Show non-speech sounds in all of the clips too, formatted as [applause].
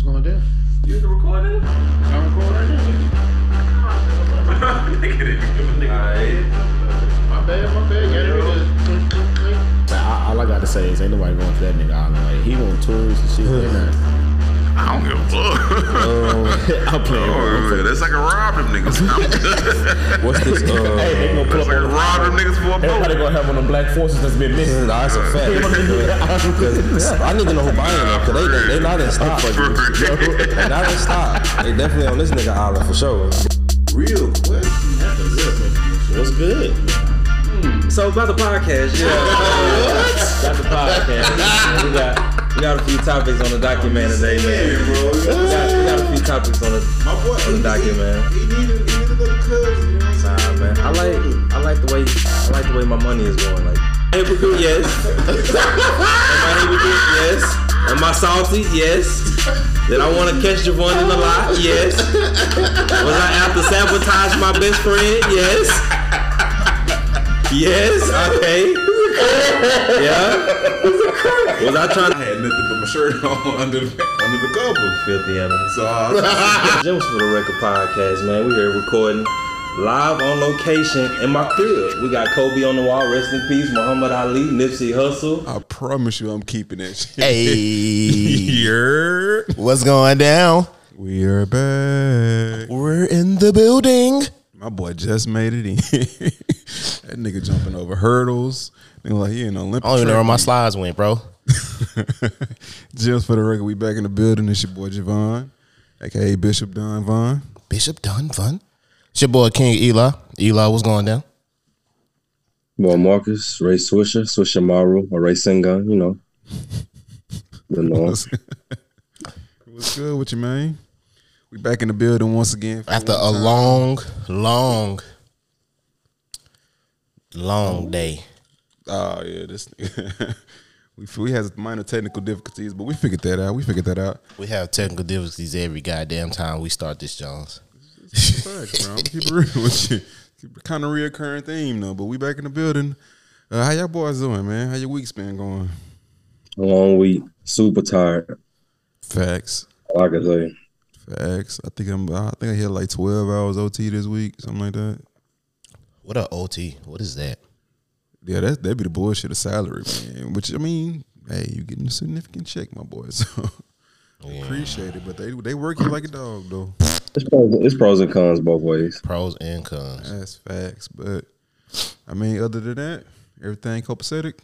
What's going down? You in the recording? I'm recording right now. Nigga didn't give a nigga Alright. My bad, my bad. Got it with clink, clink, clink. All, all I gotta say is ain't nobody going for that nigga island. Like he want tours and shit. [laughs] They not. I don't give a fuck. I'm playing. Oh, bro. that's like a rob them niggas. What's this? Uh, Hey, they gonna pull That's up like a on the rob them niggas for a Everybody boat. gonna have one of them black forces that's been missing. Nah, that's a fact. Cause I need to know who buying them, cause they, they, they not in stock. They not in stock. They definitely on this nigga island for sure. Real question. What's good? So about the podcast, yeah. That's the podcast. we got we got a few topics on the document today, man. bro. We got, we got a few topics on the My boy, on the document, man. He needed, he needed a cousin. You know what I'm Nah, man. I like I like the way I like the way my money is going. Like hypocrite, yes. Am I hypocrite? Yes. Am I salty? Yes. Did I want to catch Javon in the lot? Yes. Was I out to sabotage my best friend? Yes. Yes. Okay. Yeah. Was I trying I had nothing but my shirt [laughs] on under the, under the cover. filthy animal? So I Gems [laughs] for the Record Podcast, man. We here recording live on location in my crib. We got Kobe on the wall, rest in peace. Muhammad Ali, Nipsey Hussle. I promise you I'm keeping that shit. Hey, [laughs] Here. what's going down? We are back. We're in the building. My boy just made it in. [laughs] that nigga jumping over hurdles. Nigga like he in Olympic. I don't even know where my slides went, bro. [laughs] Just for the record, we back in the building. It's your boy Javon, aka Bishop Don Vaughn. Bishop Dunn Fun. It's your boy King Eli. Eli, what's going down? Boy Marcus, Ray Swisher, Swisher Maru, or Ray Singun, you know. [laughs] You know. What's, what's good with you, man? We back in the building once again. After a time. long, long, long day. Oh yeah, this [laughs] we we had minor technical difficulties, but we figured that out. We figured that out. We have technical difficulties every goddamn time we start this, Jones. Facts, bro. Keep it real with you. Kind of reoccurring theme though, but we back in the building. Uh, how y'all boys doing, man? How your week's been going? A long week, super tired. Facts, All I can say. Facts. I think I'm. I think I hit like twelve hours OT this week, something like that. What a OT? What is that? Yeah, that that'd be the bullshit of salary, man. Which I mean, hey, you getting a significant check, my boy. [laughs] So appreciate it, but they they work you like a dog though. It's pros, it's pros and cons both ways. Pros and cons. That's facts. But I mean, other than that, everything copacetic.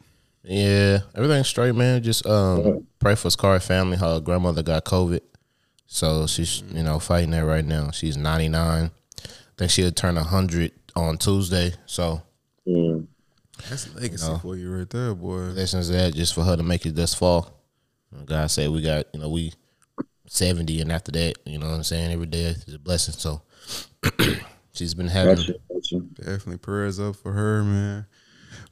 Yeah, everything's straight, man. Just um, pray for Scar family. Her grandmother got COVID, so she's you know fighting that right now. She's ninety nine. I think she'll turn hundred on Tuesday. So Mm. That's legacy for you right there, boy. lessons that just for her to make it this far. God said we got you know we seventy, and after that, you know what I'm saying. Every day is a blessing. So [clears throat] she's been having. Gotcha, gotcha. Definitely prayers up for her, man.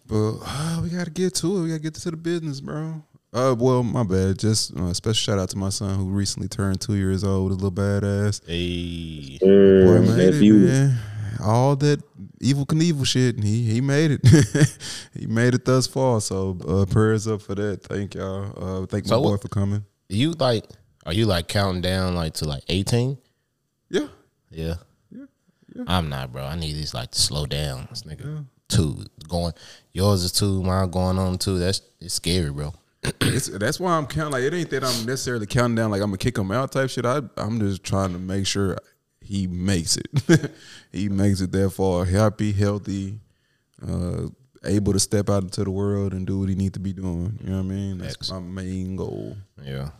But uh, we gotta get to it. We gotta get to the business, bro. Uh, well, my bad. Just uh, special shout out to my son who recently turned two years old. A little badass. Hey, Boy, made it, you, man. All that Evel Knievel shit, and he he made it. [laughs] he made it thus far. So uh, prayers up for that. Thank y'all. Uh, thank my boy what- for coming. you like? Are you like counting down like to like eighteen? Yeah. Yeah. yeah. I'm not, bro. I need these like to slow down. This nigga two going. Yours is two. Mine going on two. That's it's scary, bro. It's, that's why I'm counting. Like it ain't that I'm necessarily counting down. Like I'm gonna kick him out type shit. I I'm just trying to make sure he makes it. [laughs] he makes it that far, happy, healthy, uh, able to step out into the world and do what he need to be doing. You know what I mean? That's my main goal. Yeah.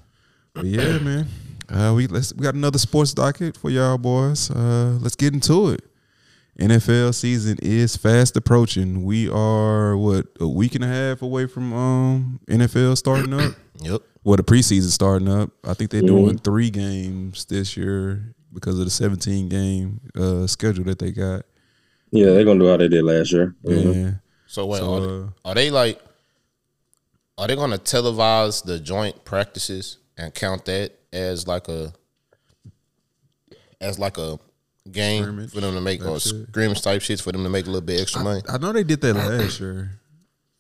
But yeah, man. Uh, we let's we got another sports docket for y'all boys. Uh, let's get into it. NFL season is fast approaching. We are what a week and a half away from um NFL starting up. [clears throat] Yep. Well, the preseason starting up. I think they're doing three games this year because of the 17 game uh, schedule that they got. yeah, they're gonna do how they did last year. Mhm. Yeah. So wait, So, are, they, are they like? Are they gonna televise the joint practices and count that as like a as like a game Scrimmage for them to make or shit. scrimmage type shits for them to make a little bit extra money? I know they did that [clears throat] last year.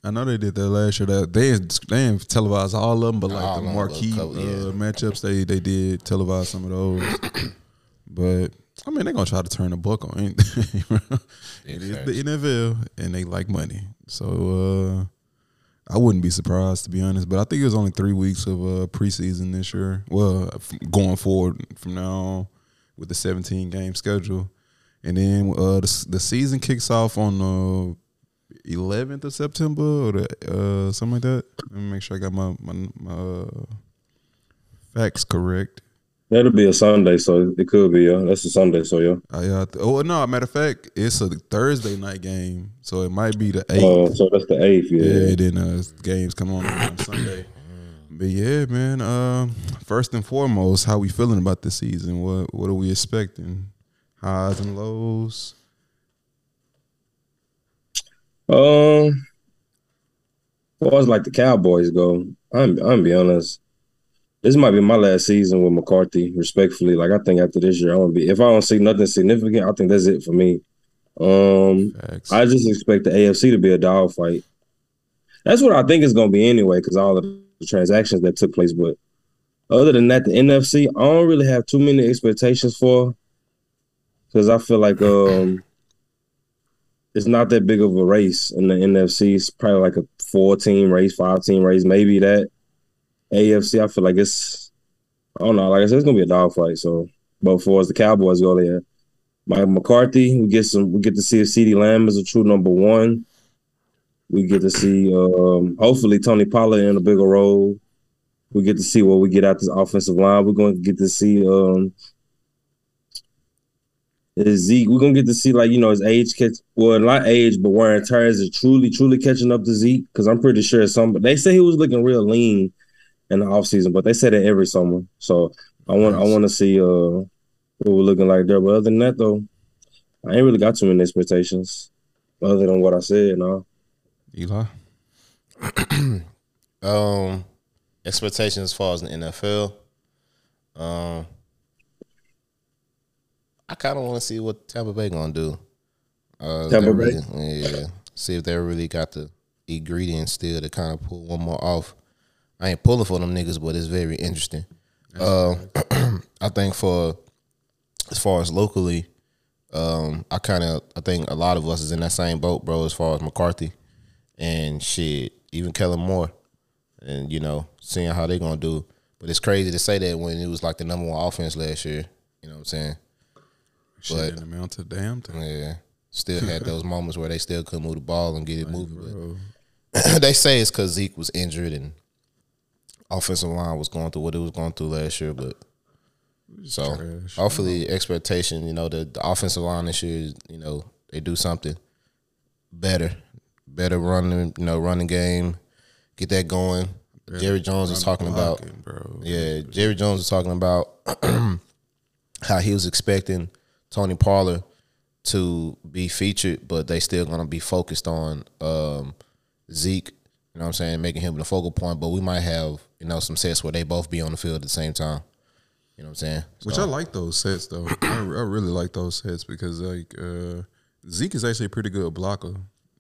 I know they did that last year. That they they televised all of them, but like All the marquee a couple, yeah. uh, matchups, they they did televise some of those. [coughs] but I mean, they're gonna try to turn the book on anything. [laughs] It is the NFL, and they like money, so uh, I wouldn't be surprised to be honest. But I think it was only three weeks of uh, preseason this year. Well, going forward from now on with the 17 game schedule, and then uh, the, the season kicks off on the 11th of September or the, uh, something like that. Let me make sure I got my my, my uh, facts correct. That'll be a Sunday, so it could be. Yeah, that's a Sunday, so yeah. Uh, yeah, th- oh no, matter of fact, it's a Thursday night game, so it might be the eighth. Uh, so that's the eighth. Yeah. Yeah, and then uh, games come on on Sunday. But yeah, man. Um, first and foremost, how we feeling about this season? What what are we expecting? Highs and lows. Um, as far as like the Cowboys go, I'm I'm be honest. This might be my last season with McCarthy. Respectfully, like I think after this year, I want to be. If I don't see nothing significant, I think that's it for me. Um, Facts. I just expect the AFC to be a dog fight. That's what I think it's going to be anyway, because all of the transactions that took place. But other than that, the NFC, I don't really have too many expectations for, because I feel like um, it's not that big of a race in the NFC. It's probably like a four-team race, five-team race, maybe that. AFC, I feel like it's, I don't know. Like I said, it's to be a dogfight. So, but for as the Cowboys go, there. Mike McCarthy. We get some. We get to see if CeeDee Lamb is a true number one. We get to see, um, hopefully, Tony Pollard in a bigger role. We get to see what we get out this offensive line. We're going to get to see um, Zeke. We're going to get to see like you know his age catch. Well, not age, but wearing tires is truly, truly catching up to Zeke. Because I'm pretty sure some. They say he was looking real lean in the offseason, but they say that every summer. So I want. I want to see. Uh, what we're looking like there. But other than that, though, I ain't really got too many expectations other than what I said. No, Eli. [clears throat] Um, expectations as far as the NFL. Um, I kind of want to see what Tampa Bay gonna do. Uh, Tampa Bay? really- yeah. See if they really got the ingredients still to kind of pull one more off. I ain't pulling for them niggas, but it's very interesting. Uh, [clears throat] I think for as far as locally, um, I kind of I think a lot of us is in that same boat, bro. As far as McCarthy and shit, even Kellen Moore, and you know, seeing how they're gonna do. But it's crazy to say that when it was like the number one offense last year. You know what I'm saying? Shit But- didn't amount to damn thing. Yeah. Still had [laughs] those moments where they still couldn't move the ball and get it moving. But [clears throat] they say it's because Zeke was injured and offensive line was going through what it was going through last year. But so trash. hopefully, expectation, you know, the, the offensive line this year, you know, they do something better, better running, you know, running game, get that going. Jerry Jones was talking about bro. yeah, Jerry Jones was talking about [clears throat] how he was expecting Tony Pollard to be featured, but they still gonna be focused on um, Zeke. You know what I'm saying, making him the focal point. But we might have you know some sets where they both be on the field at the same time. You know what I'm saying? Which I like those sets though. [clears throat] I, I really like those sets because like uh, Zeke is actually a pretty good blocker.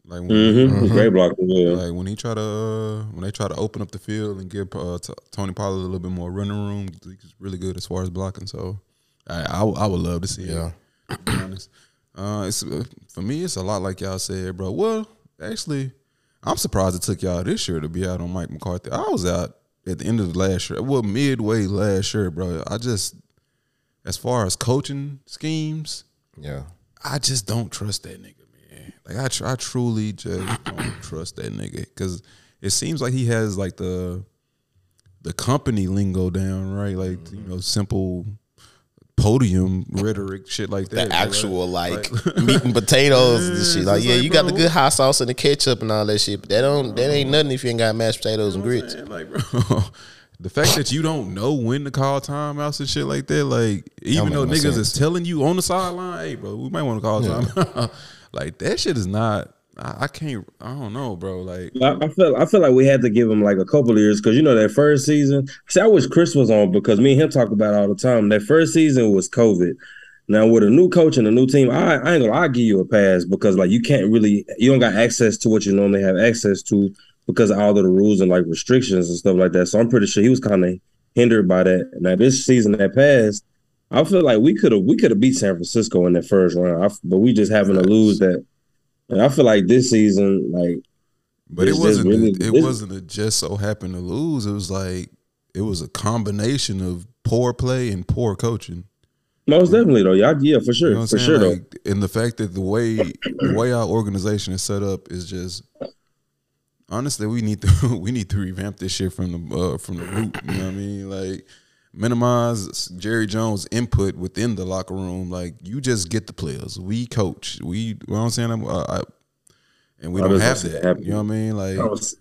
Like when, mm-hmm. great blocker. Yeah, like when he try to uh, when they try to open up the field and give uh, t- Tony Pollard a little bit more running room, Zeke's really good as far as blocking. So I I, I would love to see Yeah. it. To be honest, uh, it's uh, for me it's a lot like y'all said, bro. Well, actually, I'm surprised it took y'all this year to be out on Mike McCarthy. I was out at the end of the last year, well midway last year, bro. I just as far as coaching schemes, Yeah. I just don't trust that nigga, man. Like I, tr- I truly just don't trust that nigga because it seems like he has like the the company lingo down, right? Like you mm-hmm. know, simple podium rhetoric, shit like that. The Like, actual like, [laughs] meat and potatoes and shit. Like, yeah, like, you got the good hot sauce and the ketchup and all that shit, but that don't that ain't uh-huh. nothing if you ain't got mashed potatoes and grits. Man, like, bro, [laughs] the fact that you don't know when to call timeouts and shit like that, like, even though niggas sense. is telling you on the sideline, hey, bro, we might want to call time. [laughs] like, that shit is not. I, I can't. I don't know, bro. Like, I, I feel I feel like we had to give him like a couple years because you know that first season. See, I wish Chris was on because me and him talk about all the time. That first season was COVID, Now with a new coach and a new team, I, I ain't gonna I give you a pass because like you can't really you don't got access to what you normally have access to because of all of the rules and like restrictions and stuff like that. So I'm pretty sure he was kind of hindered by that. Now this season that passed, I feel like we could have we could have beat San Francisco in that first round, I, but we just having to lose that. And I feel like this season, like But it wasn't. really- it this- wasn't a just so happened to lose. It was like it was a combination of poor play and poor coaching. most definitely though, yeah, yeah, for sure, You know for sure saying? though. And the fact that the way the way our organization is set up is just honestly we need to [laughs] we need to revamp this shit from the uh, from the root. You know what I mean? Like minimize Jerry Jones' input within the locker room. Like you just get the players. We coach. We you know what I'm saying? I'm, I, I, and we I don't have that. You know what I mean? Like I was-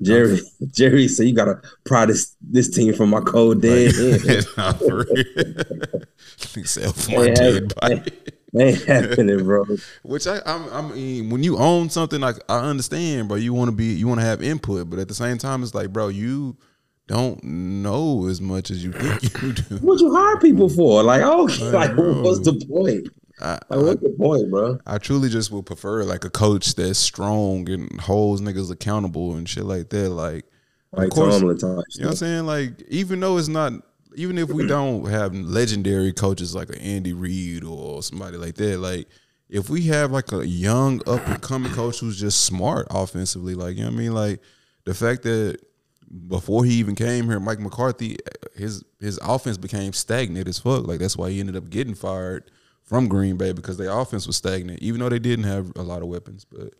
Jerry, [laughs] Jerry said you gotta pry this this team from my cold [laughs] dead end. [laughs] Nah, for real. Self my Ain't dead body. ain't happening, bro. Which I, I'm, I mean, when you own something, like I understand, bro. You want to be, you want to have input, but at the same time, it's like, bro, you don't know as much as you think you do. What you hire people for? Like, oh, [laughs] [laughs] like what's the point? I, Like, what's the point, bro? I truly just would prefer like a coach that's strong and holds niggas accountable and shit like that. Like, Like of course, Tomlin type. You know what I'm saying? Like, even though it's not, even if we don't have legendary coaches like an Andy Reid or somebody like that, like if we have like a young up and coming coach who's just smart offensively, like you know what I mean, like the fact that before he even came here, Mike McCarthy, his his offense became stagnant as fuck. Like that's why he ended up getting fired from Green Bay because their offense was stagnant, even though they didn't have a lot of weapons. But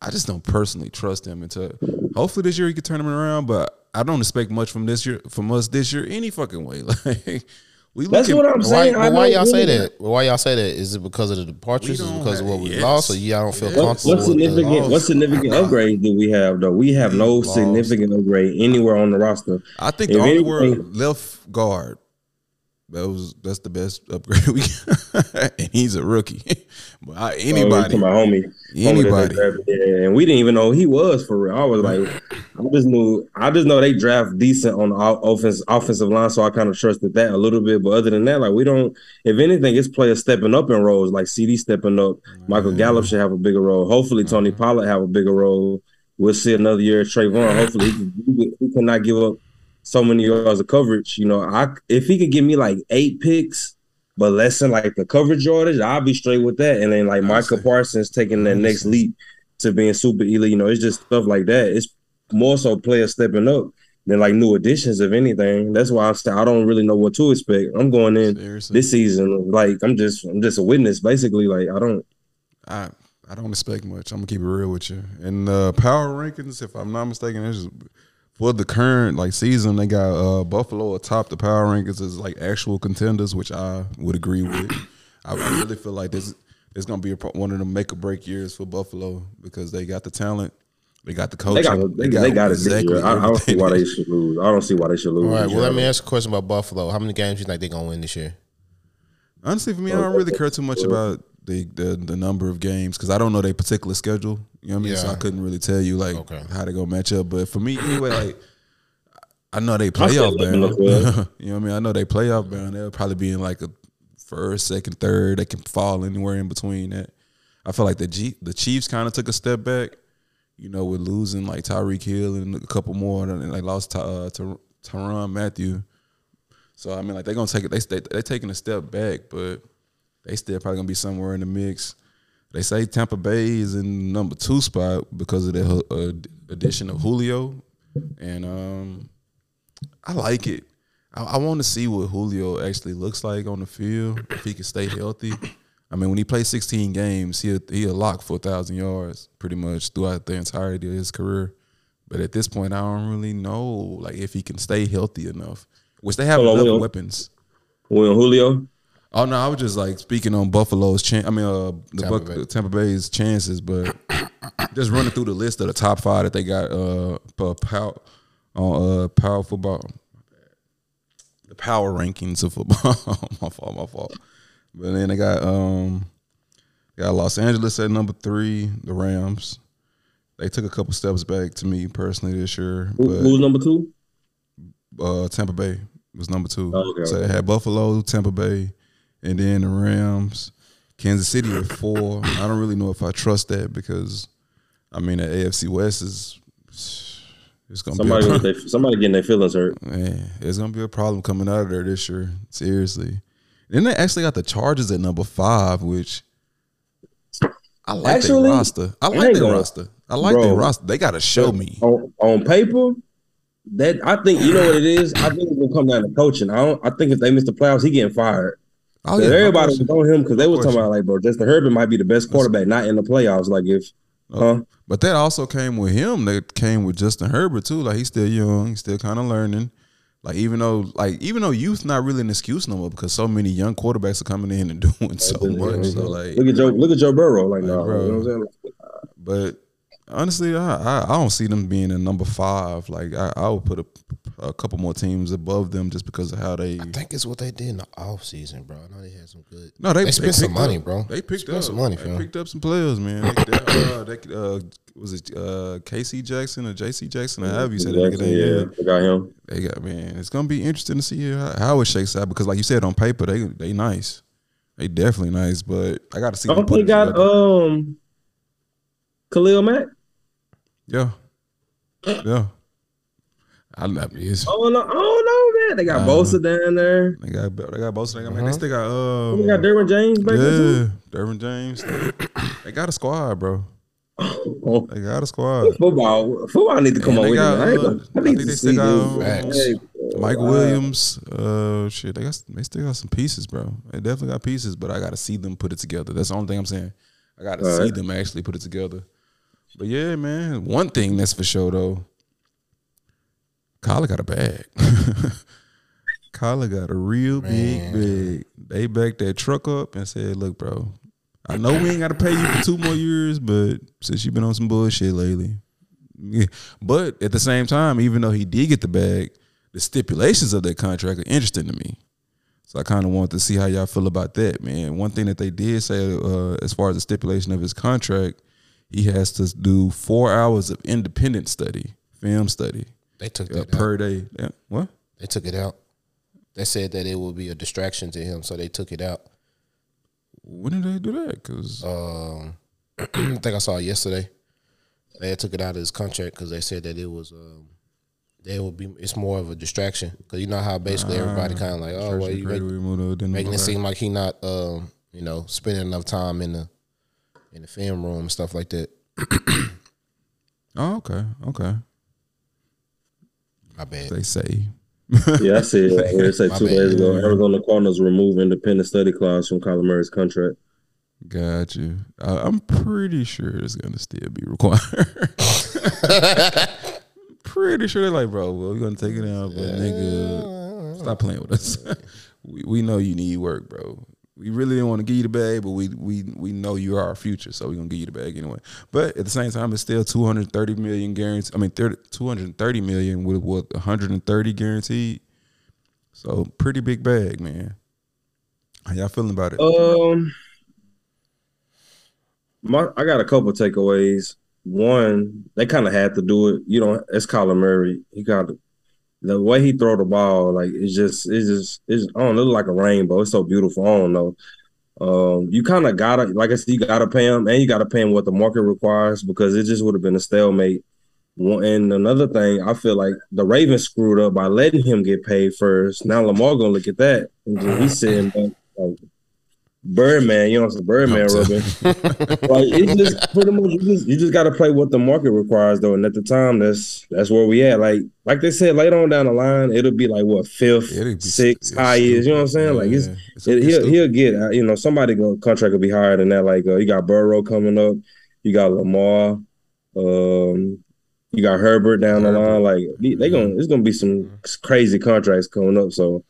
I just don't personally trust him until hopefully this year he could turn him around. But I don't expect much from this year from us this year any fucking way. [laughs] Like we That's looking- what I'm Why, saying. I but why y'all say really- that? Why y'all say that? Is it because of the departures? Is it don't because of what we yes. lost? Or y'all don't feel Yes. What, comfortable? what significant? loss? What significant upgrade do we have though? We have no Lost. significant upgrade anywhere on the roster. I think If the only anything- word left guard. That was that's the best upgrade [laughs] we got. and he's a rookie. [laughs] but I, Oh, anybody, to my homie, homie anybody. drafted, yeah, and we didn't even know he was for real. I was like, I just knew, I just know they draft decent on the offense offensive line, so I kind of trusted that a little bit. But other than that, like we don't. If anything, it's players stepping up in roles, like CeeDee stepping up. Michael Gallup should have a bigger role. Hopefully, Tony uh-huh. Pollard have a bigger role. We'll see another year Trevon. Hopefully, he, can, he cannot give up so many yards of coverage. You know, I if he could give me like eight picks, but less than like the coverage yardage, I'll be straight with that. And then like Micah. Parsons taking that next leap to being super elite. You know, it's just stuff like that. It's more so players stepping up than like new additions, if anything. That's why I say I don't really know what to expect. I'm going in Seriously. this season like I'm just I'm just a witness, basically. Like I don't. I I don't expect much. I'm gonna keep it real with you. And uh, power rankings, if I'm not mistaken, it's for the current like season. They got uh, Buffalo atop the power rankings as like actual contenders, which I would agree with. I really feel like this it's gonna be a, one of the make or break years for Buffalo because they got the talent, they got the They got, they, they got it this year. I, I don't see why they should lose. I don't see why they should lose. All right. Well, let me ask a question about Buffalo. How many games do you think they're gonna win this year? Honestly, for me, I don't really care too much about the the, the number of games because I don't know their particular schedule. You know what I mean? So I couldn't really tell you like Okay. how they gonna match up. But for me, anyway, like I know they I playoff still bound. [laughs] you know what I mean? I know they playoff bound. They'll probably be in like a first, second, third. They can fall anywhere in between that. I feel like the G, the Chiefs kind of took a step back. You know, with losing like Tyreek Hill and a couple more, and they lost to uh, to Tyrann Mathieu. So I mean, like they're gonna take it. They they they're taking a step back, but they still probably gonna be somewhere in the mix. They say Tampa Bay is in number two spot because of the uh, addition of Julio, and um, I like it. I, I want to see what Julio actually looks like on the field if he can stay healthy. I mean, when he plays 16 games, he he a lock for thousand yards pretty much throughout the entirety of his career. But at this point, I don't really know like if he can stay healthy enough. Which they have Hold on, enough Will. weapons. When Julio, Oh no, I was just like speaking on Buffalo's chance. I mean, uh, the Tampa Buck, Bay. Tampa Bay's chances, but [coughs] just running through the list of the top five that they got. Uh, power on uh power football, the power rankings of football. [laughs] my fault, my fault. But then they got um, they got Los Angeles at number three, the Rams. They took a couple steps back to me personally this year, who, but who's number two? uh, Tampa Bay was number two. Oh, okay, so okay. they had Buffalo, Tampa Bay, and then the Rams, Kansas City at four. I don't really know if I trust that because, I mean, the AFC West is it's gonna Somebody, be with somebody getting their feelings hurt. man, it's gonna be a problem coming out of there this year. Seriously. Then they actually got the Chargers at number five, which I like Actually, their roster. I like their roster. I like Bro. their roster. They gotta show me. on, on paper, that I think you know what it is. I think it's gonna come down to coaching. I don't. I think if they miss the playoffs, he getting fired. Oh, yeah, everybody was on him because they was talking about like, bro, Justin Herbert might be the best quarterback, not in the playoffs. Like if, oh. huh? But that also came with him. That came with Justin Herbert too. Like he's still young, he's still kind of learning. Like even though, like even though youth not really an excuse no more because so many young quarterbacks are coming in and [laughs] doing so much. So like, look at Joe, look at Joe Burrow. Like, no, bro. you know what I'm saying? but honestly, I, I I don't see them being a number five. Like I, I would put a, a couple more teams above them just because of how they. I think it's what they did in the off season, bro. I know they had some good. No, they, They spent some money, up- bro. They picked Spent up some money, They fam. picked up some players, man. They, they, uh, they, uh, was it uh, KC Jackson or JC Jackson or however you said that nigga Jackson, name? yeah, I got him. They got man. It's gonna be interesting to see how, how it shakes out because, like you said, on paper they they nice. They definitely nice, but I got to see. them Don't put they it got together. um Khalil Mack? Yeah, yeah. I love it. Oh no, oh no, man. They got Uh, Bosa down there. They got they got both. They got man. They still got uh. They got Derwin James back yeah, too. Derwin James. they got a squad, bro. Oh, They got a squad. football, football need to come And on they with got, it. I, uh, I I need think to they see still got, this. Facts. Hey, Mike wow. Williams, uh, shit, they got they still got some pieces, bro. They definitely got pieces, but I got to see them put it together. That's the only thing I'm saying. I got to All see right. them actually put it together. But yeah, man, one thing that's for sure though, Kyler got a bag. [laughs] Kyler got a real big bag. They backed that truck up and said, "Look, bro, I know we ain't got to pay you for two more years, but since you've been on some bullshit lately, yeah. But at the same time, even though he did get the bag, the stipulations of that contract are interesting to me. So I kind of want to see how y'all feel about that, man. One thing that they did say, uh, as far as the stipulation of his contract, he has to do four hours of independent study, film study, They took uh, that out. per day. Yeah. What? They took it out. They said that it would be a distraction to him, so they took it out. When did they do that? Because Um, [clears throat] I think I saw it yesterday. They took it out of his contract because they said that it was um, they would be. It's more of a distraction because you know how basically everybody kind of like, oh, well, you make, making it seem like he not, um, you know, spending enough time in the in the film room and stuff like that. Oh, okay, okay. My bad. They say. Yeah, I see it. They said My two bad. days ago, Arizona Cardinals remove independent study clause from Kyler Murray's contract. Got you. Uh, I'm pretty sure it's gonna still be required. [laughs] pretty sure they're like, bro, well, we're gonna take it out, but nigga, stop playing with us. [laughs] we, we know you need work, bro. We really didn't want to give you the bag, but we we we know you are our future, so we're gonna give you the bag anyway. But at the same time, it's still 230 million guaranteed. I mean, 30, 230 million with what 130 guaranteed. So pretty big bag, man. How y'all feeling about it? Um, my I got a couple takeaways. One, they kind of had to do it. You know, it's Kyler Murray. He got the way he throw the ball. Like it's just, it's just, it's. I don't know, look like a rainbow. It's so beautiful. I don't know. Um, you kind of gotta, like I said, you gotta pay him, and you gotta pay him what the market requires because it just would have been a stalemate. And another thing, I feel like the Ravens screwed up by letting him get paid first. Now Lamar gonna look at that, and he's sitting back like Birdman. You know, some Birdman I'm rubbing. [laughs] like it's just pretty much you just you just got to play what the market requires though, and at the time that's that's where we at. Like like they said, later on down the line, it'll be like what fifth, It'd sixth, st- highest. You know what I'm saying? like it's it's- it, he'll stupid. he'll get uh, you know somebody go contract will be higher than that. Like uh, you got Burrow coming up, you got Lamar, um, you got Herbert down the line. Like they, they gonna it's gonna be some crazy contracts coming up. So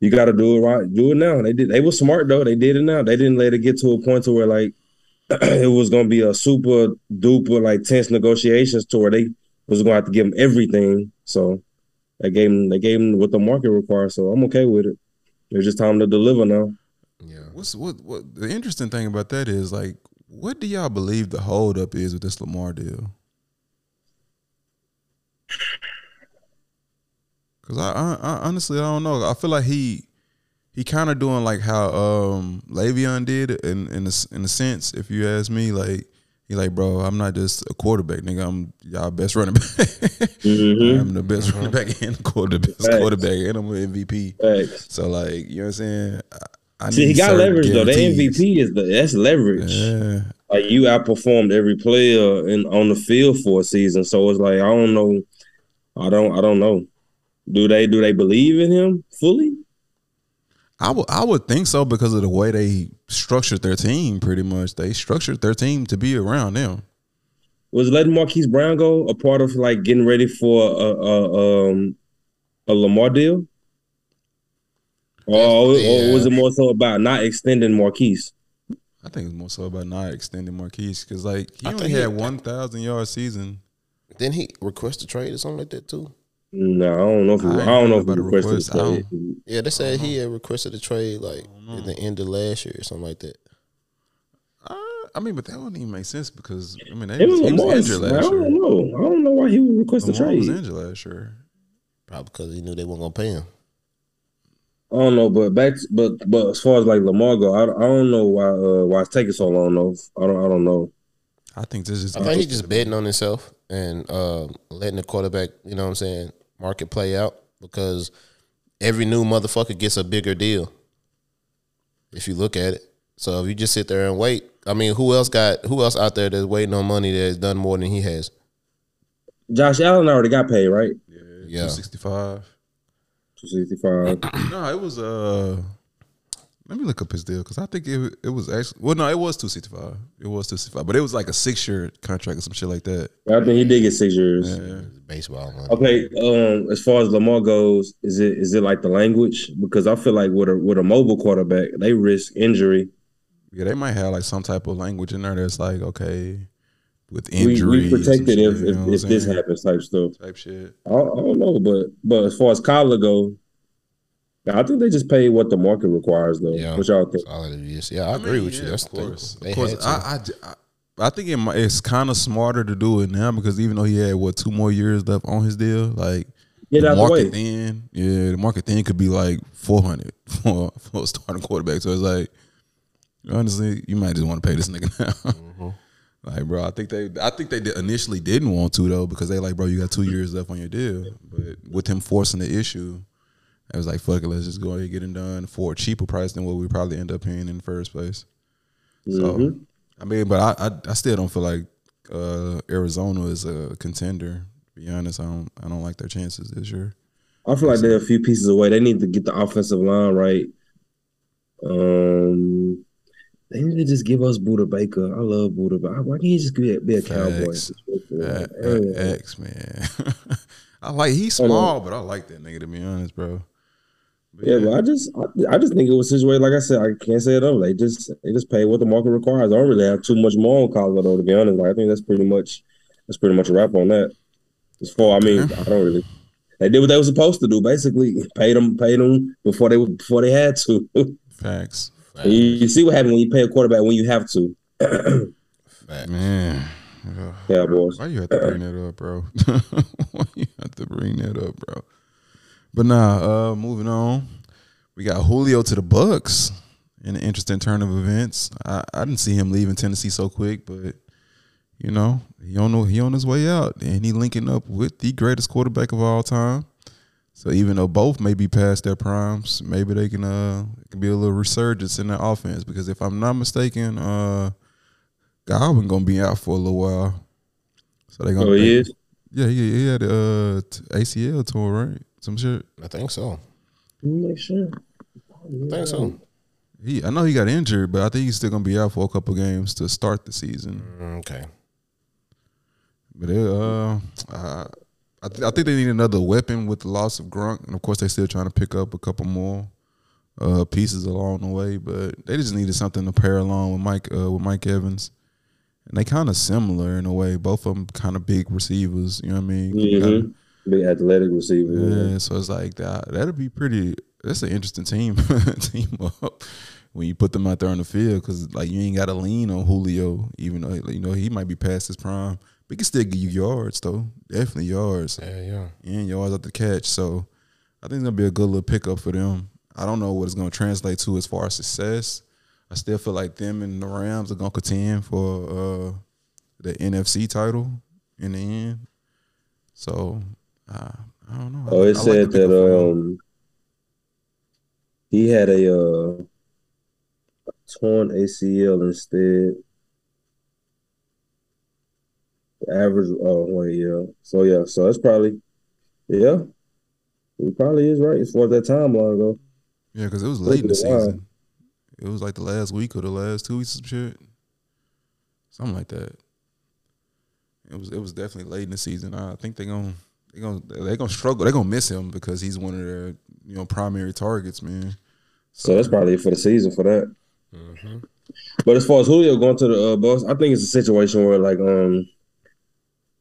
you got to do it right. Do it now. They did. They were smart though. They did it now. They didn't let it get to a point to where like [clears throat] it was gonna be a super duper like tense negotiations to where they was gonna have to give them everything. So they gave them they gave them what the market requires. So I'm okay with it. It's just time to deliver now. Yeah. What's what what the interesting thing about that is like what do y'all believe the holdup is with this Lamar deal? Cause I, I, I honestly I don't know. I feel like he he kind of doing like how um Le'Veon did in in a, in a sense. If you ask me, like he like, bro, I'm not just a quarterback, nigga. I'm y'all best running back. [laughs] Mhm. I'm the best running back and quarter, best quarterback, and I'm an MVP. Facts. So like, you know what I'm saying? I, I See, he got leverage though. The. MVP is the that's leverage. Yeah. Like you outperformed every player in on the field for a season. So it's like I don't know. I don't. I don't know. Do they do they believe in him fully? I would I would think so because of the way they structured their team. Pretty much, they structured their team to be around them. Was letting Marquise Brown go a part of like getting ready for a a, um, a Lamar deal? Or, or was it more so about not extending Marquise? I think it's more so about not extending Marquise because like he I only think he- had one thousand yard season. Didn't he request a trade or something like that too? No, I don't know if he, I I, don't know if he requested request. a I trade. Yeah, they said he had requested a trade like at the end of last year or something like that. Uh, I mean, but that wouldn't even make sense because I mean they It was, was he was Lamar's- injured I don't know. I don't know why he would request a Lamar trade. was injured last year. Probably because he knew they weren't gonna pay him. I don't know, but back, but but as far as like Lamar go, I, I don't know why uh, why it's taking so long. Though I don't I don't know. I think this is. I think he's just betting on himself and uh, letting the quarterback, you know what I'm saying, market play out because every new motherfucker gets a bigger deal. If you look at it. So if you just sit there and wait, I mean, who else got who else out there that's waiting on money that has done more than he has? Josh Allen already got paid, right? Yeah. two sixty five. Two sixty five. [clears throat] No, it was uh. Let me look up his deal because I think it it was actually well no it was two sixty five it was two sixty five but it was like a six year contract or some shit like that. I think he did get six years. Yeah. Baseball money. Okay. Um, as far as Lamar goes, is it is it like the language? Because I feel like with a with a mobile quarterback, they risk injury. Yeah, they might have like some type of language in there that's like okay, with We, injuries, we protected if you if, what I'm if this happens type stuff. type shit. I, I don't know, but but as far as Kyler go, I think they just pay what the market requires though. Yeah. What y'all think? That's all it is. Yeah, I agree mean, with you. That's of the thing. course. They of course. I, I, I, I think it, it's kind of smarter to do it now because even though he had what two more years left on his deal, like Get the out the market then, yeah, the market then could be like four hundred [laughs] for for a starting quarterback. So it's like, honestly, you might just want to pay this nigga [laughs] now. Mm-hmm. Like, bro, I think they, I think they initially didn't want to though because they like, bro, you got two years left on your deal. But with him forcing the issue, I was like, fuck it, let's just go ahead and get it done for a cheaper price than what we probably end up paying in the first place. So, Mhm. I mean, but I, I, I still don't feel like uh, Arizona is a contender. To be honest, I don't, I don't like their chances this year. I feel like they're a few pieces away. They need to get the offensive line right. Um, they need to just give us Budda Baker. I love Budda Baker. Why can't he just be a, be a cowboy? X man, [laughs] I like he's small, but I like that nigga to be honest, bro. But Yeah, but I just I, I just think it was situated like I said. I can't say it over. They just they just pay what the market requires. I don't really have too much more on Colorado though. To be honest, like, I think that's pretty much that's pretty much a wrap on that. As far I mean, uh-huh. I don't really. They did what they were supposed to do. Basically, paid them, paid them before they before they had to. [laughs] facts, you, you see what happened when you pay a quarterback when you have to. [clears throat] man. yeah Cowboys. Why you have to bring that up, bro? [laughs] Why you have to bring that up, bro? But nah, uh, moving on. We got Julio to the Bucks in an interesting turn of events. I, I didn't see him leaving Tennessee so quick, but you know, he on the- he on his way out and he linking up with the greatest quarterback of all time. So even though both may be past their primes, maybe they can uh it can be a little resurgence in their offense. Because if I'm not mistaken, uh Godwin gonna be out for a little while. So they gonna Oh, he is. yeah, he, he had uh ACL tour, right? Some shit. I think so. Make sure. I think so. He, I know he got injured, but I think he's still gonna be out for a couple games to start the season. Mm, Okay. But it, uh, I, I, th- I think they need another weapon with the loss of Gronk, and of course they're still trying to pick up a couple more uh pieces along the way. But they just needed something to pair along with Mike uh, with Mike Evans, and they kind of similar in a way. Both of them kind of big receivers. You know what I mean? Mm-hmm. Big athletic receiver. Yeah, so it's like that. That'll be pretty. That's an interesting team [laughs] team up when you put them out there on the field because like you ain't got to lean on Julio, even though you know he might be past his prime. But he can still give you yards though, definitely yards Yeah, yeah. and yards at the catch. So I think it's gonna be a good little pickup for them. I don't know what it's going to translate to as far as success. I still feel like them and the Rams are going to contend for uh, the NFC title in the end. So uh, I don't know. Oh, it like said the pick that um he had a uh torn ACL instead. The average oh wait, yeah. So yeah, so that's probably yeah. He probably is right as far as that timeline go. yeah, because it was late in the Look line. season. It was like the last week or the last two weeks of shit, something like that. It was it was definitely late in the season. I think they're gonna they gonna they're gonna struggle. They're gonna miss him because he's one of their you know primary targets, man. So that's probably it for the season for that. But as far as Julio going to the uh, Bucks, I think it's a situation where like um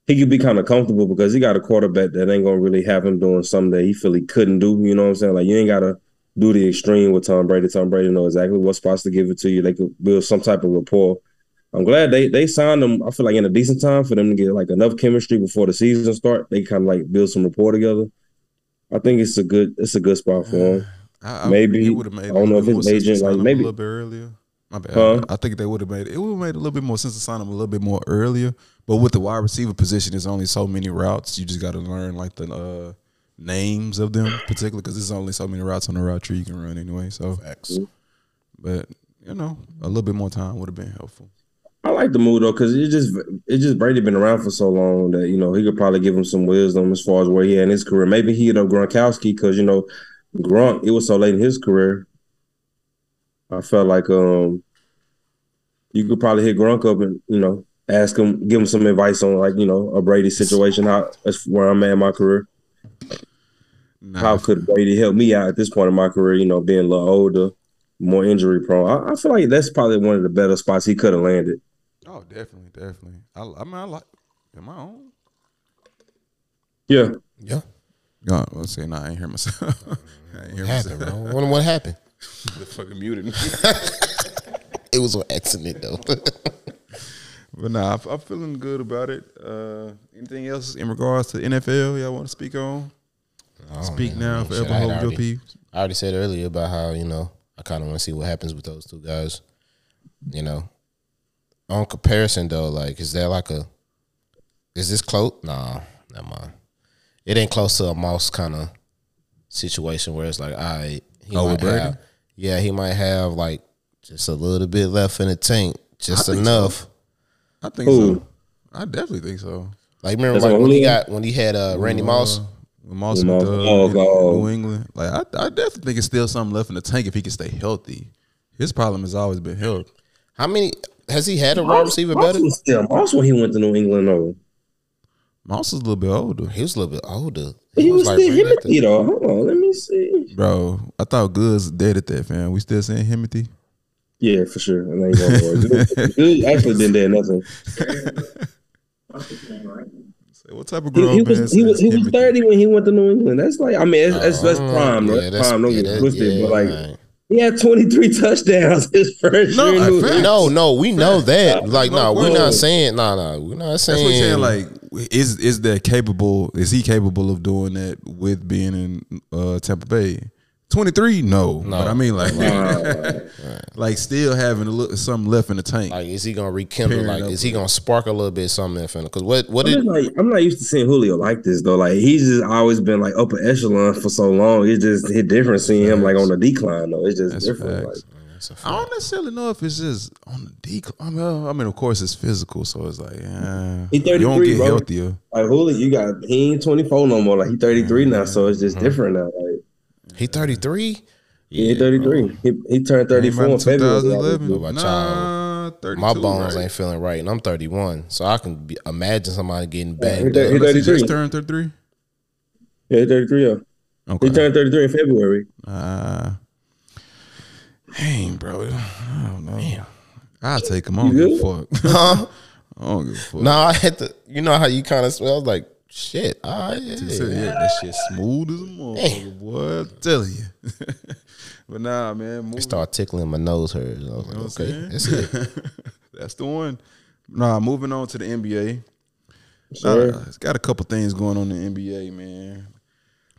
he could be kind of comfortable because he got a quarterback that ain't gonna really have him doing something that he feel he couldn't do. You know what I'm saying? Like you ain't gotta do the extreme with Tom Brady. Tom Brady know exactly what spots to give it to you. They could build some type of rapport. I'm glad they they signed them. I feel like in a decent time for them to get like enough chemistry before the season start. They kind of like build some rapport together. I think it's a good it's a good spot for him. [sighs] I, I, Maybe. it would've made I a don't know if bit his more sense to agent, like, maybe- a little bit earlier. My bad. Huh? I think they would have made it. Would have made a little bit more sense to sign him a little bit more earlier. But with the wide receiver position, there's only so many routes. You just got to learn like the uh, names of them, particularly because there's only so many routes on the route tree you can run anyway. So, Facts. but you know, a little bit more time would have been helpful. I like the move though, because it just it just Brady been around for so long that you know he could probably give him some wisdom as far as where he at in his career. Maybe he hit up Gronkowski because you know Gronk it was so late in his career. I felt like um you could probably hit Gronk up and you know ask him, give him some advice on like you know a Brady situation. How that's where I'm at in my career. Nah, How could Brady help me out at this point in my career? You know, being a little older, more injury prone. I, I feel like that's probably one of the better spots he could have landed. Oh, definitely, definitely. I, I mean, I like. Am I on? Yeah. Yeah. No, let's say no. I ain't hear myself. [laughs] I ain't hear What happened, myself. bro? What, what happened? The fucking muted. It was an accident though. [laughs] But nah, I'm- I'm feeling good about it. Uh, anything else in regards to NFL y'all want to speak on? speak man, now, I mean, forever shit, I hold your peace. I already said earlier about how you know I kind of want to see what happens with those two guys. You know, on comparison though, like is there like a is this close? Nah, never mind. It ain't close to a mouse kind of situation where it's like, all right, he Oh, might with Brady? have, yeah, he might have like just a little bit left in the tank, just think enough. I think Who? so. I definitely think so. Like remember like when he got when he had uh, Randy Moss. Moss When went Moss- to oh, God. New England, like I, I definitely think it's still something left in the tank if he can stay healthy. His problem has always been health. How many has he had a wide receiver Moss better? was still Moss when he went to New England though. Moss is a little bit older, He was a little bit older. He, was, like still right the- Himothy though. Hold on, let me see. bro. I thought Goods dead at that, fam. We still saying Himothy? Yeah, for sure. And then he going. Good- [laughs] Good actually didn't do nothing. Say, what type of He, grown he man was he was he was thirty when he went to New England. That's like I mean it's, that's, that's prime. Yeah, that's- prime. Don't yeah, get it twisted. yeah, but like right. He had twenty three touchdowns his first No, year. in New fact- No, no, we know that. Like, No, no, we're not saying. No, no, we're not saying. That's what I'm saying. Like, is is that capable? Is he capable of doing that with being in uh, Tampa Bay? Twenty three, no. But I mean, like, [laughs] like still having a little something left in the tank. like, is he gonna rekindle? Pairing Like, is he gonna spark a little bit something? In because what, what I'm, did? like, I'm not used to seeing Julio like this though. Like he's just always been like upper echelon for so long. It's just hit different seeing him like on the decline though. It's just That's different. Like, facts. I don't necessarily know if it's just on the decline. I mean, I mean, of course, it's physical, so it's like, yeah, He you don't 33, get bro. healthier. like Julio, you got he ain't 24 no more. Like he 33 now, so it's Mm-hmm. just different now. Like He thirty three. he ain't 33. He, he turned 34 in February. 2011. About Nah, 32, My bones right? ain't feeling right, and I'm thirty one, so I can be, imagine somebody getting banged thir- he up. He 33. just turned 33. Yeah, he 33. Yeah. Okay. He turned 33 in February. Uh, dang, bro. I don't know. I'll take him. I don't You give a fuck. Huh? [laughs] I don't give a fuck. No, I had to. You know how you kind of smell like shit. All right, He said, yeah, that shit smooth as a motherfucker, boy. I'm telling you. [laughs] but nah, man. It Moving, started tickling my nose hairs. I was like, know okay, that's it. [laughs] That's the one. Nah, moving on to the NBA. Sure. Nah, it's got a couple things going on in the NBA, man.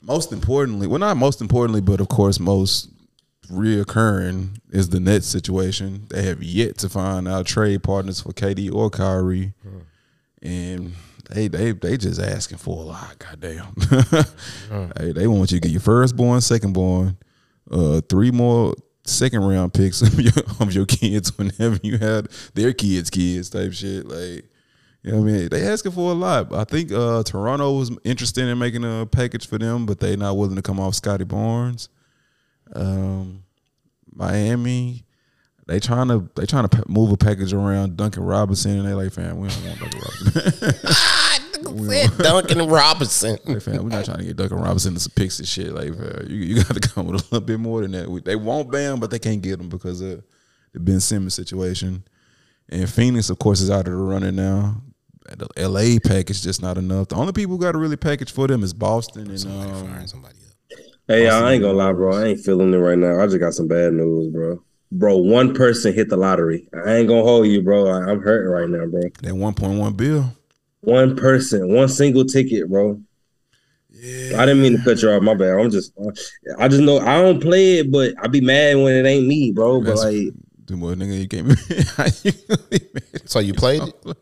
Most importantly, well, not most importantly, but of course, most reoccurring is the Nets situation. They have yet to find out trade partners for KD or Kyrie, and they they they just asking for a lot. Goddamn, [laughs] hey, they want you to get your firstborn, secondborn, uh, three more second round picks [laughs] of your, of your kids whenever you had their kids' kids type shit. Like, you know what I mean? They asking for a lot. I think uh, Toronto was interested in making a package for them, but they not willing to come off Scottie Barnes. Um, Miami, they trying to they trying to move a package around Duncan Robinson, and they like, fam, we don't want Duncan Robinson. [laughs] Said Duncan Robinson. like, fam, we're not trying to get Duncan Robinson to some picks and shit. Like, fam, you, you got to [laughs] come with a little bit more than that. We- They want Bam, but they can't get him because of the Ben Simmons situation. And Phoenix, of course, is out of the running now. The LA package just not enough. The only people who got a really package for them is Boston and um, Firing somebody up. Hey, y'all, I ain't gonna lie, bro. I ain't feeling it right now. I just got some bad news, bro. Bro, one person hit the lottery. I ain't gonna hold you, bro. I, I'm hurting right now, bro. that 1.1 bill. One person, one single ticket, bro. Yeah. I didn't mean to cut you off. My bad. I'm just, I just know I don't play it, but I be mad when it ain't me, bro. But That's- like, Dude, boy, nigga, you can't. How you gonna be? [laughs] So you played it?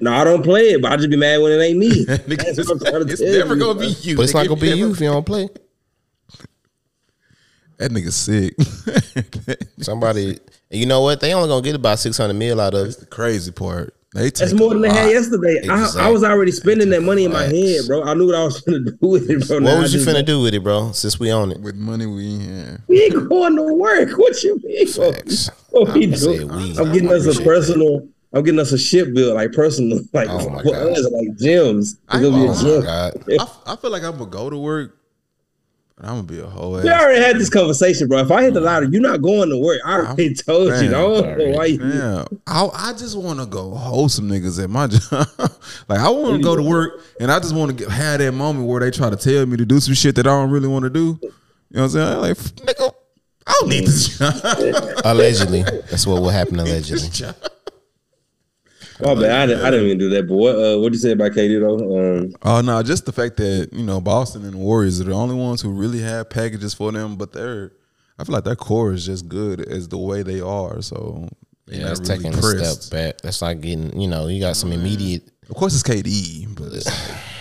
no, I don't play it, but I just be mad when it ain't me. [laughs] Nigga, That's what I'm trying to it's tell never you, gonna bro. be you. But it's not gonna be you if you don't play. That nigga sick. [laughs] Somebody, and you know what? They only gonna get about six hundred mil out of That's it. the crazy part. They take That's more than a they had lot. yesterday. I, I was already spending that money in my head, bro. I knew what I was gonna [laughs] do with it, bro. Now What I was you just- finna do with it, bro? Since we own it. with money we ain't have. We ain't going to work. [laughs] What you mean? Facts. What we I'ma do? we. I'm getting us a appreciate personal. I'm getting us a ship bill, like personal, like Oh my for God. us, like gyms. It's I gonna be a ain't Oh gym. god. I, I feel like I'm gonna go to work, but I'm gonna be a whole ass. We already had this conversation, bro. If I hit the lottery, you're not going to work. I already told you. I man, don't know why you. Yeah, I, I just want to go hold some niggas at my [laughs] job. like I want to go to work, and I just want to have that moment where they try to tell me to do some shit that I don't really want to do. You know what I'm saying? I'm Like, nigga, I don't need this job. Allegedly, that's what will happen. Allegedly. [laughs] this job. My. I didn't, I didn't even do that. But what? Uh, what you say about KD though? Um, Oh no, just the fact that you know Boston and the Warriors are the only ones who really have packages for them, but they're I feel like their core is just good as the way they are. So Yeah, not it's really taking a step back. That's like getting, you know, you got some immediate. Of course, it's KD, but it's [sighs]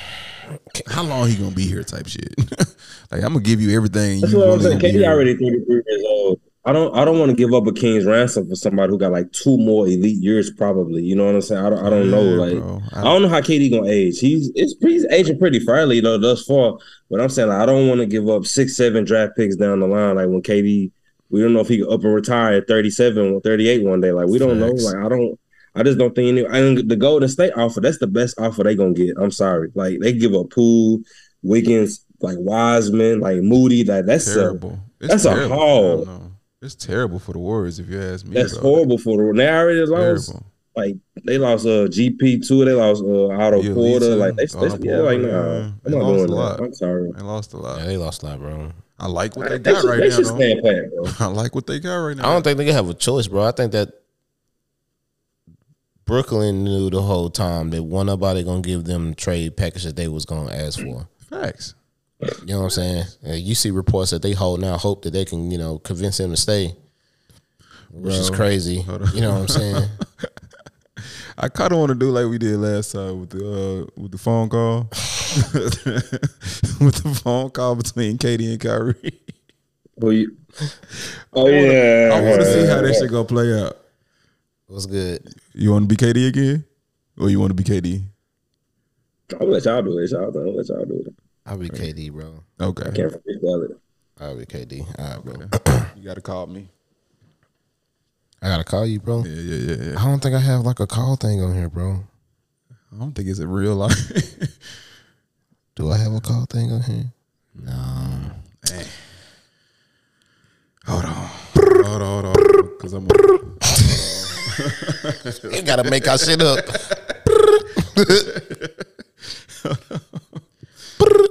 [sighs] how long he gonna be here? Type shit. [laughs] like I'm gonna give you everything. that's you what I'm saying. gonna KD already 33 years old. I don't. I don't want to give up a king's ransom for somebody who got like two more elite years, probably. You know what I'm saying? I don't. I don't know. Like, bro. I don't know how KD gonna age. He's it's he's aging pretty fairly though thus far. But I'm saying like, I don't want to give up six, seven draft picks down the line. Like when KD, we don't know if he could up and retire at 37 or 38 one day. Like we don't Facts. know. Like I don't. I just don't think any. And the Golden State offer, that's the best offer they gonna get. I'm sorry. Like they give up Poole, Wiggins, like Wiseman, like Moody. Like that's a, terrible. It's that's a terrible. haul. Hell no. It's terrible for the Warriors if you ask me. that's bro. horrible for the. They already lost. Terrible. Like they lost uh GP two. They lost uh Otto Yeah, Porter. Like they, they yeah, like nah. yeah. I'm They not lost doing a that. lot. I'm sorry. They lost a lot. Yeah, they lost a lot, bro. I like what they They got should, right they now. should stand pat, bro. [laughs] I like what they got right now. I don't think they can have a choice, bro. I think that Brooklyn knew the whole time that one nobody gonna give them the trade package that they was gonna ask for. facts. You know what I'm saying? Uh, you see reports that they hold now hope that they can, you know, convince him to stay, which is crazy. You know what I'm saying? [laughs] I kind of want to do like we did last time with the uh, with the phone call, [laughs] with the phone call between KD and Kyrie. Who you? [laughs] Oh wanna- yeah. I want to see how that shit gonna play out. What's good? You want to be KD again, or you want to be KD? I'll let y'all do it. Y'all do it. I'll let y'all do it. I'll be KD, bro. Okay, Can't freestyle it. I'll be KD. All right, bro. [clears throat] you got to call me. I gotta call you, bro. Yeah, yeah, yeah, yeah. I don't think I have like a call thing on here, bro. I don't think it's a real life. [laughs] Do I have a call thing on here? No. hold on, hold on, hold on, because I'm. [laughs] You gotta make our shit up. [laughs]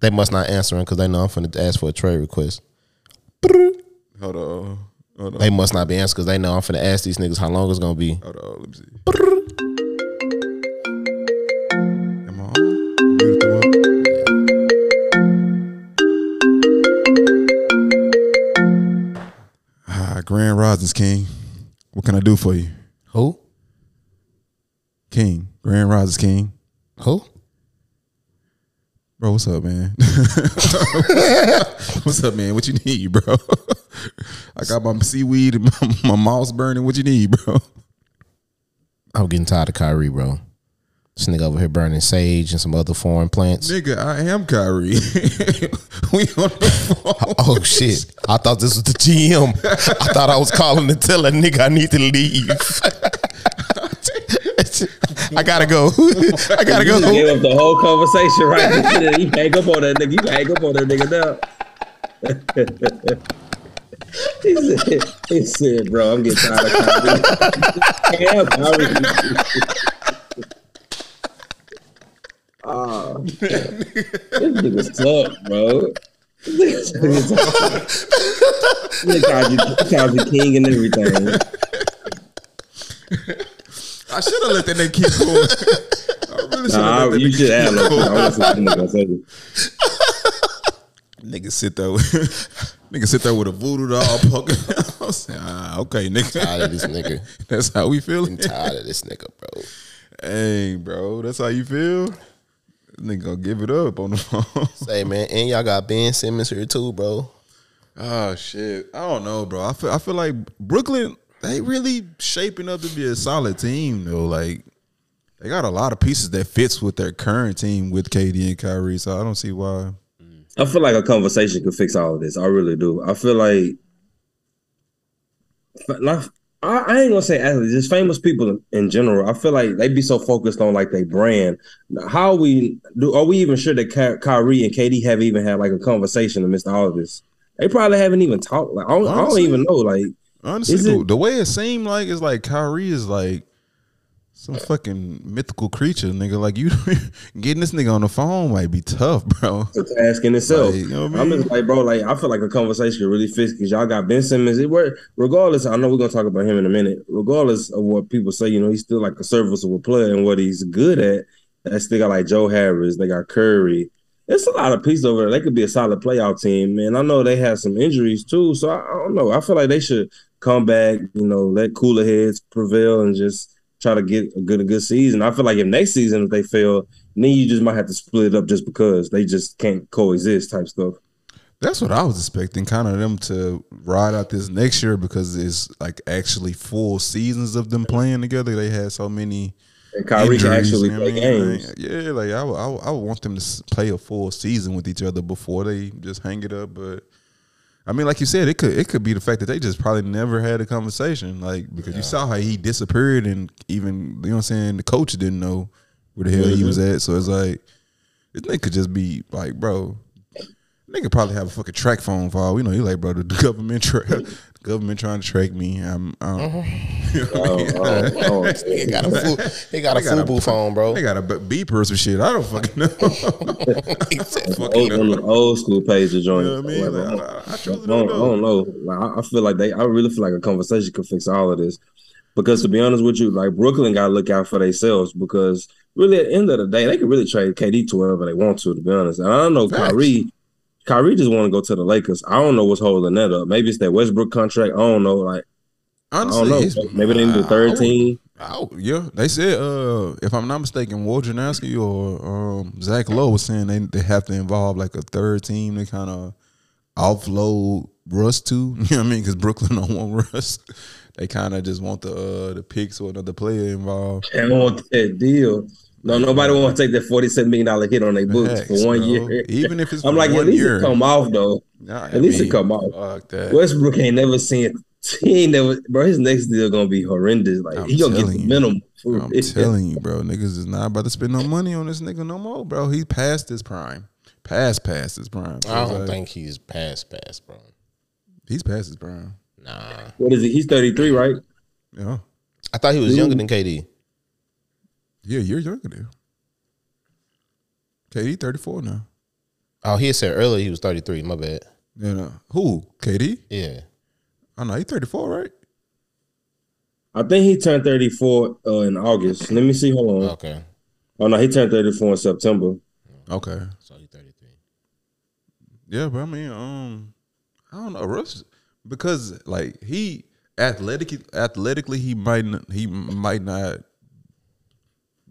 they must not answer him because they know I'm finna ask for a trade request. Hold on, hold on, They must not be answering because they know I'm finna ask these niggas how long it's gonna be. hold on. Let me see. Am I on? Muted them up. Grand Risings King. What can I do for you? Who? King. Grand Risings King. Who? Bro, what's up, man? [laughs] what's up, man? What you need, bro? [laughs] I got my seaweed and my, my moss burning. What you need, bro? I'm getting tired of Kyrie, bro. This nigga over here burning sage and some other foreign plants. Nigga, I am Kyrie. [laughs] we on the phone. Oh shit! I thought this was the GM. I thought I was calling to tell a nigga I need to leave. I gotta go. [laughs] I gotta You go. gave up the whole conversation right [laughs] there. You hang up on that nigga. You hang up on that nigga now. [laughs] he, said, he said, bro, I'm getting tired of Kyrie. yeah, Kyrie. Oh, this nigga suck, bro. This nigga called you, called you king and everything. I should have let that nigga keep going. I really should Nah, let that you nigga should Look, going. I want to see what the nigga. Nigga sit there with [laughs] nigga sit there with a voodoo doll poking. [laughs] I say, ah, okay, nigga. Tired of this nigga. [laughs] That's how we feeling. I'm tired of this nigga, bro. Hey, bro, that's how you feel. Nigga gonna give it up on the phone. Say man, and y'all got Ben Simmons here too, bro. Oh shit, I don't know, bro. I feel I feel like Brooklyn they really shaping up to be a solid team though. Like they got a lot of pieces that fits with their current team with KD and Kyrie. So I don't see why. I feel like a conversation could fix all of this. I really do. I feel like, like I, I ain't gonna say athletes, just famous people in general. I feel like they be so focused on like their brand. How we do? Are we even sure that Ky- Kyrie and KD have even had like a conversation amidst all of this? They probably haven't even talked. Like I don't, I don't even know. Like Honestly, Is the, it- the way it seemed like is like Kyrie is like some fucking mythical creature, nigga. Like you [laughs] getting this nigga on the phone might be tough, bro. it's a task in itself. Like, you know what I I'm mean? just like, bro, like I feel like a conversation could really fix because y'all got Ben Simmons. It were regardless. I know we're gonna talk about him in a minute. Regardless of what people say, you know, he's still like a serviceable player and what he's good at. They still got like Joe Harris. They got Curry. It's a lot of pieces over there. They could be a solid playoff team, man. I know they have some injuries too, so I, I don't know. I feel like they should come back. You know, let cooler heads prevail and just try to get a good a good season. I feel like if next season if they fail, then you just might have to split it up just because they just can't coexist type stuff. That's what I was expecting, kind of them to ride out this next year because it's like actually full seasons of them playing together. They had so many And Kyrie can injuries, actually you know play I mean? games. Like, yeah, like I, would- I, I want them to play a full season with each other before they just hang it up. But I mean, like you said, it could it could be the fact that they just probably never had a conversation, like because you saw how he disappeared, and even you know what I'm saying, the coach didn't know where the hell he was at. So it's like this nigga could just be like, bro. Nigga probably have a fucking track phone for all we know. He like, bro, the [laughs] government, tra- the government trying to track me. I'm, I'm um, uh-huh. [laughs] Oh, oh, oh, [laughs] oh He got a fu- he got a They got a- FUBU phone, bro. They got a b- beeper or some shit. I don't fucking know. [laughs] He said, old, on the old school page of joint. You know what I mean? Like, Like, I, I, I I don't don't, I know. don't know. Like, I- I feel like they. I really feel like a conversation could fix all of this. Because to be honest with you, like Brooklyn got to look out for themselves. Because really, at the end of the day, they can really trade KD to wherever they want to. To be honest, and I don't know Facts. Kyrie. Kyrie just want to go to the Lakers. I don't know what's holding that up. Maybe it's that Westbrook contract. I don't know. Like I don't know. Maybe they need I third team. Would- yeah, they said uh, if I'm not mistaken, Wojnarowski or um, Zach Lowe was saying they they have to involve like a third team to kind of offload Russ to. [laughs] You know what I mean? Because Brooklyn [laughs] don't want Russ. They kind of just want the uh, the picks or another player involved. They want that deal. No, nobody want to take that forty-seven million dollar hit on their books Facts, for one bro. year. Even if it's [laughs] I'm like, one at least year. it come off though. Nah, I At least it come off. Fuck that. Westbrook ain't never seen. He ain't never, bro. His next deal gonna be horrendous. Like I'm he gonna get telling the you. minimum. I'm [laughs] it. telling you, bro. Niggas is not about to spend no money on this nigga no more, bro. He passed his prime. Past past his prime. So I don't like, think he's past past, bro. he's past his prime. Nah, What is he? He's 33, right? Yeah. I thought he was younger than KD. Yeah, you're younger than. KD 34 now. Oh, he had said earlier he was thirty three. My bad. Yeah, no. Who? KD? Yeah, I know, he 34, right? I think he turned 34 uh, in August. Let me see. Hold on. okay. Oh no, he turned 34 in September. Okay. So he thirty three. Yeah, but I mean, um, I don't know. Russ because like he athletically athletically he might he might not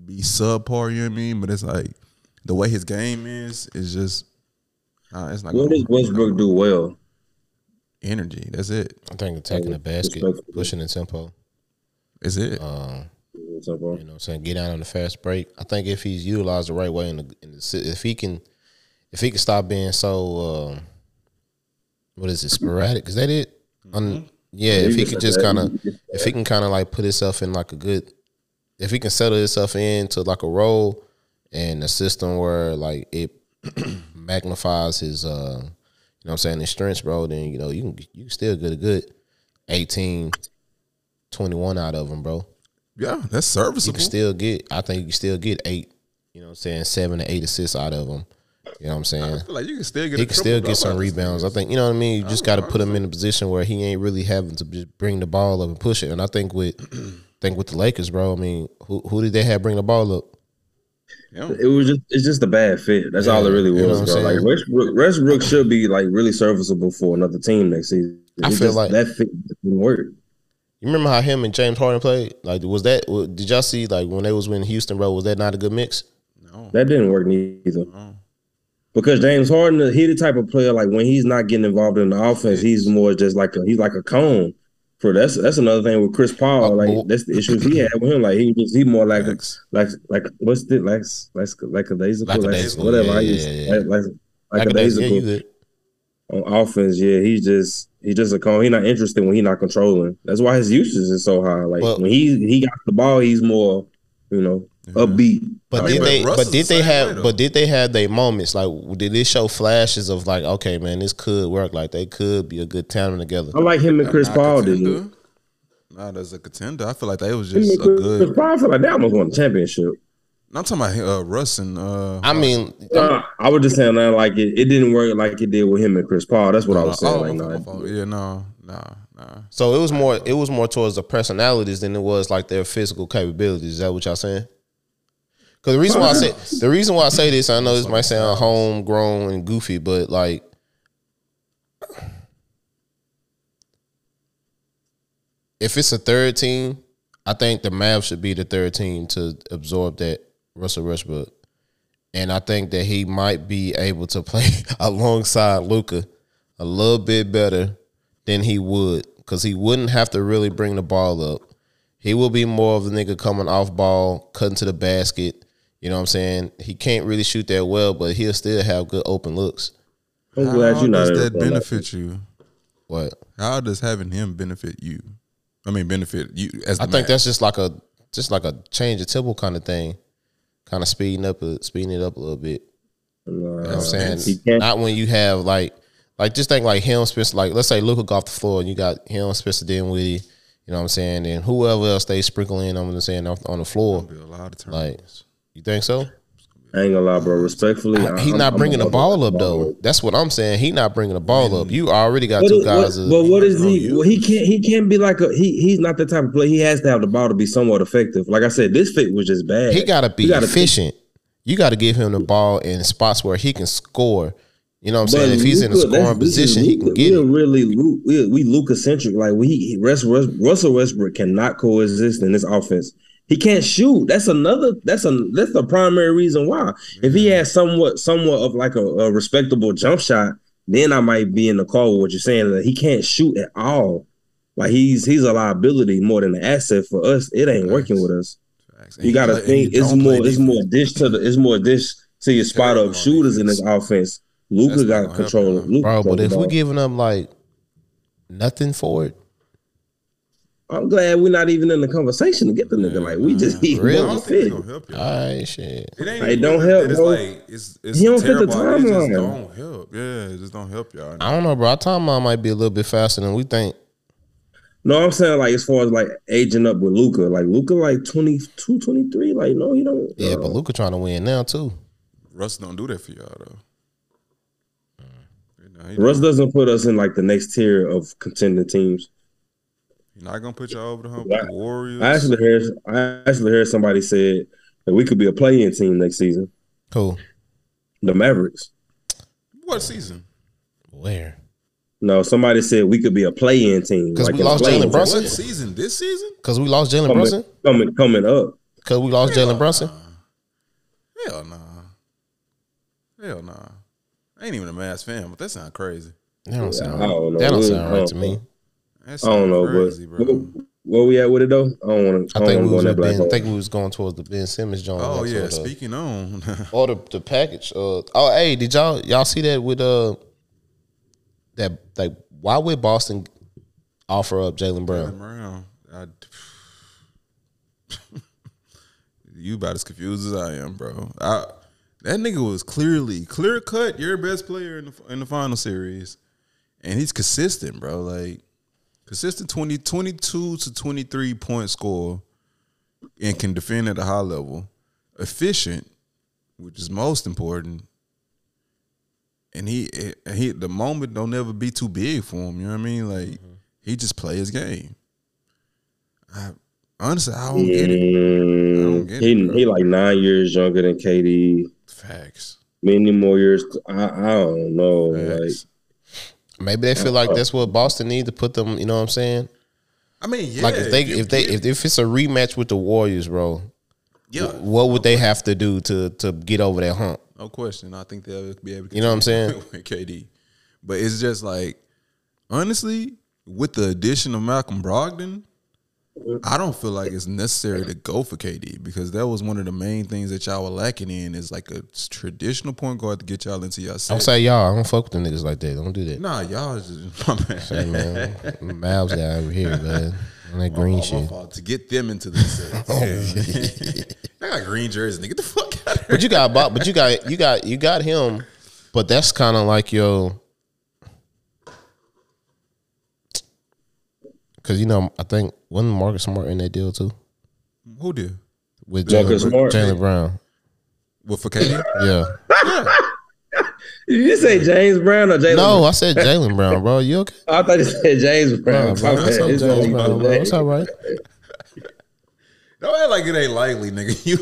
be subpar. You know what I mean? But it's like the way his game is is just nah, it's not. What does Westbrook do well? Energy. That's it. I think attacking the basket, pushing the tempo. Is it? Um, What's up, bro? you know, what I'm saying get down on the fast break. I think if he's utilized the right way in the, in the if he can, if he can stop being so, um, what is it, sporadic? Is that it? Un, yeah, if he could just kind of, if he can kind of like put himself in like a good, if he can settle himself into like a role and a system where like it [clears throat] magnifies his, uh, you know, what I'm saying his strengths, bro. Then you know you can you can still get a good 18, 21 out of him, bro yeah, that's serviceable. you can still get I think you can still get eight, you know what I'm saying, seven to eight assists out of him. You know what I'm saying? I feel like you can still get. He can still get some out of this rebounds. I think you know what I mean. You just got to put him in a position where he ain't really having to just bring the ball up and push it. And I think with, [clears throat] think with the Lakers, bro. I mean, who who did they have bring the ball up? Yeah. It was just it's just a bad fit. That's all it really you know was, what bro. Like saying? Westbrook, Westbrook should be like really serviceable for another team next season. I It feel just- like- that fit didn't work. You remember how him and James Harden played? Like, was that? Did y'all see like when they was in Houston, bro? Was that not a good mix? No. That didn't work neither. Because James Harden, he the type of player like when he's not getting involved in the offense, he's more just like a he's like a cone. For that's that's another thing with Chris Paul. Uh, Like that's the issues he had with him. Like he just he more like a, like like what's the like like like a days like, whatever. yeah, I yeah, used, yeah, yeah. Like like, a days yeah, ago you good. on offense. Yeah, he's just he's just a cone. He's not interested when he's not controlling. That's why his usage is so high. Like when he he got the ball, he's more you know upbeat. But I mean, did but they? Russ But did the they have? way, though. but did they have their moments? Like, did they show flashes of like, okay, man, this could work. Like, they could be a good tandem together. I like him and Chris Paul. contender. Did Not as a contender. I feel like they was just and a Chris good. Paul. I feel like they almost won the championship. I'm talking about uh, Russ and. Uh, I mean, Uh, I was just saying that like it, it didn't work like it did with him and Chris Paul. That's what I was saying. oh, like, okay, no, my fault. yeah, no, nah, nah. so it was more. It was more towards the personalities than it was like their physical capabilities. Is that what y'all saying? Because the reason why I say [laughs] the reason why I say this, I know this might sound homegrown and goofy, but like. If it's a third team, I think the Mavs should be the third team to absorb that Russell Westbrook. And I think that he might be able to [laughs] play alongside Luka a little bit better than he would because he wouldn't have to really bring the ball up. He will be more of the nigga coming off ball, cutting to the basket. You know what I'm saying? He can't really shoot that well, but he'll still have good open looks. I'm How glad you're does that the front benefit you? What? How does having him benefit you? I mean, benefit you as the I think man. that's just like a just like a change of tempo kind of thing, kind of speeding up, a, speeding it up a little bit. Nah, You know what I'm saying? can't. When you have like like just think like him Spencer like let's say Luka go off the floor and you got him Spencer Dinwiddie, you you know what I'm saying, and whoever else they sprinkle in I'm saying on the floor. Be a lot of Like turnovers. You think so? I ain't gonna lie, bro. Respectfully, I- He's I'm- not I'm bringing the gonna- ball up though. That's what I'm saying. He not bringing the ball up. You already got What two is- what- guys. but what is he? Well, he can't. He can't be like a. He he's not the type of player. He has to have the ball to be somewhat effective. Like I said, this fit was just bad. he got to be gotta- efficient. You got to give him the ball in spots where he can score. You know what I'm But saying? If he's in a scoring position, he can get We're it. really we we Luka centric. Like we Russell, Russell Westbrook cannot coexist in this offense. He can't shoot. That's another. That's a that's the primary reason why. If he had somewhat somewhat of like a, a respectable jump shot, then I might be in the call with what you're saying. That he can't shoot at all. Like he's he's a liability more than an asset for us. It ain't working with us. Facts. You got to think it's more. It's more dish to the. It's more dish to your spot Terrible up shooters in this offense. Luka got control. him. of Luka Bro, but if we're giving up like nothing for it, I'm glad we're not even in the conversation to get the nigga. Like we just he Really? I won't don't fit. gonna help you. all right, shit. It ain't Hey, don't that help, It's bro. like it's it's He don't fit the terrible. It timeline. don't help. Yeah, it just don't help y'all. I don't know, bro. Our timeline might be a little bit faster than we think. No, I'm saying like as far as like aging up with Luka, like Luka like 22, 23. Like no, you don't. Yeah, no. but Luka trying to win now too. Russ don't do that for y'all though. You know, Russ don't. doesn't put us in like the next tier of contending teams. He not gonna put y'all over the hump. I- The Warriors. I actually heard I actually heard somebody said that we could be a play-in team next season. Cool. The Mavericks. what season? Where? No, somebody said we could be a play-in team 'Cause like we in lost play-in Jalen Brunson? What season? This season? Because we lost Jalen coming, Brunson. coming coming up. Because we lost Jalen Brunson. Hell nah. Hell nah. I ain't even a Mavs fan, but that sound crazy. That don't sound. I don't know. That don't sound right to don't me. Know. That I don't know, crazy, but bro. where, where we at with it though? I don't want to. I I, think we was to go in that black ben, I think we was going towards the Ben Simmons joint. Oh yeah, or the- speaking on [laughs] or the, the package. Uh, oh, hey, did y'all y'all see that with uh that like why would Boston offer up Jaylen Brown? Brown. I, [laughs] you about as confused as I am, bro. I, that nigga was clearly clear cut your best player in the in the final series, and he's consistent, bro. Like consistent 20, 22 to twenty three point score, and can defend at a high level, efficient, which is most important. And he eh, he the moment don't ever be too big for him. You know what I mean? Like he just play his game. I, honestly, I don't get it. I don't get he it, bro. he like nine years younger than KD. Facts. Many more years. I I don't know. Like Facts. Maybe they feel like that's what Boston need to put them. You know what I'm saying? I mean, yeah. like if they if they if, if it's a rematch with the Warriors, bro, yeah, what would they have to do to to get over that hump? no question. I think they'll be able to. You know what I'm saying? [laughs] with KD, but it's just like honestly, with the addition of Malcolm Brogdon, I don't feel like it's necessary to go for KD because that was one of the main things that y'all were lacking in is like a traditional point guard to get y'all into your set. Don't say y'all. I don't fuck with the niggas like that. Don't do that. Nah, y'all is just [laughs] my man. Hey man, Mavs guy over here, man. [laughs] On that green My shit. fault. To get them into the set. [laughs] Oh, I got green jerseys, nigga. Get the fuck out of here. But you got, Bob- but you got, you got, you got him. But that's kind of like your, because you know, I think wasn't Marcus Smart in that deal too Who did? with Marcus Jalen Smart? Jaylen Brown. With for KD? [laughs] Yeah, did [laughs] you say James Brown or Jalen? no, I said Jaylen Brown, bro. You okay? I thought you said James Brown. Nah, bro, My that's bad. James Brown, bro. James. It's all right. Don't act like it ain't likely, nigga. [laughs] You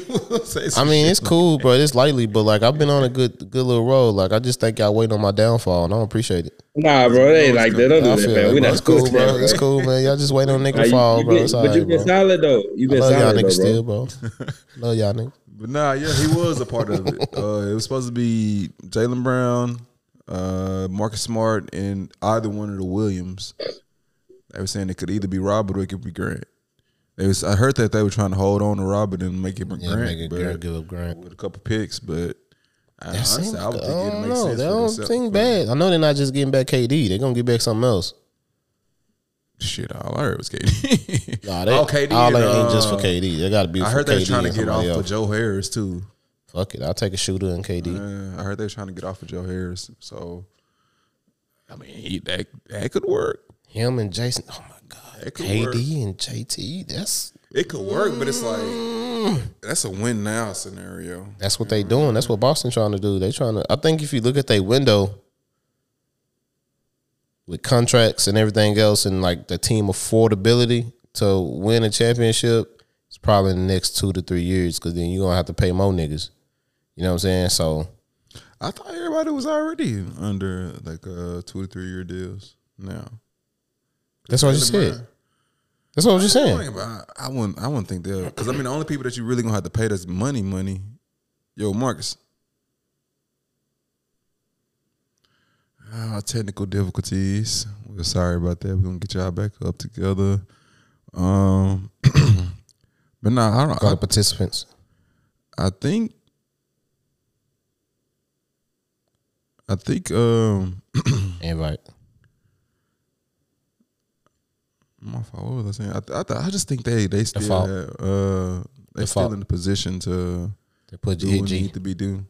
say I mean, shit it's cool, bro. it's lightly. But like, I've been on a good, good little road. Like, I just think y'all waiting on my downfall, and I don't appreciate it. Nah, bro, it ain't like that. Don't I do that, man. like, We bro, not it's cool, cool, bro. It's cool, man. Y'all just waiting on nigga Nah, fall, you bro. It's but right, you been bro. solid though. You I been love y'all solid niggas though, still, bro. bro. [laughs] love y'all niggas. But nah, yeah, he was a part of it. [laughs] Uh, it was supposed to be Jaylen Brown, uh, Marcus Smart, and either one of the Williams. They were saying it could either be Robert or it could be Grant. They was, I heard that they were trying to hold on to Robert and make it Yeah, Grant, make it but give up Grant. with a couple picks. But I, That seems, honestly, I would think it don't makes know. sense. That don't seem bad. I know they're not just getting back KD. They're gonna get back something else. Shit, all I heard was KD. [laughs] Nah, they, Oh, KD all and, that ain't just for uh, KD. They got to be. I heard they were KD trying to get off somebody for. Joe Harris too. Fuck it, I'll take a shooter and KD. Uh, I heard they're trying to get off of Joe Harris. So, I mean, he, that that could work. Him and Jayson. Oh my That could KD work. and JT. That's It could work, but it's like Mm. that's a win now scenario. that's what they doing. That's what Boston trying to do. They trying to. I think if you look at their window with contracts and everything else, and like the team affordability to win a championship, it's probably in the next two to three years. Because then you're gonna have to pay more niggas. You know what I'm saying? So I thought everybody was already under like uh two to three year deals now. That's what you said. That's what I was just saying. I, I wouldn't. I wouldn't think they'll because I mean the only people that you really gonna have to pay that's money, money. Yo, Marcus. Ah, technical difficulties. We're sorry about that. We're gonna get y'all back up together. Um, [clears throat] but nah, I don't. Call I, the participants. I think I think um [clears throat] Invite. My fault. What was I saying? I, th- I, th- I just think they they still Default. have, uh they Default. still in the position to They put do what G. need to be do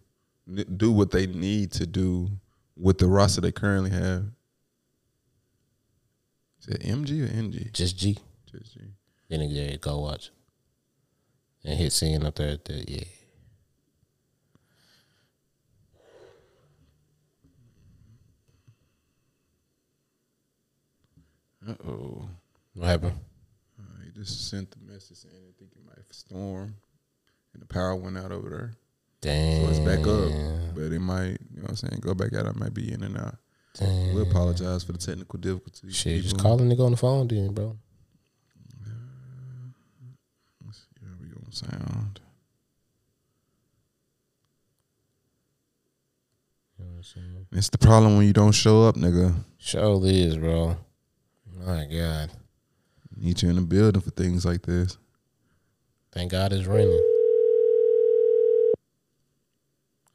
do what they need to do with the roster they currently have. Is it MG or NG? Just G. Just G. Then again, go watch. And hit seeing up there at the yeah. Uh oh. What happened? Uh, he just sent the message saying they think it might storm, and the power went out over there. Damn. So it's back up, but it might, you know what I'm saying, go back out. It might be in and out. Damn. We apologize for the technical difficulties. Shit, just call a nigga on the phone then, bro. Uh, Here we go. Sound. You know what I'm saying? It's the problem when you don't show up, nigga. Surely is, bro. My God. Need you in the building for things like this. Thank God it's raining.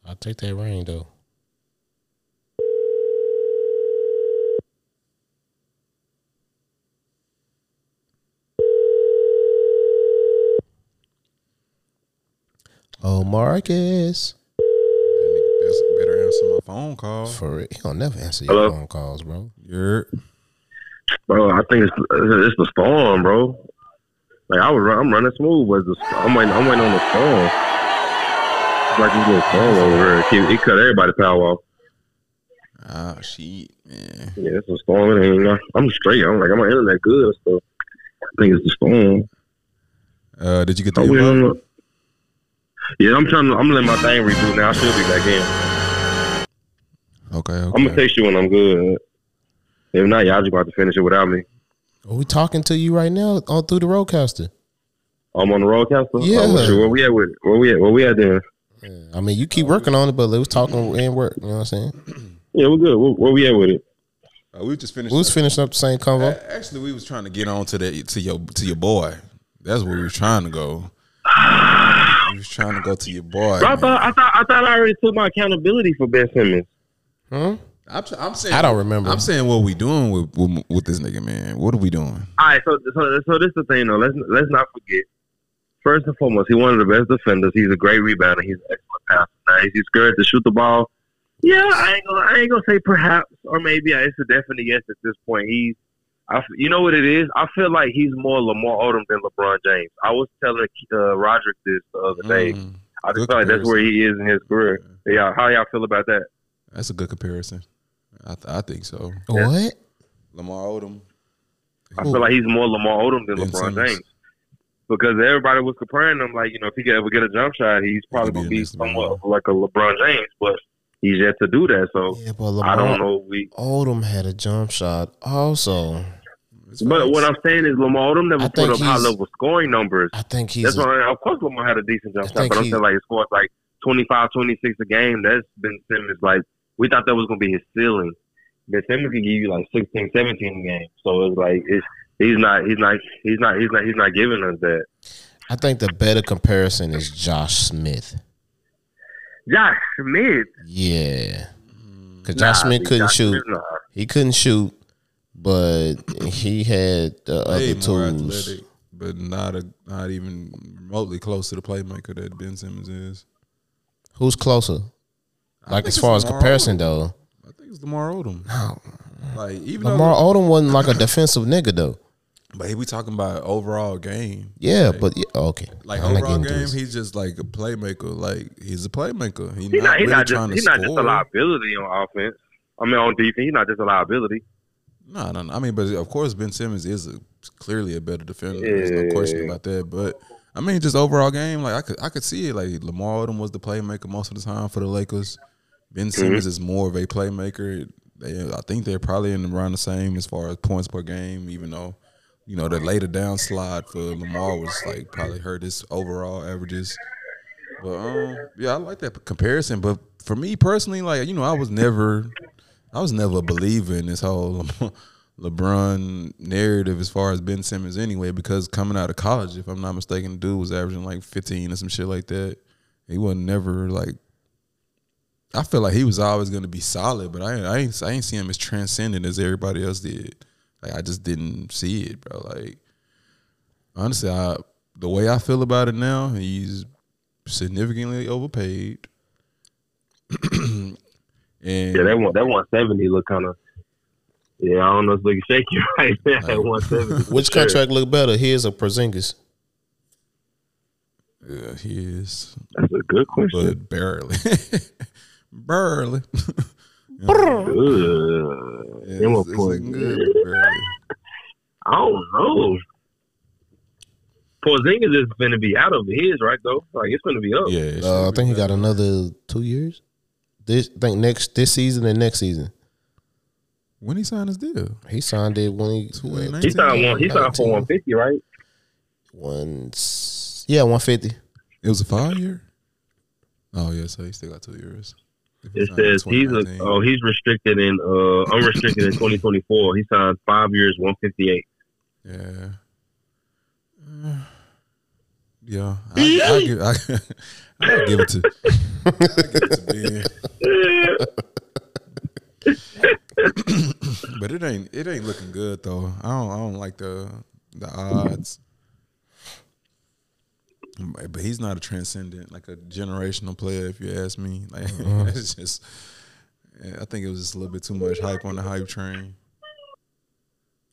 I'll take that rain though. Oh Marcus. That nigga better answer my phone call. For real. He don't never answer your Hello? phone calls, bro. You're Bro, I think it's it's the storm, bro. Like I was, run- I'm running smooth, but the, I'm waiting. I'm waiting on the storm. It's like this little storm over here. He, he cut everybody power off. ah shit, man. Yeah, it's a storm. It ain't, I'm straight. I'm like, I'm on internet good. So I think it's the storm. Uh, did you get the Oh, we invite? don't. Yeah, I'm trying to. I'm letting my thing reboot now. I should be back in. Okay, I'm gonna text you when I'm good. If not, y'all just about to finish it without me. Are we talking to you right now on through the RODECaster? I'm on the RODECaster. Yeah. Oh, sure. Where we at with it? Where we at? Where we at then? I mean, you keep working on it, but it was talking and work. You know what I'm saying? [clears throat] Yeah, we're good. Where, where we at with it? Uh, we just finished. We was finishing up the same convo. A- Actually, we was trying to get on to that to your to your boy. That's where we was trying to go. We was trying to go to your boy. Bro, I thought I thought I thought I already took my accountability for Ben Simmons. Huh? I'm, I'm saying I don't remember. I'm saying what we doing with, with with this nigga, man. What are we doing? All right, so so so this is the thing though. Let's let's not forget. First and foremost, he's one of the best defenders. He's a great rebounder. He's an excellent passer. Now, is he scared to shoot the ball? Yeah, I ain't gonna I ain't gonna say perhaps or maybe. It's a definite yes at this point. He's, I, f- you know what it is. I feel like he's more Lamar Odom than LeBron James. I was telling uh, Roderick this the other day. Mm, I just feel like that's where he is in his career. Yeah, how y'all feel about that? that's a good comparison. I th- I think so. What? Lamar Odom. I feel like he's more Lamar Odom than Ben LeBron Simmons. James. Because everybody was comparing him, like, you know, if he could ever get a jump shot, he's probably going to the be next somewhat like a LeBron James, but he's yet to do that. So Yeah, but Lamar I don't know. We, Odom had a jump shot also. It's but facts. what I'm saying is Lamar Odom I never put up high level scoring numbers. I think he's That's a- why, of course, Lamar had a decent jump I shot, think but I'm saying like he scores like 25, 26 a game. That's Ben Simmons. Like we thought that was going to be his ceiling. Ben Simmons can give you like 16, 17 a game. So it's like it's he's not he's not he's not he's not he's not giving us that. I think the better comparison is Josh Smith. Josh Smith. Yeah. Mm. Cause Nah, Josh Smith couldn't Josh shoot. Smith, nah. He couldn't shoot, but he had the Way other more tools. athletic, but not a not even remotely close to the playmaker that Ben Simmons is. Who's closer? I Like as far as Lamar comparison Odom. though, I think it's Lamar Odom. no. [sighs] Like even Lamar though, Odom wasn't like a defensive nigga though. but he we talking about overall game. Yeah, Like- but yeah, okay. Like I'm overall game, he's just like a playmaker. Like he's a playmaker. He's, He's not, not, he's really not trying just to he's score. not just a liability on offense. I mean on defense, he's not just a liability. No, no, no. I mean, but of course, Ben Simmons is a, clearly a better defender. There's no question about that. But I mean, just overall game, like I could, I could see it. Like Lamar Odom was the playmaker most of the time for the Lakers. Ben Mm-hmm. Simmons is more of a playmaker. They, I think they're probably in around the same as far as points per game. Even though, you know, the later down slide for Lamar was like probably hurt his overall averages. But um, yeah, I like that comparison. But for me personally, like you know, I was never, I was never a believer in this whole [laughs] LeBron narrative as far as Ben Simmons anyway. Because coming out of college, if I'm not mistaken, the dude was averaging like 15 or some shit like that. He wasn't never like. I feel like he was always going to be solid, but I I ain't I ain't see him as transcendent as everybody else did. Like I just didn't see it, bro. Like honestly, I the way I feel about it now, he's significantly overpaid. [clears throat] and Yeah, that one that one seventy look kind of. Yeah, I don't know if they can shake you [laughs] right there at one seventy. Which contract look better, his or Porzingis? yeah, he is, That's a good question. but barely, [laughs] barely. Ugh. [laughs] Yeah, Them it's- a it's looking good, but. I don't know. Porzingis is going to be out of his right though. Like it's going to be up. Yeah, Uh, I think he got another two years. This I think next this season and next season. When he signed his deal, He signed it when he 2019. He signed one. He signed for 150, right? once. Yeah, one fifty. It was a five year. Oh yeah, so he still got two years. It says he's a oh he's restricted in uh unrestricted in 2024. He signed five years, 158. Yeah. Uh, yeah. I, I, give, I, [laughs] I'll give it to. [laughs] Give it to Ben. [laughs] but it ain't it ain't looking good though. I don't I don't like the the odds. But but he's not a transcendent, like a generational player, if you ask me. [laughs] Like mm-hmm. it's just, I think it was just a little bit too much hype on the hype train.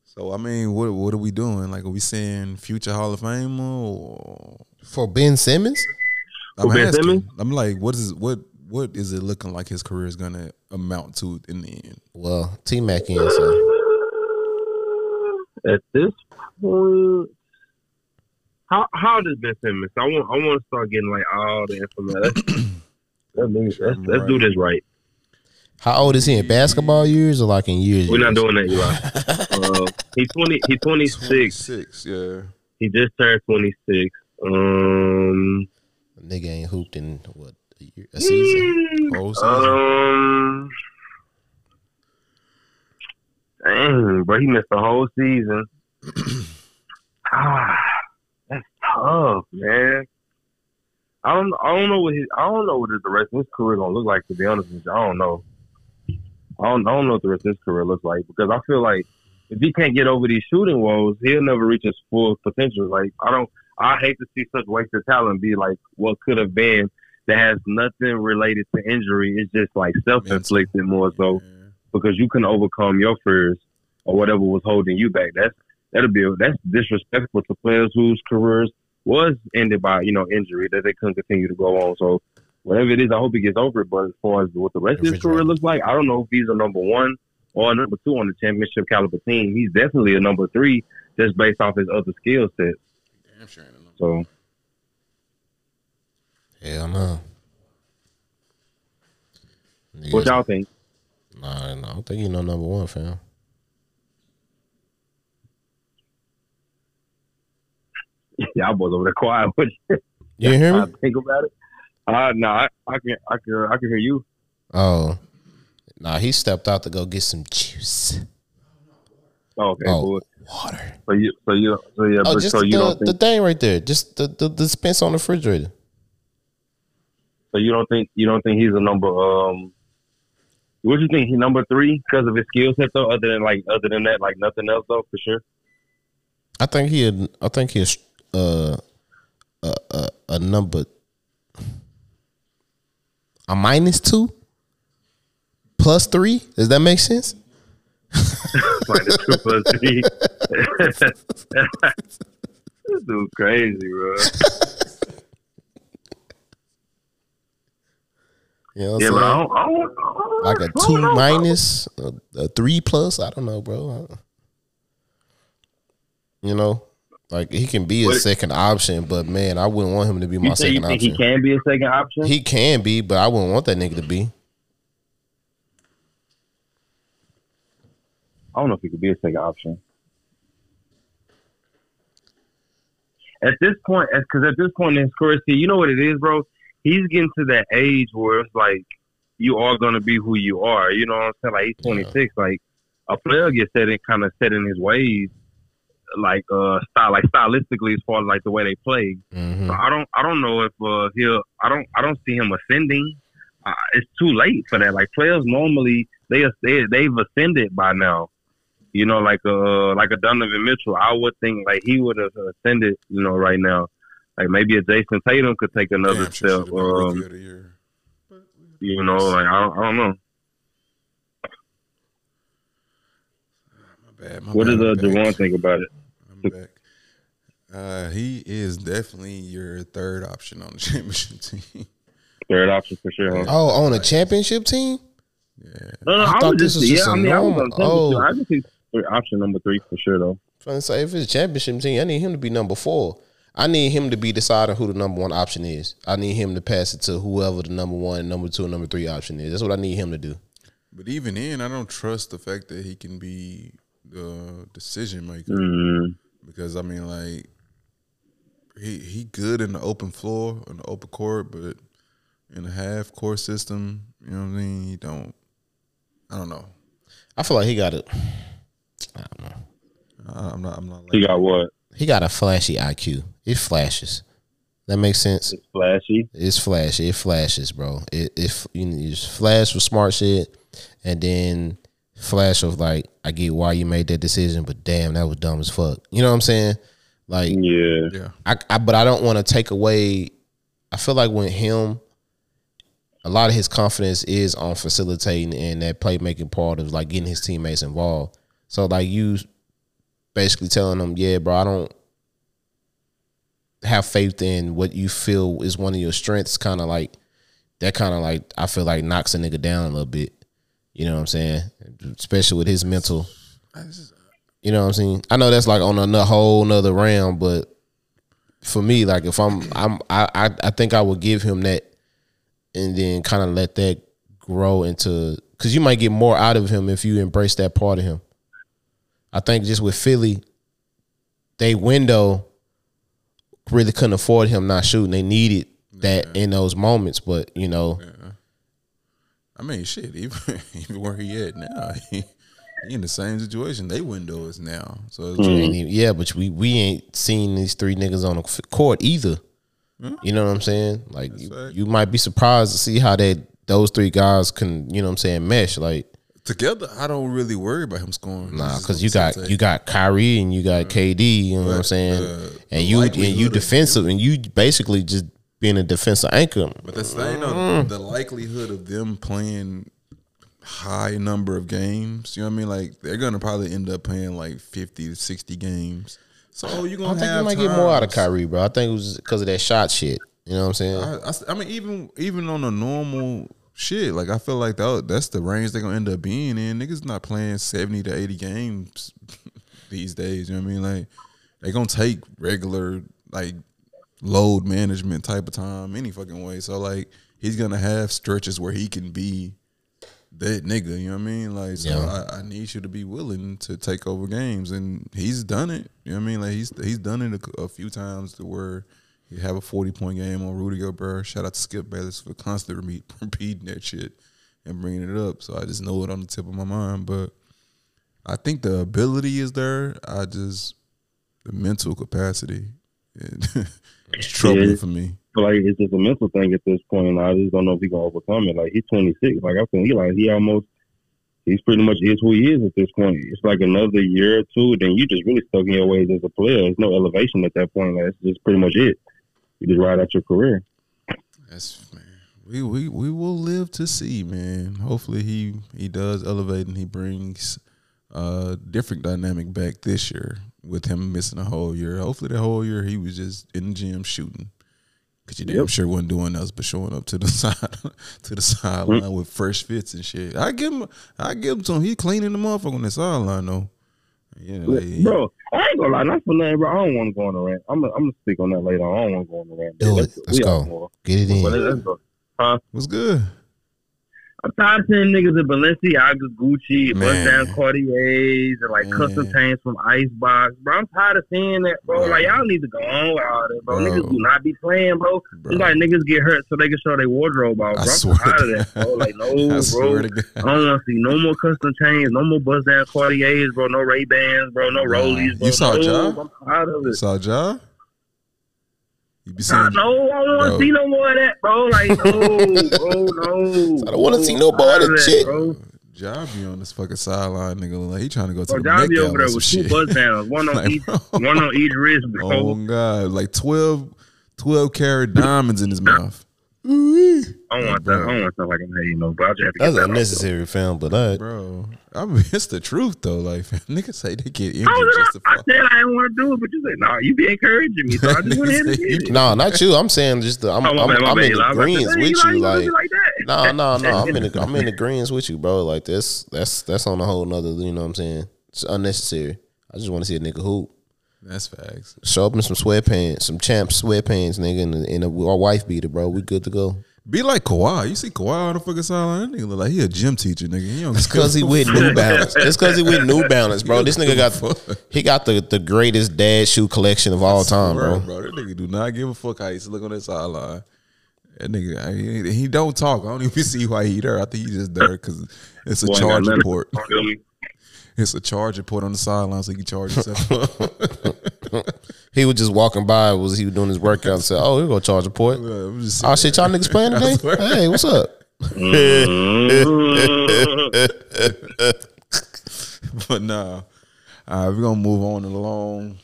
So I mean, what what are we doing? Like, are we saying future Hall of Famer or For Ben Simmons? I'm Ben asking. Simmons? I'm like, what is what what is it looking like his career is gonna amount to in the end? Well, T Mac in, so At this point, how how does Ben Simmons? I want I want to start getting like all the information. Let's, let's, [clears throat] let's, let's do this right. how old is he in basketball years or like in years? We're not doing that, Eli. uh, he's twenty. He's twenty six. Six, yeah. He just turned twenty six. Um, Nigga ain't hooped in what a, year, a season. Whole season. um, dang, bro, he missed the whole season. [clears throat] ah, that's tough, man. I don't, I don't know what his, I don't know what the rest of his career gonna look like. To be honest with you, I don't know. I don't, I don't know what the rest of his career looks like because I feel like if he can't get over these shooting woes, he'll never reach his full potential. Like I don't, I hate to see such wasted talent be like what could have been that has nothing related to injury. It's just like self-inflicted more so because you can overcome your fears or whatever was holding you back. That's that'll be that's disrespectful to players whose careers was ended by you know injury that they couldn't continue to go on. So whatever it is, I hope he gets over it. But as far as what the rest of his career looks like, I don't know if he's a number one or a number two on the championship caliber team. He's definitely a number three just based off his other skill sets. So Hell no. what y'all think? Nah, nah, I don't think he's no number one, fam. Y'all was over there quiet. What [laughs] You hear I me? think about it. Uh, no, I, I can, I can, I can hear you. Oh, nah, he stepped out to go get some juice. Oh, okay, Oh, cool. water. So you, so you, so yeah, Oh, but just so you the, don't the thing right there, just the the, the dispense on the refrigerator. so you don't think, you don't think he's a number. Um, what you think? He number three because of his skill set, though. Other than like, other than that, like nothing else, though, for sure. I think he, had, I think he's uh, a, a a number a minus two plus three. Does that make sense? [laughs] Minus two plus three. [laughs] this dude crazy, bro. You know Yeah, I'm but I don't, I don't, I don't like a don't two minus, a, a three plus. I don't know, bro. You know, like he can be a second option, but man, I wouldn't want him to be my say you second think option. he can be a second option? He can be, but I wouldn't want that nigga to be. I don't know if he could be a second option. At this point, because at this point in his career, see, you know what it is, bro. He's getting to that age where it's like you are gonna be who you are. You know what I'm saying? Like he's 26. Like a player gets set in kind of set in his ways, like uh style, like stylistically as far as like the way they play. hmm So I don't, I don't know if uh, he'll. I don't, I don't see him ascending. Uh, it's too late for that. Like players normally, they they they've ascended by now. You know, like uh, like a Donovan Mitchell. I would think like he would have ascended. You know, right now, like maybe a Jayson Tatum could take another sure step. should've been rookie Um, of the year. you know, like I don't, I don't know. Bad. What bad, does uh, I'm back. Javon think about it? I'm back. Uh, he is definitely your third option on the [laughs] championship team. Third option for sure. Huh? Oh, on a championship team? yeah. No, no, I I, thought this just, was just yeah. a I mean, I was normal- oh. I just think option number three for sure though. Trying to say if it's a championship team, I need him to be number four. I need him to be deciding who the number one option is. I need him to pass it to whoever the number one, number two, number three option is. That's what I need him to do. But even then, I don't trust the fact that he can be the decision maker Mhm. Because I mean, like he he good in the open floor in the open court, but in a half court system, you know what I mean. He don't. I don't know. I feel like he got it. I, don't know. I'm not. I'm not. Like, He got what? He got a flashy IQ. It flashes. That makes sense. It's flashy. It's flashy. It flashes, bro. It it you know, you just flash with smart shit, and then flash of like, I get why you made that decision, but damn, that was dumb as fuck. You know what I'm saying? Like, Yeah. yeah. I, I but I don't want to take away. I feel like when him, a lot of his confidence is on facilitating and that playmaking part of like getting his teammates involved. So like you, basically telling them, yeah, bro, I don't have faith in what you feel is one of your strengths. Kind of like that. Kind of like I feel like knocks a nigga down a little bit. You know what I'm saying? Especially with his mental. Uh, you know what I'm saying? I know that's like on a whole nother round, but for me, like if I'm, I'm, I, I, I think I would give him that, and then kind of let that grow into, because you might get more out of him if you embrace that part of him. I think just with Philly, they window really couldn't afford him not shooting. They needed that in those moments, but you know, I mean, shit. Even [laughs] even where he at now, [laughs] he, he in the same situation. They window is now. So even- yeah, but we we ain't seen these three niggas on the court either. You know what I'm saying? Like you, fact. you might be surprised to see how that those three guys can, you know what I'm saying, mesh. Like together. I don't really worry about him scoring. nah, because you got you got Kyrie and you got KD. You know what I'm saying? uh, and you and you defensive and you basically just being a defensive anchor. But that's the thing, though, Mm. the likelihood of them playing high number of games, you know what I mean? Like they're gonna probably end up playing like fifty to sixty games. So you're gonna think have you might get more out of times- Kyrie, bro. I think it was because of that shot shit. You know what I'm saying? I, I, I mean, even even on a normal shit, like I feel like that that's the range they're gonna end up being in. Niggas not playing seventy to eighty games [laughs] these days. You know what I mean? Like they're gonna take regular like load management type of time any fucking way. So like he's gonna have stretches where he can be that nigga. You know what I mean? Like so Yeah. I, I need you to be willing to take over games, and he's done it. You know what I mean? Like he's he's done it a, a few times to where. You have a forty point game on Rudy Gobert. Shout out to Skip Bayless for constantly repeat, [laughs] repeating that shit and bringing it up. So I just know it on the tip of my mind. But I think the ability is there. I just the mental capacity. [laughs] it's troubling Yeah. for me. feel like it's just a mental thing at this point. And I just don't know if he can overcome it. Like he's 26. Like I think he like he almost he's pretty much is who he is at this point. It's like another year or two, then you just really stuck in your ways as a player. There's no elevation at that point. Like it's just pretty much it. You just ride out your career. That's man. We, we we will live to see, man. Hopefully he he does elevate and he brings a different dynamic back this year with him missing a whole year. Hopefully the whole year he was just in the gym shooting. Cause you damn sure wasn't doing else but showing up to the [laughs] side to the sideline mm. with fresh fits and shit. I give him I give him some he cleaning the motherfucker on the sideline though. Yeah, like, he- Bro, I ain't gonna lie, not for nothing, bro. I don't want to go on the rant. I'm gonna, I'm gonna speak on that later. I don't want to go on the rant. Do Let's- it. Let's go. Get it in. let's go. what's good? I'm tired of seeing niggas in Balenciaga, Gucci, bust down Cartiers, and like custom Man. chains from Icebox. Bro, I'm tired of seeing that, bro. Bro. Like, y'all need to go on with all that, bro. Bro. Niggas do not be playing, bro. Bro. It's like niggas get hurt so they can show their wardrobe out, bro. I I'm swear tired of that, bro. Like, [laughs] no, bro. swear to God. I don't want to see no more custom chains, no more bust down Cartiers, bro. No Ray Bans, bro. No Rollies, bro. You saw no, Ja? I'm tired of You it. saw Ja? You be Nah, no, I don't want to see no more of that, bro. Like, no, [laughs] bro, no. I don't wanna see no more of that shit. bro. Ja be on this fucking sideline, nigga. Like he trying to go to Bro, the John Met over there with two buzz downs, [laughs] one on Like, each, bro. one on each wrist, bro. Oh god, like 12, 12 carat diamonds in his mouth. I don't want that. I don't want stuff like I'm hating, no. But I just have to get That's that off, unnecessary, film. But uh, Bro, I mean [laughs] it's the truth though. Like [laughs] niggas say they get injured. I, just to I fall. said I didn't want to do it, but you said no. You be encouraging me, so I just went ahead and [laughs] did it. no, not you. I'm saying just the, I'm Oh, I'm, bad, my I'm in the was greens say, with Eli, you. Like be like that. no, no, no. I'm in the I'm in the greens with you, bro. Like this that's that's on a whole nother. You know what I'm saying? It's unnecessary. I just want to see a nigga hoop. That's facts. Show up in some sweatpants, some champ sweatpants, nigga, and, and a, our wife beater, bro. We good to go. Be like Kawhi. You see Kawhi on the fucking sideline. That nigga look like he a gym teacher, nigga. He don't It's because he with New [laughs] Balance. It's because he with New Balance, bro. This nigga got he got the, the greatest dad shoe collection of all time, bro. bro. That nigga do not give a fuck how he used to look on that sideline. That nigga, I mean, he, he don't talk. I don't even [laughs] see why he there. I think he just there because it's a Boy, ain't got charging nothing. port. It's a charging port on the sideline so he can charge himself. [laughs] [laughs] He was just walking by, was he was doing his workout and said, "Oh, we gonna charge a port." Yeah, Oh shit, y'all niggas playing today? [laughs] Hey, what's up? [laughs] but nah. Right, we're gonna move on along.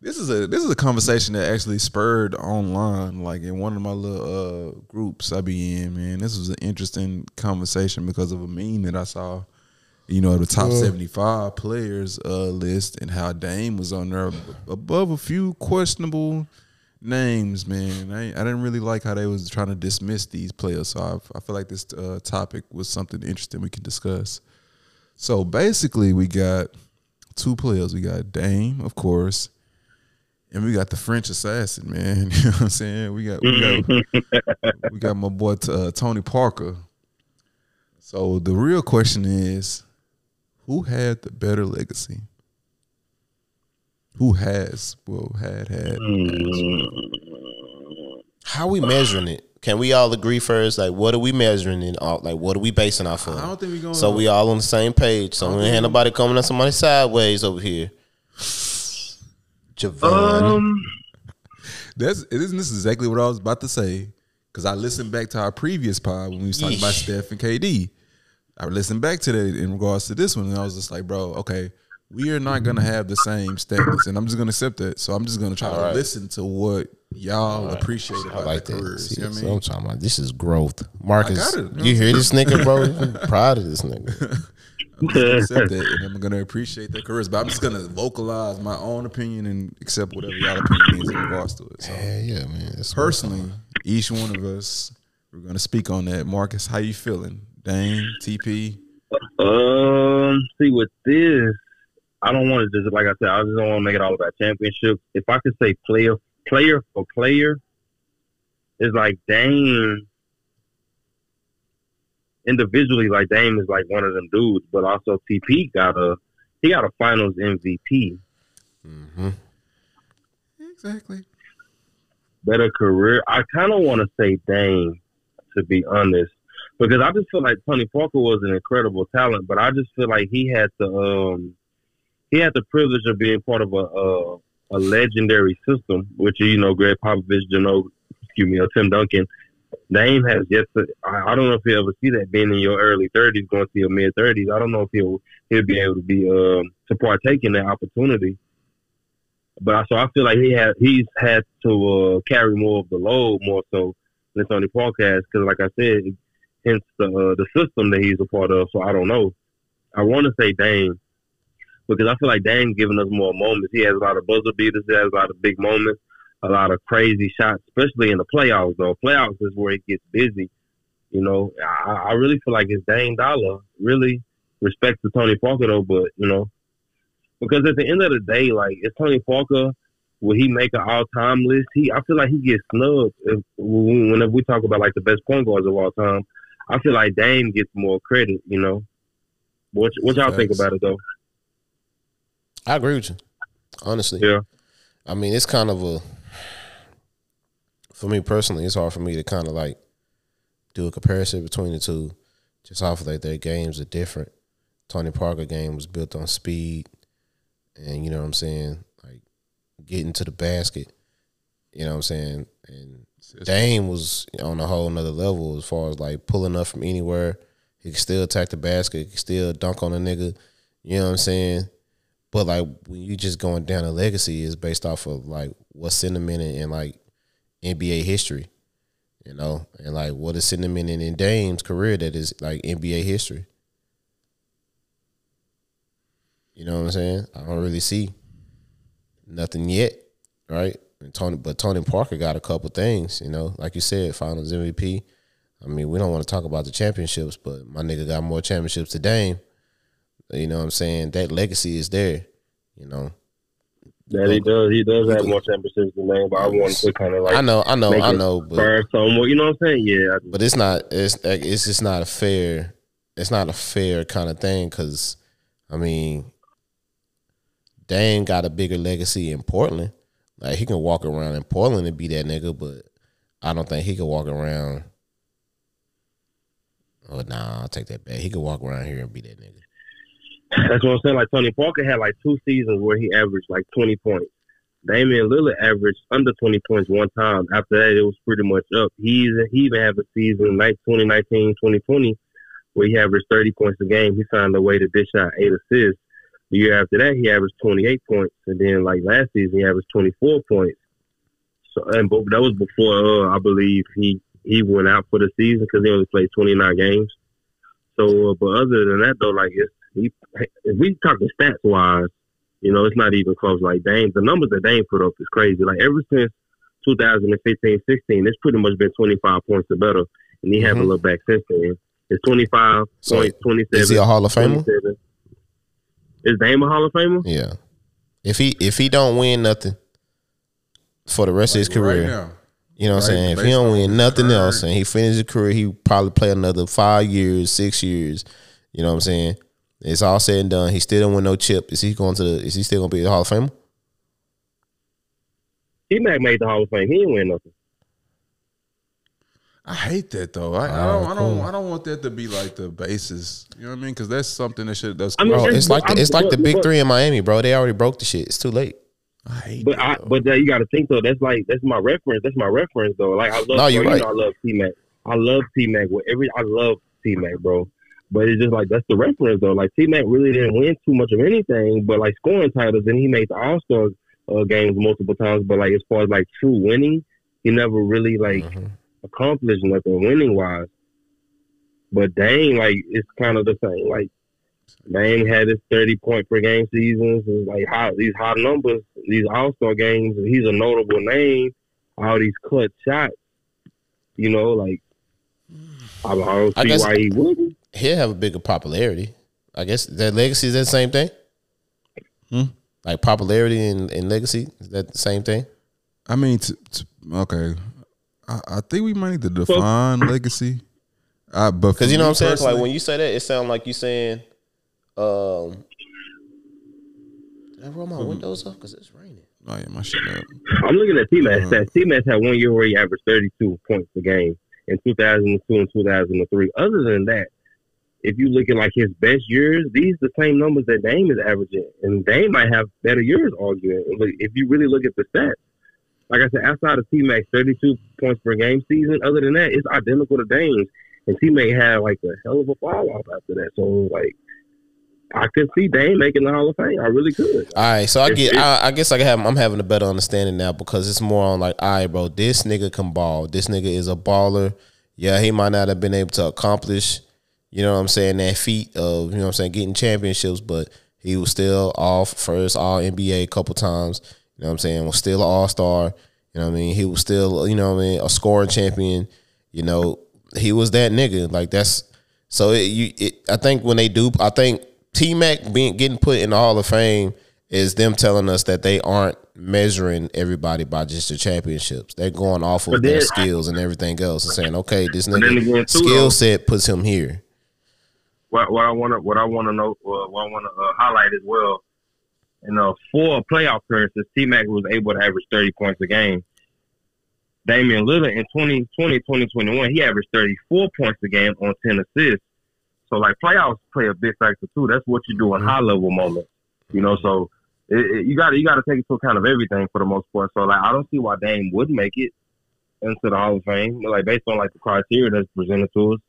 This is a this is a conversation that actually spurred online, like in one of my little uh groups I be in, man. This was an interesting conversation because of a meme that I saw. You know, the top seventy five players uh list and how Dame was on there above a few questionable names, man. I, I didn't really like how they was trying to dismiss these players. So I, I feel like this uh, topic was something interesting we can discuss. So basically, we got two players. We got Dame, of course, and we got the French assassin, man. [laughs] You know what I'm saying? We got we got [laughs] we got my boy uh, Tony Parker. So the real question is, who had the better legacy? Who has well had had? How we measuring it? Can we all agree first? Like, what are we measuring in? All, like, what are we basing off of? I don't think we gonna. so we all on the same page. So we ain't had nobody coming at somebody sideways over here. Javon. Um, That's this exactly what I was about to say. Cause I listened back to our previous pod when we was talking about Yeesh. Steph and KD. I listened back to that in regards to this one, and I was just like, bro, okay, we are not gonna have the same standards, and I'm just gonna accept that. So I'm just gonna try to right. listen to what y'all appreciate I like that. careers. See, You know what I so mean? I'm talking about this is growth. Marcus, it. you hear this nigga, bro? [laughs] I'm proud of this nigga. [laughs] I'm just gonna accept that, and I'm gonna appreciate their careers. But I'm just gonna vocalize my own opinion and accept whatever y'all opinion is in regards to it. So Yeah, yeah, man. Personally, each one of us, we're gonna speak on that. Marcus, how you feeling? Dame, TP. um, see with this, I don't want to just like I said, I just don't want to make it all about championship. If I could say player, player for player, it's like Dame. Individually, like Dame is like one of them dudes, but also TP got a he got a Finals MVP. Mm-hmm. Exactly. better career. I kind of want to say Dame, to be honest, because I just feel like Tony Parker was an incredible talent, but I just feel like he had the um he had the privilege of being part of a a, a legendary system, which you know Gregg Popovich, you know, excuse me, or Tim Duncan. Dame has yet to. I, I don't know if he'll ever see that being in your early thirties, going to your mid thirties. I don't know if he'll he'll be able to be um to partake in that opportunity. But I- so I feel like he had he's had to uh, carry more of the load more so than Tony Parker has because, like I said, hence the uh, the system that he's a part of. So I don't know. I want to say Dame because I feel like Dame's giving us more moments. He has a lot of buzzer beaters. He has a lot of big moments, a lot of crazy shots, especially in the playoffs. Though playoffs is where it gets busy. You know, I, I really feel like it's Dame Dollar. Really respect to Tony Parker though, but you know, because at the end of the day, like it's Tony Parker. Will he make an all-time list? He, I feel like he gets snubbed if, whenever we talk about like the best point guards of all time. I feel like Dame gets more credit. You know, what what y'all think about it though? I agree with you. Honestly. Yeah. I mean, it's kind of a for me personally, it's hard for me to kind of like do a comparison between the two, just off of like their games are different. Tony Parker game was built on speed, and you know what I'm saying, like getting to the basket. You know what I'm saying, and Dame was on a whole nother level as far as like pulling up from anywhere. He could still attack the basket. He could still dunk on a nigga. You know what I'm saying? But like when you just going down a legacy is based off of like what's sentimented in like NBA history, you know, and like what is sentimented in Dame's career that is like NBA history. You know what I'm saying? I don't really see nothing yet, right? And Tony, but Tony Parker got a couple things, you know, like you said, Finals MVP. I mean, we don't want to talk about the championships, but my nigga got more championships than Dame. You know what I'm saying? That legacy is there, you know. That he does. He does have more championships than Dame, but I want to kind of like I know, I know, I know, but somewhat. You know what I'm saying? Yeah. I- but it's not. It's like, it's just not a fair. It's not a fair kind of thing because, I mean, Dame got a bigger legacy in Portland. Like he can walk around in Portland and be that nigga, but I don't think he could walk around. Oh nah, I'll take that back. He could walk around here and be that nigga. That's what I'm saying. Like Tony Parker had like two seasons where he averaged like 20 points. Damian Lillard averaged under 20 points one time. After that, it was pretty much up. He he even had a season like 2019, 2020 where he averaged 30 points a game. He found a way to dish out eight assists. The year after that, he averaged 28 points, and then like last season, he averaged 24 points. So and but that was before uh, I believe he he went out for the season because he only played 29 games. So, uh, but other than that though, like it's he, if we talking stats wise, you know, it's not even close. Like Dame, the numbers that Dame put up is crazy. Like ever since 2015, 16, it's pretty much been 25 points or better, and he Mhm. haven't looked back since then. It's 25 So, points, 27. Is he a Hall of Famer? 27. Is Dame a Hall of Famer? Yeah. If he if he don't win nothing for the rest of his Right career, now. you know what I'm Right, saying? If he don't win nothing current- else and he finishes his career, he probably play another five years, six years. You know what I'm saying? It's all said and done. He still don't win no chip. Is he going to the? Is he still gonna be a Hall of Famer? He Mac made the Hall of Fame. He didn't win nothing. I hate that though. I, I don't. I don't. I don't want that to be like the basis. You know what I mean? Because that's something that should. That's. I mean, Bro, It's- it's like the, I'm- it's like the big three in Miami, bro. They already broke the shit. It's too late. I hate But that, I, but uh, you got to think though. That's like that's my reference. That's my reference though. Like I love. No, you're bro, you right. know I love T Mac. I love T Mac. With every, I love T Mac, bro. But it's just like that's the reference though. Like T Mac really didn't win too much of anything, but like scoring titles, and he made the All Star uh, games multiple times. But like as far as like true winning, he never really like Mhm. Accomplished nothing winning wise. But Dame, like it's kind of the same. Like Dame had his thirty point per game seasons, and like high, these high numbers, these All Star games. and He's a notable name. All these clutch shots, you know, like I, I don't I see guess- why he wouldn't. He'll have a bigger popularity. I guess that legacy is that the same thing. Hmm? Like popularity and, and legacy is that the same thing? I mean, t- t- okay. I, I think we might need to define legacy. Uh, but Because you know what I'm saying, Like when you say that, it sounds like you saying, um, did I roll my windows up because it's raining? Oh yeah, my shit up. I'm looking at T Mac Uh-huh. stats. T Mac had one year where he averaged 32 points a game in 2002 and 2003. Other than that, if you look at like his best years, these the same numbers that Dame is averaging, and Dame might have better years arguing. Look, If you really look at the stats, like I said, outside of T Mac's 32 points per game season, other than that, it's identical to Dame's. And T Mac had like a hell of a fall off after that. So like, I could see Dame making the Hall of Fame. I really could. All right, so I get. I, I guess I have. I'm having a better understanding now because it's more on like, all right, bro. This nigga can ball. This nigga is a baller. Yeah, he might not have been able to accomplish, you know what I'm saying, that feat of you know what I'm saying, getting championships, but he was still off first All NBA a couple times. You know what I'm saying? Was still an All Star. You know what I mean? He was still, you know what I mean, a scoring champion. You know, he was that nigga. Like that's so. It, you, it, I think when they do, I think T Mac being getting put in the Hall of Fame is them telling us that they aren't measuring everybody by just the championships. They're going off of their skills and everything else and saying, okay, this nigga skill set puts him here. what, what I want to what I want to know uh, what I want to uh, highlight as well. In uh, four playoff appearances, T Mac was able to average thirty points a game. Damian Lillard in 2020, 2021, he averaged 34 points a game on 10 assists. So, like, playoffs play a big factor, too. That's what you do in high level moments, you know. So, it, it, you got to you got to take into account of everything for the most part. So, like, I don't see why Dame would make it into the Hall of Fame, like, based on, like, the criteria that's presented to us.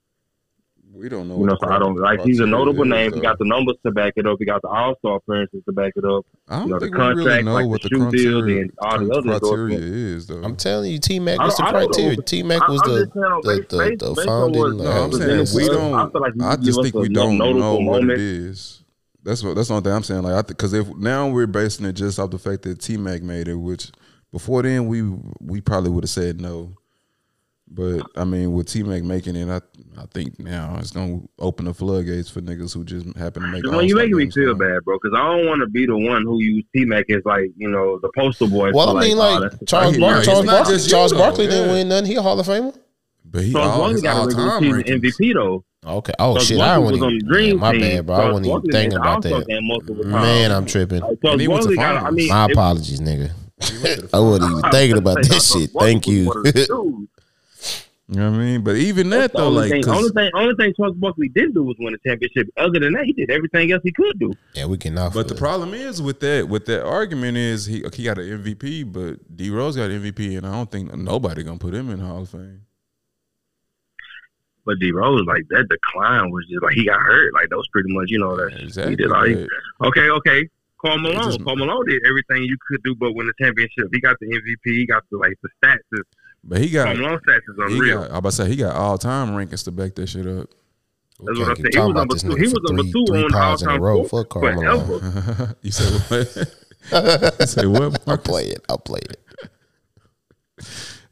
We don't know. You know, so I don't like. He's a criteria notable is, name. He got the numbers to back it up. He got the All Star appearances to back it up. I don't you know, the think we really contract, know like what the the shoe deal criteria, and all the the other criteria is, though. I'm telling you, T Mac was the don't- I don't criteria. T Mac was I'm the just saying, the based- the, based- the based on what- founding. No, I'm uh, saying we then- don't. I feel like you I just think we don't know what moment. it is. That's what. That's the only thing I'm saying. Like, because if now we're basing it just off the fact that T Mac made it, which before then we we probably would have said no. But I mean, with T Mac making it, I I think now it's gonna open the floodgates for niggas who just happen to make. It. When you making me feel for 'em. bad, bro, because I don't want to be the one who use T Mac as like you know the poster boy. Well, for I mean, like that's the Charles, Bar- it's Charles, Barkley, just Charles. Barkley didn't Yeah. win nothing. He a Hall of Famer. But he Charles all, Barkley his got a all-time regular season. MVP though. Okay. Oh Charles shit, I was wasn't on the even. Dream yeah, my Team. bad, bro. I Charles wasn't even Barkley thinking about that. Man. I'm tripping. Like, And Charles he went to Barkley got. I mean, My apologies, nigga. [laughs] I wasn't even thinking about this shit. Thank you. [laughs] one of the dudes. You know what I mean? But even that The though, only like, thing, 'cause- only thing, only thing Charles Barkley didn't do was win a championship. Other than that, he did everything else he could do. yeah, we can. But the problem is with that with that argument is he he got an MVP, but D Rose got an MVP, and I don't think nobody gonna put him in the Hall of Fame. But D Rose, like that decline was just like he got hurt. Like that was pretty much, you know, that Exactly. he did all he, Okay, okay. Karl Malone. just- Karl Malone did everything you could do, but win the championship. He got the MVP. He got the like the stats. Is, But he got Malone stats is he unreal. got. I about to say he got all time rankings to back that shit up. That's We what I'm saying. He was about number two. He was number three- two three on a all-time row. score Fuck Karl Malone. forever. [laughs] you said what? [laughs] you say what? [laughs] I'll play it. I'll play it.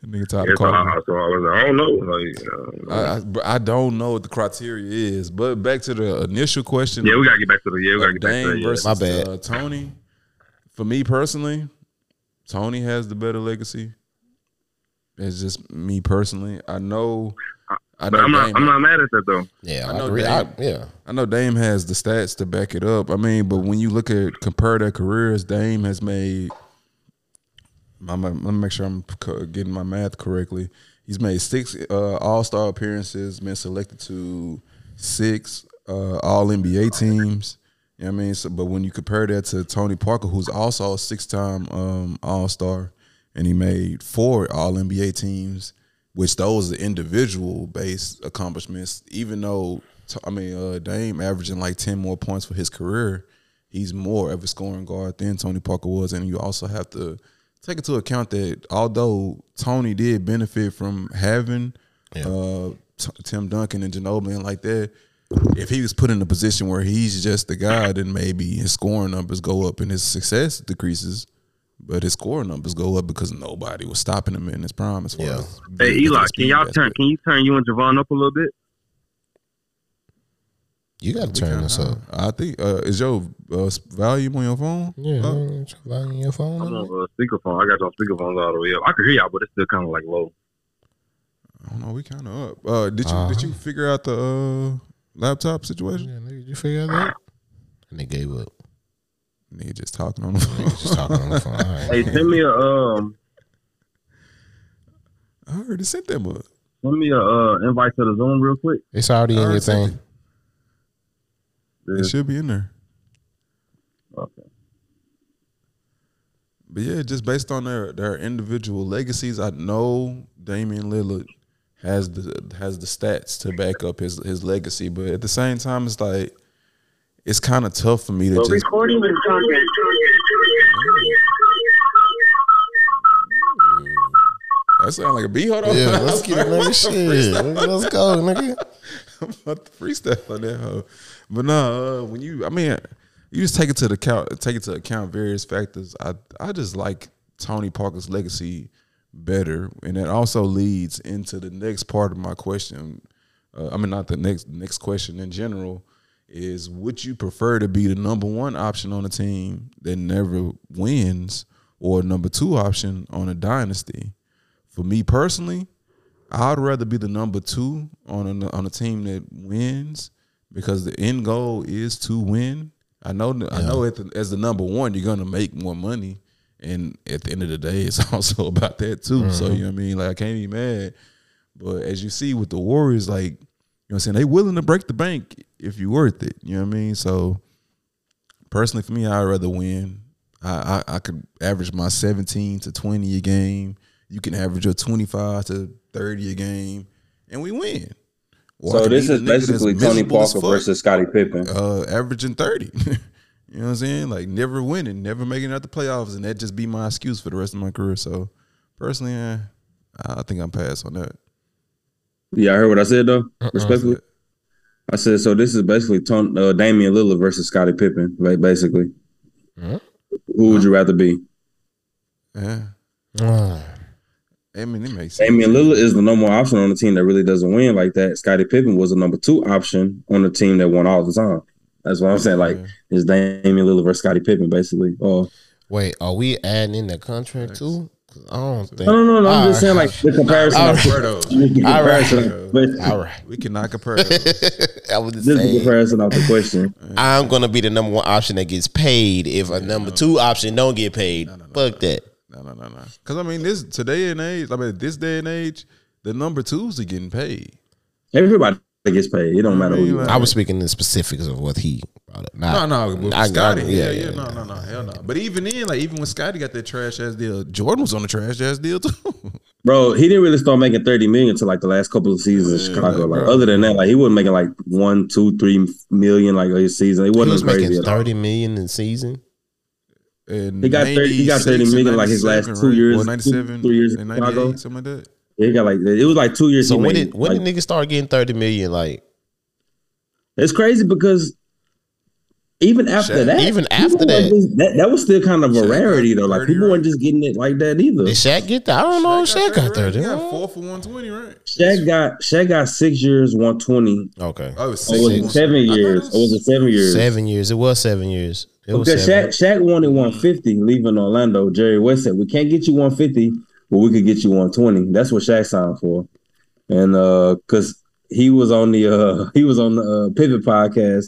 Nigga Todd It's Carter. hard, so I was I don't know. Like, uh, I, I, I don't know what the criteria is, but back to the initial question. yeah, we gotta get back to the yeah, we gotta of get back to Dame the yeah. versus My bad. Uh, Tony. For me personally, Tony has the better legacy. It's just me personally. I know. I But know I'm not, Dame. I'm not mad at that though. Yeah, I I, know agree. Dame. I, yeah, I know Dame has the stats to back it up. I mean, but when you look at compare their careers, Dame has made. I'm, I'm gonna make sure I'm getting my math correctly. He's made six uh, All Star appearances, been selected to six uh, All NBA teams. You know what I mean? So, but when you compare that to Tony Parker, who's also a six time um, All Star, and he made four All NBA teams, which those are individual based accomplishments. Even though I mean, uh, Dame averaging like ten more points for his career, he's more of a scoring guard than Tony Parker was, and you also have to take into account that although Tony did benefit from having uh, T- Tim Duncan and Ginobili and like that. If he was put in a position where he's just the guy, then maybe his scoring numbers go up and his success decreases. But his scoring numbers go up because nobody was stopping him in his prime. As far Yeah. as Hey being Eli, can y'all basketball. turn? Can you turn you and Javon up a little bit? you got to turn kinda- this up. I think uh, is your uh, volume on your phone? Yeah, up? man, volume on your phone. I'm on uh, speakerphone. I got y'all speakerphones all the way up. I can hear y'all, but it's still kind of like low. I don't know. We kind of up. Uh, did you Uh-huh. did you figure out the uh, laptop situation? Yeah, nigga, did you figure out that? And they gave up. Nigga just talking on the phone. Just talking on the phone. All right. Hey, send me a um, I already sent them up. send me a uh invite to the Zoom real quick. It's already in your thing. It should be in there. Okay. But yeah, just based on their their individual legacies, I know Damian Lillard has the has the stats to back up his his legacy. But at the same time, it's like it's kind of tough for me to just. recording in progress. That sound like a beat. Hold on. Yeah, [laughs] let's get it, nigga. Shit, let's go, nigga. [laughs] I'm about to freestyle on that hoe. But no, uh, when you, I mean, you just take it to the account, take it to account various factors. I, I just like Tony Parker's legacy better, and that also leads into the next part of my question. Uh, I mean, not the next next question in general is: Would you prefer to be the number one option on a team that never wins, or number two option on a dynasty? For me personally, I'd rather be the number two on a, on a team that wins because the end goal is to win. I know I know at the, as the number one, you're gonna make more money, and at the end of the day, it's [laughs] also about that too. So mm-hmm. you know what I mean. Like I can't be mad, but as you see with the Warriors, like you know what I'm saying, they willing to break the bank if you're worth it. You know what I mean. So personally, for me, I'd rather win. I, I I could average my 17 to 20 a game. You can average your 25 to 30 a game, and we win. Or So this is the nigga that's basically Tony Parker versus Scottie Pippen. uh, averaging 30. [laughs] you know what I'm saying? Like never winning, never making it out the playoffs, and that just be my excuse for the rest of my career. So personally, I, I think I'm past on that. Yeah, I heard what I said though. Uh-uh. Respectfully, I said so. This is basically Tony, uh, Damian Lillard versus Scottie Pippen. Like basically, Huh? who would you rather be? Yeah. Ah, I mean, it makes sense. Damian Lillard is the number one option on the team that really doesn't win like that. Scottie Pippen was the number two option on the team that won all the time. That's what I'm saying. Like, it's Damian Lillard versus Scottie Pippen, basically. Or Wait, are we adding in the contract too? 'Cause I don't think. no, no, no, no. I'm just saying, like, the comparison. All of- right. Those. the All right. comparison of- but All right. We cannot compare. [laughs] I was just this is the saying, comparison of the question. I'm gonna be the number one option that gets paid if a number two option don't get paid. Fuck that. No, no, no, no. Because I mean, this today and age, I mean, this day and age, the number twos are getting paid. Everybody gets paid. It don't matter who you mean, are. I was speaking the specifics of what he brought up. No, no, with I- I- Scottie, yeah, yeah, yeah, yeah, no, no, no, hell no. But even then, like even when Scottie got that trash ass deal, Jordan was on the trash ass deal too. [laughs] Bro, he didn't really start making 30 million until like the last couple of seasons in Chicago. Like other than that, like he wasn't making like one, two, three million like his season. It he wasn't was crazy. making thirty million in season. And He got 30 he got 30 96 and million, like, his last two right? years, Or two- 97, three years in and Chicago. something like that. He got like it was like two years. So when made, did when like, did niggas start getting thirty million? Like it's crazy because even after Shaq- that, even after that- just- that that was still kind of a Shaq got rarity though. Like people right? weren't just getting it like that either. did Shaq get that? I don't know. if Shaq got right? thirty. He got four for one twenty, right? Shaq got Shaq got six years, one twenty. Okay, Oh, it was Or was it seven I thought years? Or was it seven years? seven years. It was seven years. It was Because seven. Shaq, Shaq wanted 150 leaving Orlando. Jerry West said, We can't get you 150, but we could get you 120. That's what Shaq signed for. And uh because he was on the uh [laughs] he was on the uh, Pivot podcast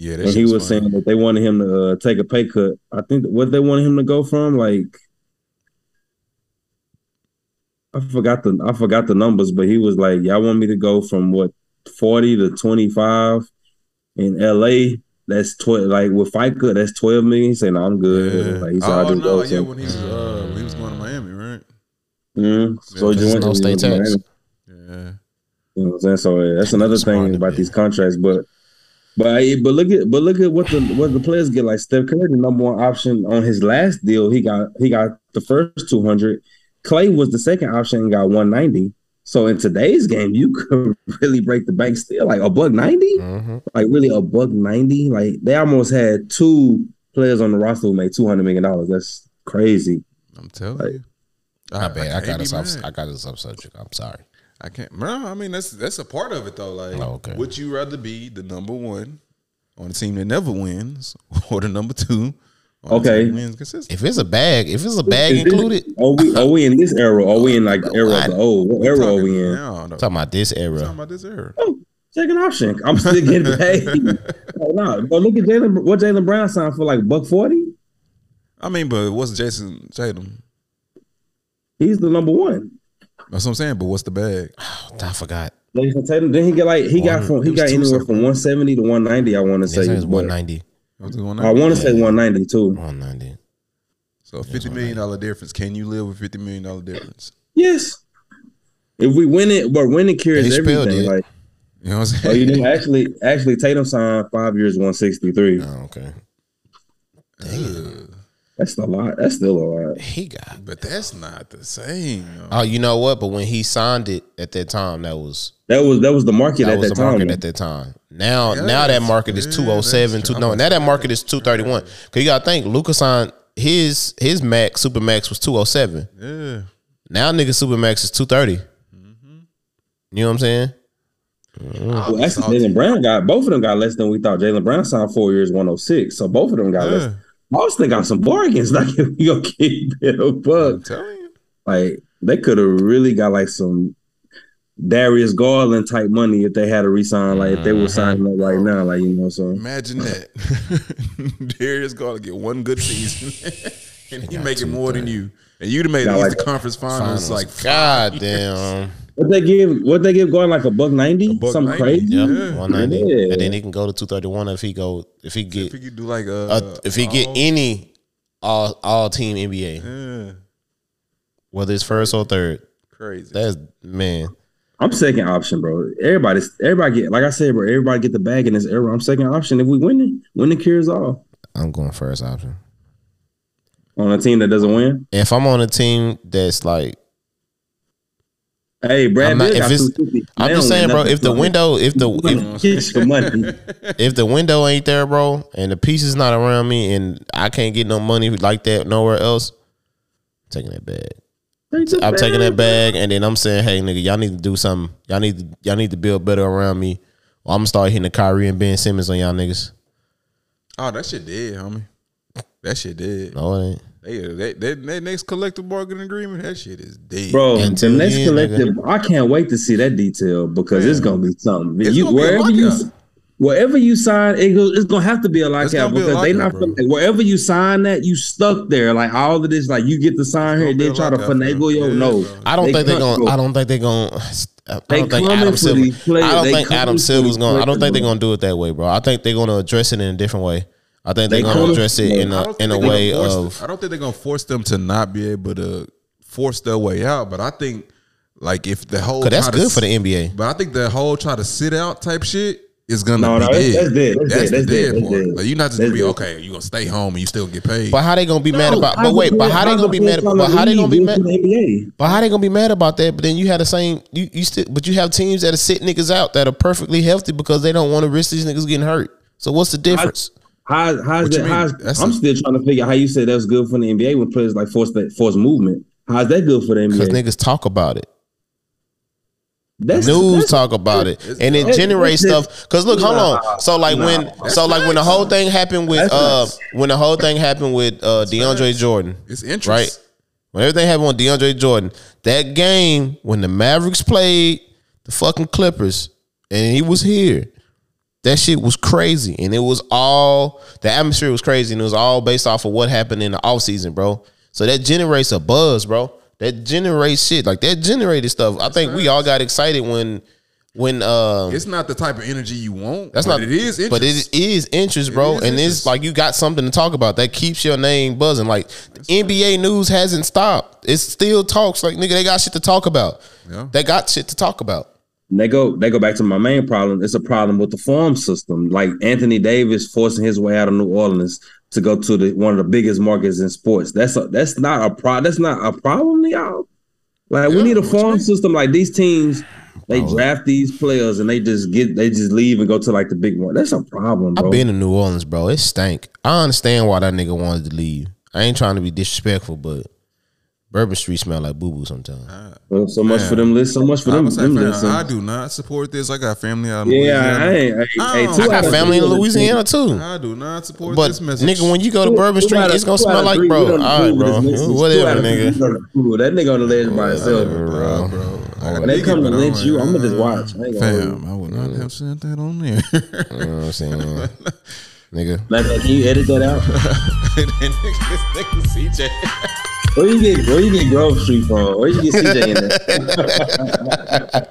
Yeah, and he was funny. saying that they wanted him to uh, take a pay cut. I think what they wanted him to go from, like I forgot the I forgot the numbers, but he was like, Y'all want me to go from what 40 to 25 in LA. That's twelve. Like with fight cut, that's twelve million. He said, "No, I'm good." Yeah. Like, he said, oh no, go yeah, to- when he was uh, when he was going to Miami, right? Mhm. So Yeah, he just went no to state tax. Yeah. You know what I'm saying? So uh, that's another Smart thing about these contracts. But but I, but look at but look at what the what the players get. Like Steph Curry, the number one option on his last deal, he got he got the first two hundred. Clay was the second option and got one ninety. So in today's game, you [laughs] could really break the bank still like a buck 90 Mhm. like really a buck ninety. Like they almost had two players on the roster who made two hundred million dollars. That's crazy. I'm telling Like- you. My bad. I, can't got be us off. mad. I got us off subject. I'm sorry. I can't. No, I mean that's that's a part of it though. Like, Oh, okay. would you rather be the number one on a team that never wins, [laughs] or the number two? On a Okay. team that wins consistently? If it's a bag, if it's a bag Is this- included, Are we are we in this era? Are we in like the [laughs] era of the old? What era are we in? Now, though. talking about this era. talking about this era. Oh, second option. I'm still getting [laughs] paid. oh, no, but look at Jalen. What Jaylen Brown signed for like buck forty. I mean, but what's Jayson Tatum? He's the number one. That's what I'm saying. But what's the bag? Oh, I forgot. Jayson Tatum. Then he get like he got One- from he was got two anywhere something. from 170 to 190. I want to This say. is but 190. What's the one I want to say 190 too. 190. So a fifty million dollar difference. Can you live with fifty million dollar difference? Yes. If we win it, but winning cures They spelled everything. it. Like, You know what I'm oh, saying? you know, actually, actually, Tatum signed five years, 163. Oh, okay. Damn. That's a lot. That's still a lot. He got. But that's not the same. though. Oh, you know what? But when he signed it at that time, that was That was that was the market that at was that the time. market at that time. Now, Yeah, now that market is yeah, two oh seven. Two no, now that market is two thirty one. Cause you gotta think, Luka signed his his max super max was two oh seven. Yeah. Now nigga super max is two thirty. Mm-hmm. You know what I'm saying? Well, actually, Jaylen Brown got both of them got less than we thought. Jaylen Brown signed four years, 106. So both of them got Yeah. less. Boston got some bargains. [laughs] Like if we gonna keep it a I'm buck, telling you. like they could have really got like some Darius Garland type money if they had to resign. Like if they were mm-hmm. signing up right now, like you know, so Imagine that. [laughs] Darius going to get one good season, [laughs] and he got making more than you, and you'd have made Got at least like the conference finals. Finals. Like God damn. What they give, what they give going like a buck ninety, buck something 90. crazy. Yep, Yeah. one ninety, Yeah. and then he can go to two thirty one if he go if he get if he do like a, uh, if he get any all all team NBA, yeah, whether it's first or third. crazy. That's man. I'm second option, bro. Everybody's everybody get like I said, bro. Everybody get the bag in this era. I'm second option. If we win it, win the cures all I'm going first option. on a team that doesn't win. If I'm on a team that's like, Hey, Brad, I'm not- if it's- I'm just saying, bro. If the window, if the if, Get your money. [laughs] if the window ain't there, bro, and the piece is not around me, and I can't get no money like that nowhere else, taking that bag. I'm taking that bag, and then I'm saying, hey, nigga, y'all need to do something. Y'all need to y'all need to build better around me. Or I'm gonna start hitting the Kyrie and Ben Simmons on y'all niggas. Oh, that shit dead, homie. That shit dead. No, it ain't. They, they, they, that next collective bargaining agreement, that shit is dead. Bro, And the next years, collective, I can't wait to see that detail because it's gonna be something. It's you, gonna be a wherever you, lockout. wherever you sign, it go, it's gonna have to be a lockout gonna be a because they not bro. like, wherever you sign that you stuck there. Like all of this, like you get to sign here, gonna then a try to finagle bro. your Yeah, no. I don't think they're gonna. I don't think they're gonna. I They don't think Adam Silver. I don't They think coming Adam Silver's gonna. I don't think they're gonna do it that way, bro. I think they're gonna address it in a different way. I think they're They gonna address it in I a don't in a way of. them- I don't think they're gonna force them to not be able to force their way out. But I think like if the whole Cause that's try to good for the NBA. But I think the whole try to sit out type shit is gonna No, be no, dead. that's dead. That's dead. the That's dead. dead That's part. dead. Like you're not just That's gonna be okay. You're gonna stay home and you still get paid. But how they gonna be mad about? how's But wait, but how they gonna be mad? But how they gonna be mad? to the NBA? But how they gonna be mad about that? But then you have the same. You you still, but you have teams that are sit niggas out that are perfectly healthy because they don't want to risk these niggas getting hurt. So what's the difference? How, how's that? How's, I'm a- still trying to figure out how you say that's good for the NBA when players like force that force movement. How's that good for the NBA? Because niggas talk about it. That's News that's- talk about it, and it generates stuff. Cause look, hold on. So like when, so like when the whole thing happened with, That's uh, facts. when the whole thing happened with uh DeAndre Jordan, it's interesting, right? When everything happened with DeAndre Jordan, that game when the Mavericks played the fucking Clippers, and he was here, that shit was crazy, and it was all the atmosphere was crazy, and it was all based off of what happened in the offseason, bro. So that generates a buzz, bro. That generates shit like that generated stuff. I think we all got excited when when uh It's not the type of energy you want. that's but not it is interest. but it is interest, bro, is and interest. it's like you got something to talk about that keeps your name buzzing. Like the NBA news hasn't stopped; it still talks. Like nigga, they got shit to talk about. Yeah. They got shit to talk about. They go they go back to my main problem. It's a problem with the farm system. Like Anthony Davis forcing his way out of New Orleans to go to the one of the biggest markets in sports. That's a, that's not a pro. That's not a problem, y'all. Like we need a farm mean? system. Like these teams, they draft these players and they just get they just leave and go to like the big one. That's a problem, bro. I've been to New Orleans, bro. It stank. I understand why that nigga wanted to leave. I ain't trying to be disrespectful, but Bourbon Street smell like boo boo sometimes. Well, so much for them lists. So much for them. was them fam, lists. I do not support this. I got family out in Yeah, Louisiana. I ain't. Hey, I hey, don't- two I got of family in three Louisiana too. I do not support But this message. nigga, when you go to Two- Bourbon Street, it's gonna smell like, three, bro. we All done right, approved bro. this [laughs] list. Two out Whatever, nigga. we done approved. That nigga on the ledge by himself. bro, bro. When they come to lynch you, I'ma just watch. I ain't gonna Fam, I would not have said that on there. You know what I'm saying, nigga? Like, can you edit that out? [laughs] [laughs] This nigga CJ. Where you get where you get Grove Street from? Where you get CJ in there?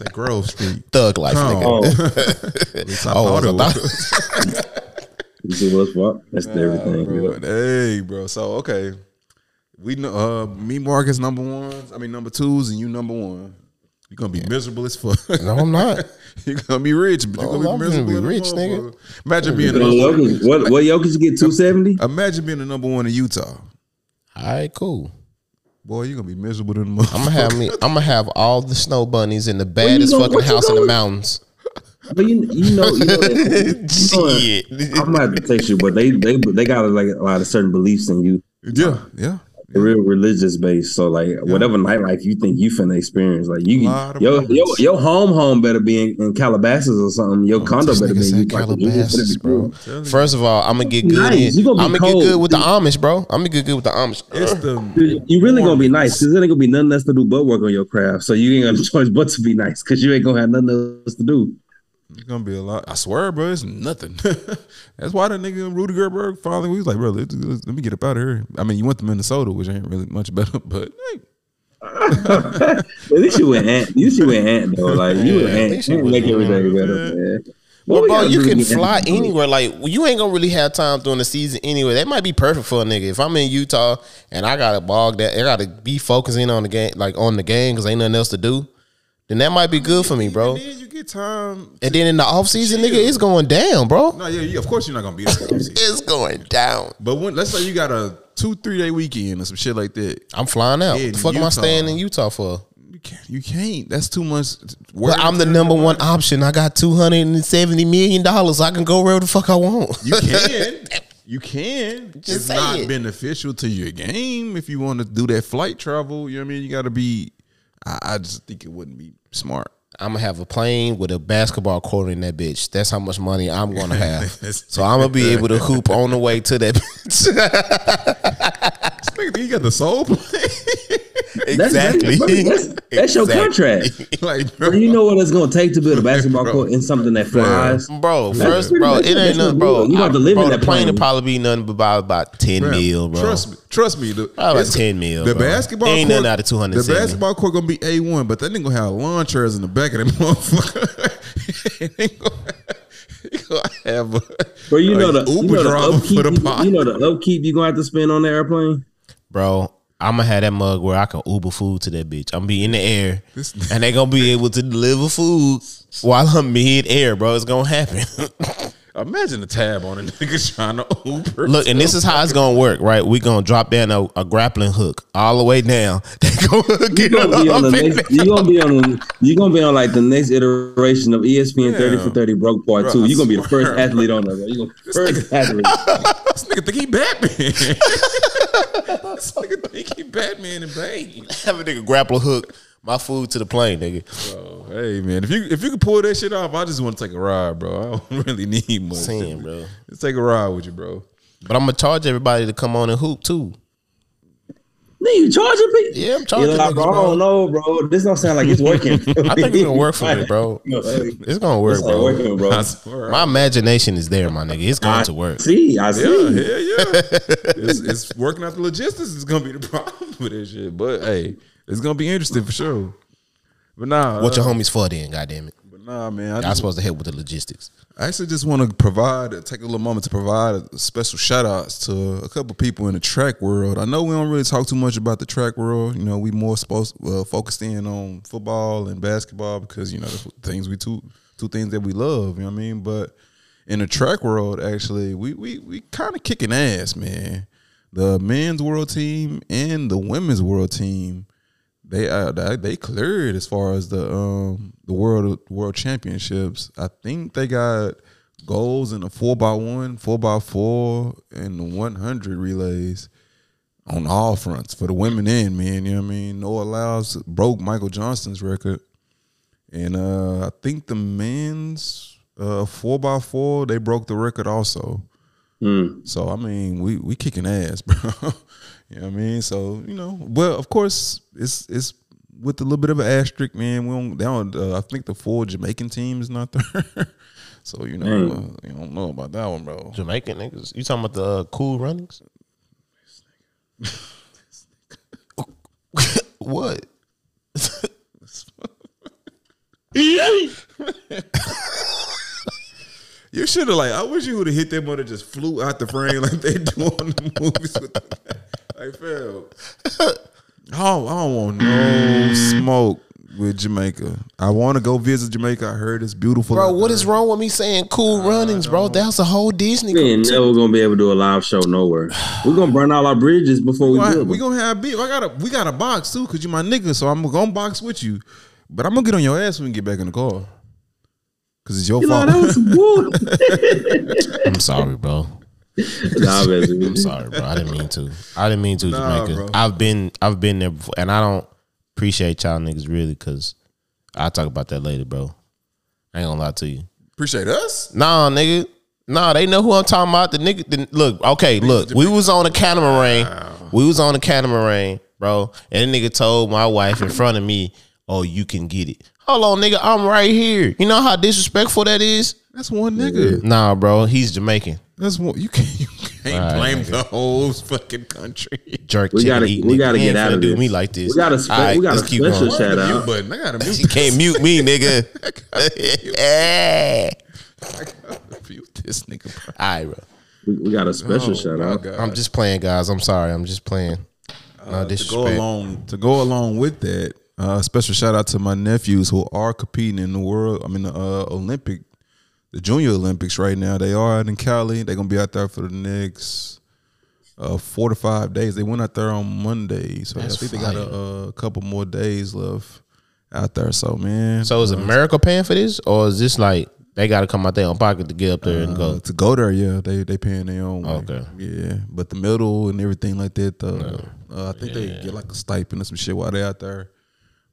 a Grove Street. Thug life, Come nigga. Oh, [laughs] At least I Oh, thought it thought- was. you see what's what? That's everything. Bro, Hey, bro. So okay, we know uh, me Marcus number ones. I mean number twos, and you number one. You're gonna be miserable as fuck. No, I'm not. [laughs] You're gonna be rich, but you're No, gonna be I'm be gonna be rich, nigga. Imagine being the What number one. Jokic, what, what Jokic get two seventy? Imagine being the number one in Utah. All right, cool. Boy, you're gonna be miserable in the motherfucker. I'm gonna have me. I'm gonna have all the snow bunnies in the baddest gonna- fucking what you house in the gonna- mountains. But you, you know, you know, [laughs] that- Shit. I'm gonna have to text you, but they they they got like a lot of certain beliefs in you. Yeah, yeah. Real religious base. So like whatever nightlife you think you finna experience, like you your, your your home home better be in, in Calabasas or something. Your condo better be in said Utah. Calabasas, bro. First of all, I'm gonna get good Nice. in. You gonna be I'm gonna get good with the Amish, bro. I'm gonna get good with the Amish. It's the You you really gonna be nice because there ain't gonna be nothing else to do but work on your craft. So you ain't got no [laughs] choice but to be nice because you ain't gonna have nothing else to do. It's gonna be a lot. I swear, bro, it's nothing. [laughs] That's why the nigga Rudy Gobert finally we was like, bro, let, let- let me get up out of here. I mean, you went to Minnesota, which ain't really much better, [laughs] but hey, At least you went ant. You should went ant though. Like you went at ant. You you ain't make everything better, man. What Well, bro, you can fly ant? anywhere. Like you ain't gonna really have time during the season anyway. That might be perfect for a nigga. If I'm in Utah and I gotta bog that, I gotta be focusing on the game, like on the game, because ain't nothing else to do. Then that might be good for me, bro. And then you get time. And then in the off season, nigga, it's going down, bro. No, yeah, you, of course you're not gonna be there. for the season. It's going down. but when let's say you got a two three day weekend or some shit like that, I'm flying out. The fuck am I staying in Utah for? you can't. You can't. That's too much. Well, I'm the number one option. I got two hundred and seventy million dollars. I can go wherever the fuck I want. You [laughs] can. You can. Just it's not it. beneficial to your game if you want to do that flight travel. You know what I mean? You got to be. I, I just think it wouldn't be smart. I'm gonna have a plane with a basketball court in that bitch. That's how much money I'm gonna have. [laughs] so I'm gonna be able to hoop on the way to that [laughs] bitch. [laughs] Nigga, he got the soul play. That's, [laughs] exactly. That's, that's your Exactly. contract. [laughs] like, Bro, you know what it's gonna take to build a basketball Bro. court in something that flies. Bro, That's first, bro, much it ain't nothing, bro. you have to live bro, in the that plane plane. will probably be nothing but about, about 10 mil, bro. Trust me, trust me. The, about 10 mil, The bro. basketball Ain't court, nothing out of 200 The basketball court gonna be a one, but that nigga gonna have lawn chairs in the back of that [laughs] motherfucker. It ain't gonna- he gonna have a, Bro, you know the you know the upkeep. for the You, pot. you know the upkeep you gonna have to spend on the airplane. Bro, I'm gonna have that mug where I can Uber food to that bitch. I'm gonna be in the air, and they gonna be able to deliver food while I'm mid air, bro. It's gonna happen. [laughs] Imagine the tab on a nigga trying to Uber. Look, and this is how it's gonna work, right? We gonna drop down a, a grappling hook all the way down. [laughs] They gonna You get gonna be on the next. You gonna be on. The, you gonna be on like the next iteration of ESPN Thirty for Thirty Broke Part Bro, Two. I You gonna be the first athlete on there. Bro. You gonna be first athlete. This nigga think he Batman. [laughs] this nigga think he Batman and Bane. Have a nigga grapple hook my food to the plane, nigga. Bro, hey man, if you if you could pull that shit off, I just want to take a ride, bro. I don't [laughs] really need much. Saying, bro. Let's take a ride with you, bro. But I'm gonna charge everybody to come on and hoop too. Nigga, you charging people? Yeah, I'm charging You're like, bro, I don't know, bro. This don't sound like it's working. [laughs] I think it's gonna work for me, bro. [laughs] It's gonna work, It's not bro. working, bro. [laughs] I. My imagination is there, my nigga. It's going I to work. See, I see. Yeah, yeah, yeah. it's, it's working out the logistics is gonna be the problem with this shit. But hey, it's gonna be interesting for sure. But nah, What your uh, homies for then? Goddamn it! Nah, man. I, Y'all supposed to help with the logistics. I actually just want to provide, take a little moment to provide a special shout outs to a couple people in the track world. I know we don't really talk too much about the track world. You know, we more supposed uh, focused in on football and basketball because you know that's things we two two things that we love. You know what I mean? But in the track world, actually, we we we kind of kicking ass, man. The men's world team and the women's world team they uh they, cleared as far as the um the world world championships. I think they got goals in the four by one, four by four, and the one hundred relays on all fronts for the women and men. You know what I mean? Noah Lyles broke Michael Johnson's record, and uh I think the men's uh four by four they broke the record also. So I mean, we we kicking ass, [laughs] bro. You know what I mean? So you know, well, of course, it's it's with a little bit of an asterisk, man. We don't, they don't uh, I think the full Jamaican team is not there. [laughs] so you know, uh, you don't know about that one, bro. Jamaican niggas. You talking about the uh, cool runnings? [laughs] what? [laughs] You should have like. I wish you would have hit them or just flew out the frame like they do on the movies. With the, like, fam. I [laughs] don't, oh, I don't want no smoke with Jamaica. I want to go visit Jamaica. I heard it's beautiful. Bro, out what there. is wrong with me saying cool runnings, bro? That's a whole Disney. We ain't never gonna be able to do a live show nowhere. We're gonna burn all our bridges before we We do gonna, it. we gonna have beef. I got a we got a box too, cause you my nigga. So I'm gonna box with you, but I'm gonna get on your ass when we get back in the car, cause it's your You know, fault. that was bull. [laughs] I'm sorry, bro. Nah, man. I'm sorry, bro. I didn't mean to. I didn't mean to, Nah, Jamaica. bro. I've been I've been there before, and I don't appreciate y'all niggas really, cause I'll talk about that later, bro. I ain't gonna lie to you. Appreciate us. Nah, nigga. Nah, they know who I'm talking about. The nigga, the, look, okay, look. We was on a catamaran. We was on a catamaran, bro. And the nigga told my wife in front of me, "Oh, you can get it." Hold on, nigga. I'm right here. You know how disrespectful that is? That's one nigga. Nah, bro. He's Jamaican. That's one. You can't. You can't All right, blame nigga. the whole fucking country. Jerk We gotta- eating we gotta get out finna of do this. me like this. We got a spe- All right, we got a let's keep special going. shout Mute out. button. I got a You can't mute me, nigga. [laughs] Eh. mute this nigga. Bro. All right, bro. We, we got a special Oh, shout out. God. I'm just playing, guys. I'm sorry. I'm just playing. No Uh, to go along to go along with that. Uh, special shout out to my nephews who are competing in the world. I mean, the uh, Olympic, the Junior Olympics right now. They are out in Cali. They're gonna be out there for the next uh, four to five days. They went out there on Monday, so That's I think they got a, a couple more days left out there. So man, So is America paying for this, or is this like they got to come out their own pocket to get up there and Uh, go. to go there, yeah, they they paying their own. way. Okay. yeah, but the middle and everything like that, though, uh, I think they get like a stipend or some shit while they out there.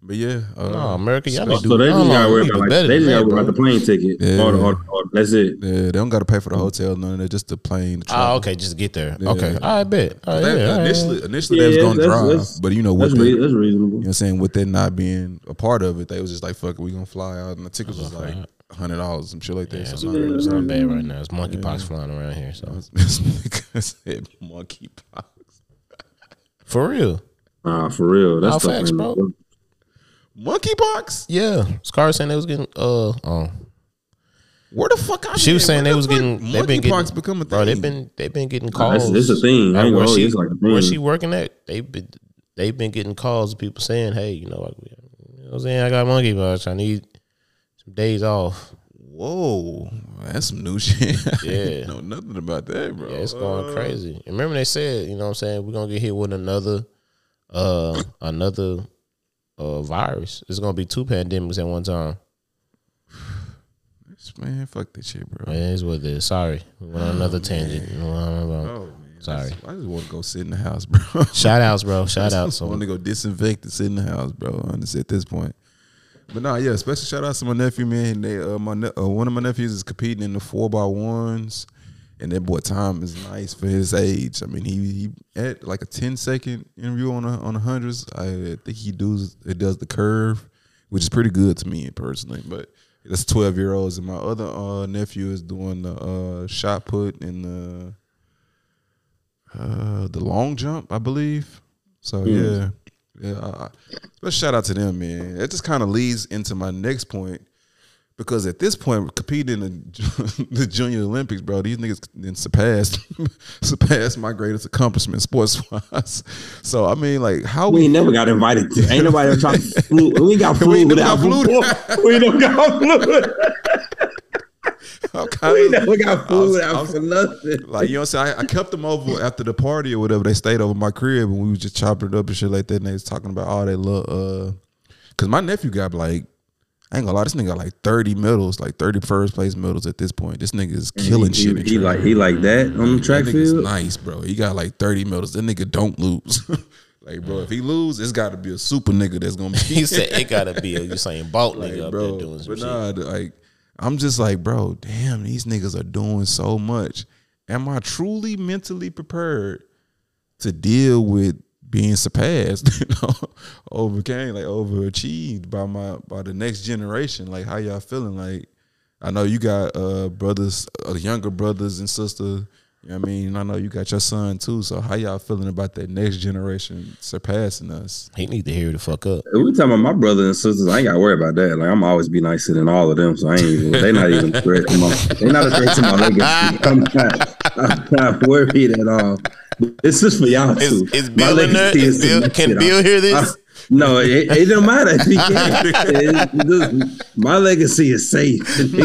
But yeah, uh, No, America, y'all need to So they just gotta worry about like, they just gotta worry about the plane ticket. Yeah. Or the- or- or- that's it. yeah, they don't got to pay for the hotel, none of that, just the plane. The Oh, travel. okay, just get there. Yeah. Okay, I bet. All right, They- yeah, all right. initially, initially Yeah, they was gonna that's- drive, that's- but you know That's, what? rea- They, that's you reasonable. know what I'm saying? With that not being a part of it, they was just like, fuck it, we gonna fly out. And the tickets was like hundred dollars, some shit like that. Yeah, so it's, it's not bad right now. It's monkeypox flying around here. So [laughs] this nigga monkeypox. for real, Nah, for real. That's All facts, bro. Monkeypox? yeah. Scar saying they was getting. Uh, oh, Where the fuck I she was saying they the was getting. They've been getting. become a thing. Bro, they've been. They've been getting calls. it's- it's a thing. I At where gonna she. It's like a where thing. she working at, they've been. They've been getting calls of people saying, "Hey, you know, I, you know what I'm saying I got monkeypox. I need some days off." Whoa, that's some new [laughs] shit. Yeah. didn't know nothing about that, bro. Yeah, it's going Uh, crazy. Remember they said, you know what I'm saying, we're gonna get hit with another uh another uh virus. It's gonna be two pandemics at one time. [sighs] Man, fuck that shit, bro. Man, It is what it is. Sorry. We went on another tangent. You know what I'm about. Oh man, Sorry. I just want to go sit in the house, bro. [laughs] Shout outs, bro. Shout I out. just want to go disinfect and sit in the house, bro. Honestly, at this point. But nah, yeah, special shout out to my nephew, man. They uh, my ne- uh, one of my nephews is competing in the four by ones, and that boy time is nice for his age. I mean, he he at like a 10 second interview on a, on the hundreds. I think he does it does the curve, which is pretty good to me personally. But that's twelve year olds, and my other uh, nephew is doing the uh, shot put and the uh, the long jump, I believe. So yeah, yeah. Uh, let's shout out to them, man. It just kind of leads into my next point because at this point, competing in the, [laughs] the Junior Olympics, bro, these niggas then surpassed [laughs] surpassed my greatest accomplishment sports wise. So I mean, like, how We ain't never got invited to. Ain't nobody ever tried to. We got We ain't [laughs] never without flu. We don't got flu. how kind We of never got food was- without I was- for nothing. like you know what I'm saying? I, I kept them over after the party or whatever. They stayed over my crib and we was just chopping it up and shit like that. And they was talking about all they love. uh cause my nephew got like I ain't gonna lie, this nigga got like 30 medals, like 30 first place medals at this point. This nigga is killing he, shit. in He, like he like that on the track that field. nice, bro. He got like 30 medals. That nigga don't lose. [laughs] like, bro, if he lose, it's gotta be a super nigga that's gonna be [laughs] he said it gotta be a Usain Bolt nigga like, up bro. there doing some but shit. nah, th- like I'm just like, bro, damn, these niggas are doing so much. Am I truly mentally prepared to deal with being surpassed, [laughs] you know, overcame, like overachieved by my by the next generation? Like, how y'all feeling? Like, I know you got uh brothers, uh, younger brothers and sisters. You know what I mean? I know you got your son too. So how y'all feeling about that next generation surpassing us? He need to hear the fuck up. We talking about my brothers and sisters. I ain't got to worry about that. Like I'm always be nicer than all of them. So I ain't even. They not even a threat to my. They not a threat to my legacy. [laughs] I'm not. I'm not worried at all. This is for y'all too. is My Bill in there? legacy Is to Bill, can Bill out. hear this? I- no, it, it don't matter if he [laughs] can. It- it- my legacy is safe. [laughs]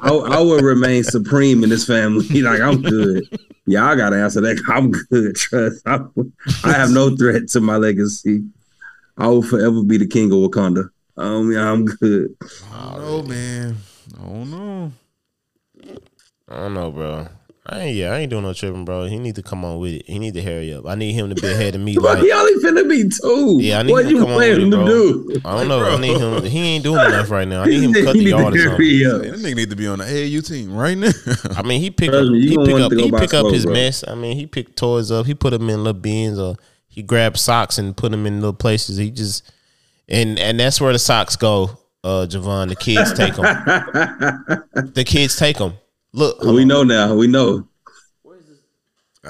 I, I will remain supreme in this family. [laughs] Like I'm good. Y'all got to answer that. I'm good. Trust. I, I have no threat to my legacy. I will forever be the king of Wakanda. Um, yeah, I'm good. I don't know, man. I don't know. I don't know, bro. I ain't yeah, I ain't doing no tripping, bro. He need to come on with it. He need to hurry up. I need him to be ahead of me. But Like he only finna be two. Yeah, I need what him to you come on with it, to bro. do? I don't know. I need him. [laughs] He ain't doing enough right now. I need him to [laughs] cut He the need yard or something. hurry up. That nigga need to be on the AAU team right now. I mean, he pick Trust up, me, he gonna pick up, he by pick up his bro. mess. I mean, he picked toys up. He put them in little bins, or he grabbed socks and put them in little places. He just and and that's where the socks go. Uh, Javon, the kids take them. [laughs] the kids take them. Look, we know now. We know.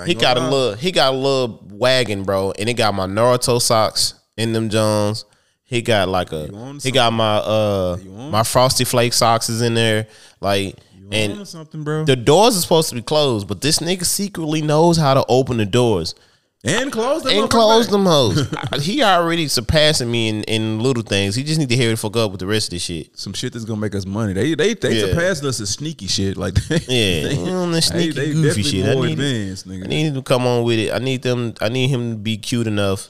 he got a little, he got a little wagon, bro, and it got my Naruto socks in them Jones. He got like a, he got my uh my Frosty Flake socks is in there, like and and something, bro. the doors are supposed to be closed, but this nigga secretly knows how to open the doors and close them. and close back. them hoes. [laughs] he already surpassing me in, in little things. He just need to hear the fuck up with the rest of this shit. Some shit that's gonna make us money. They they they Yeah. surpassed us as sneaky shit. Like [laughs] they, Yeah, they, on the sneaky they goofy shit. I need, advanced, nigga. I need him to come on with it. I need them. I need him to be cute enough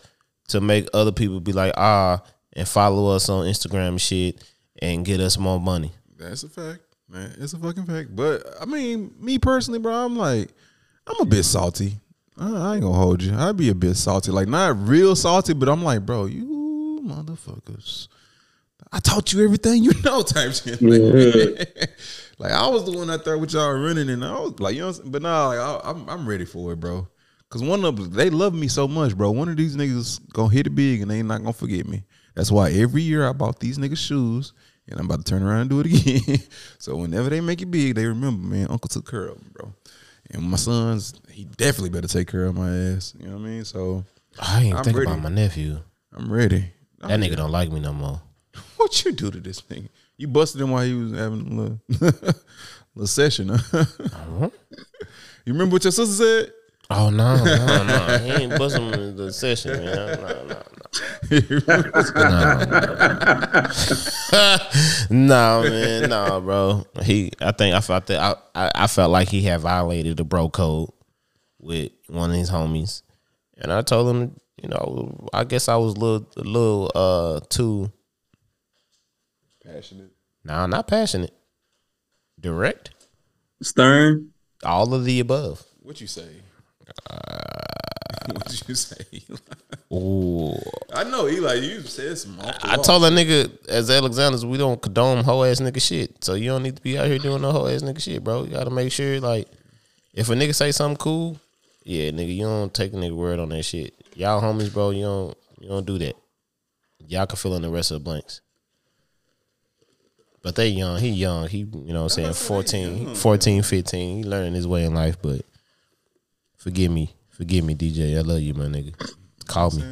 to make other people be like ah and follow us on Instagram and shit and get us more money. That's a fact. man. It's a fucking fact. But I mean, me personally, bro, I'm like, I'm a bit salty. I, ain't gonna hold you. I'd be a bit salty, like not real salty, but I'm like, bro, you motherfuckers. I taught you everything you [laughs] know, type shit. Like, [laughs] like, I was the one out there with y'all running, and I was like, you know, what I'm saying? but nah, like I, I'm I'm ready for it, bro. Cause one of them, they love me so much, bro. One of these niggas gonna hit it big, and they ain't not gonna forget me. That's why every year I bought these niggas shoes, and I'm about to turn around and do it [laughs] again. so whenever they make it big, they remember, man, Uncle took care of them, bro. And my sons, he definitely better take care of my ass. You know what I mean? So I ain't I'm think ready. about my nephew. I'm ready. That nigga don't like me no more. What you do to this nigga? You busted him while he was having a little, [laughs] little session, huh? Uh-huh. You remember what your sister said? Oh no, no, no. He ain't busting the session, man. No, no, no. [laughs] no, man, no, bro. He, I think I felt that I, I, I felt like he had violated the bro code with one of his homies, and I told him, you know, I guess I was a little, a little, uh, too, Passionate. nah, not passionate, direct, Stern. all of the above. What you say? [laughs] what you say? Ooh. I know Eli. You said some. the I told that nigga as Alexanders, we don't condone whole ass nigga shit. So you don't need to be out here doing no whole ass nigga shit, bro. You gotta make sure like if a nigga say something cool, yeah, nigga, you don't take a nigga word on that shit. Y'all homies, bro, you don't you don't do that. Y'all can fill in the rest of the blanks. But they young, he young, he you know what I'm saying, 14, 14, 15. He learning his way in life, but forgive me. Forgive me, DJ. I love you, my nigga. Call me.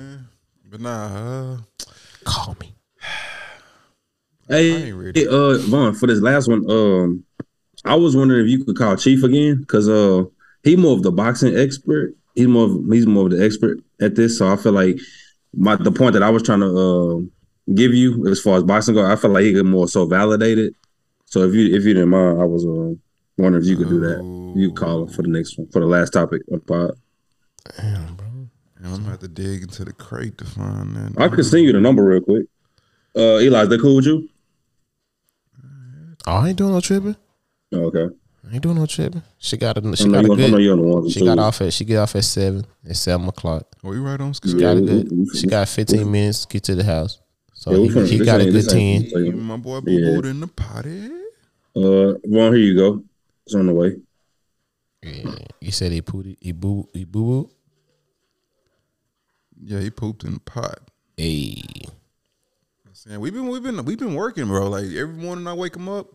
But nah, uh, Call me. [sighs] Hey, ain't ready. hey, uh, Vaughn, for this last one, um, I was wondering if you could call Chief again because uh, he more of the boxing expert. He's more of, he's more of the expert at this. So I feel like my the point that I was trying to uh, give you as far as boxing go, I feel like he could more so validate it. So if you if you didn't mind, I was uh, wondering if you could do that. You call him for the next one for the last topic of the pod. I'm gonna have to dig into the crate to find that. I could send you the number real quick. Uh, Eli, is that cool with you? Oh, I ain't doing no tripping. Oh, okay. I ain't doing no tripping. She got a she got a you, I know good. you're on the ones. She got off at she get off at seven. At seven o'clock. Oh, you right on schedule. She got a good. She got fifteen minutes to get to the house. So Yeah, we he, finna- he got a good this ten. Even my boy Boo Yeah. Boo in the potty. Uh, Vaughn, here you go. It's on the way. Yeah. You said he pooed he boo he boo boo. Yeah, he pooped in the pot. Hey. Saying we've been we've been we've been working, bro. Like every morning I wake him up,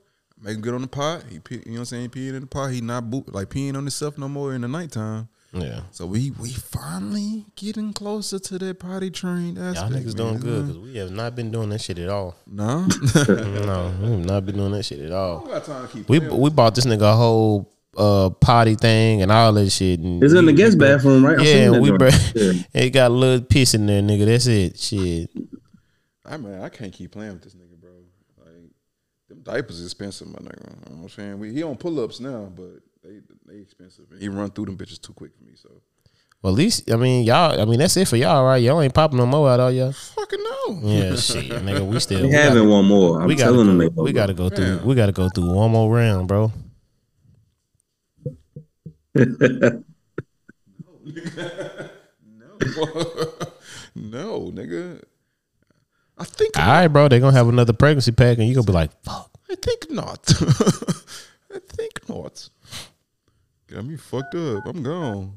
make him get on the pot. He pee, you know what I'm saying, peeing in the pot. He not boot, like peeing on himself no more in the nighttime. Yeah. So we we finally getting closer to that potty trained Y'all aspect. niggas doing good because we have not been doing that shit at all. No, [laughs] no, we have not been doing that shit at all. got time to keep. We we bought this nigga a whole uh potty thing and all that shit. And It's in the we- guest bathroom, right? I'm Yeah, we joint. br- Yeah. [laughs] it got a little piss in there, nigga. That's it. Shit. I mean, I can't keep playing with this nigga, bro. Like them diapers expensive, my nigga. You know what I'm saying? We, he on pull ups now, but they they expensive. And he run through them bitches too quick for me. So Well, at least I mean y'all. I mean that's it for y'all, right? Y'all ain't popping no more out, all y'all. fucking no. Yeah, shit, nigga. We [laughs] still We we having gotta, one more. I'm we gotta them go, they we gotta go through. We gotta go through one more round, bro. No, nigga. [laughs] No. no, nigga. I think All right, bro. They're gonna have another pregnancy pack, and you're gonna be like, "Fuck." I think not. [laughs] I think not. Got me fucked up. I'm gone.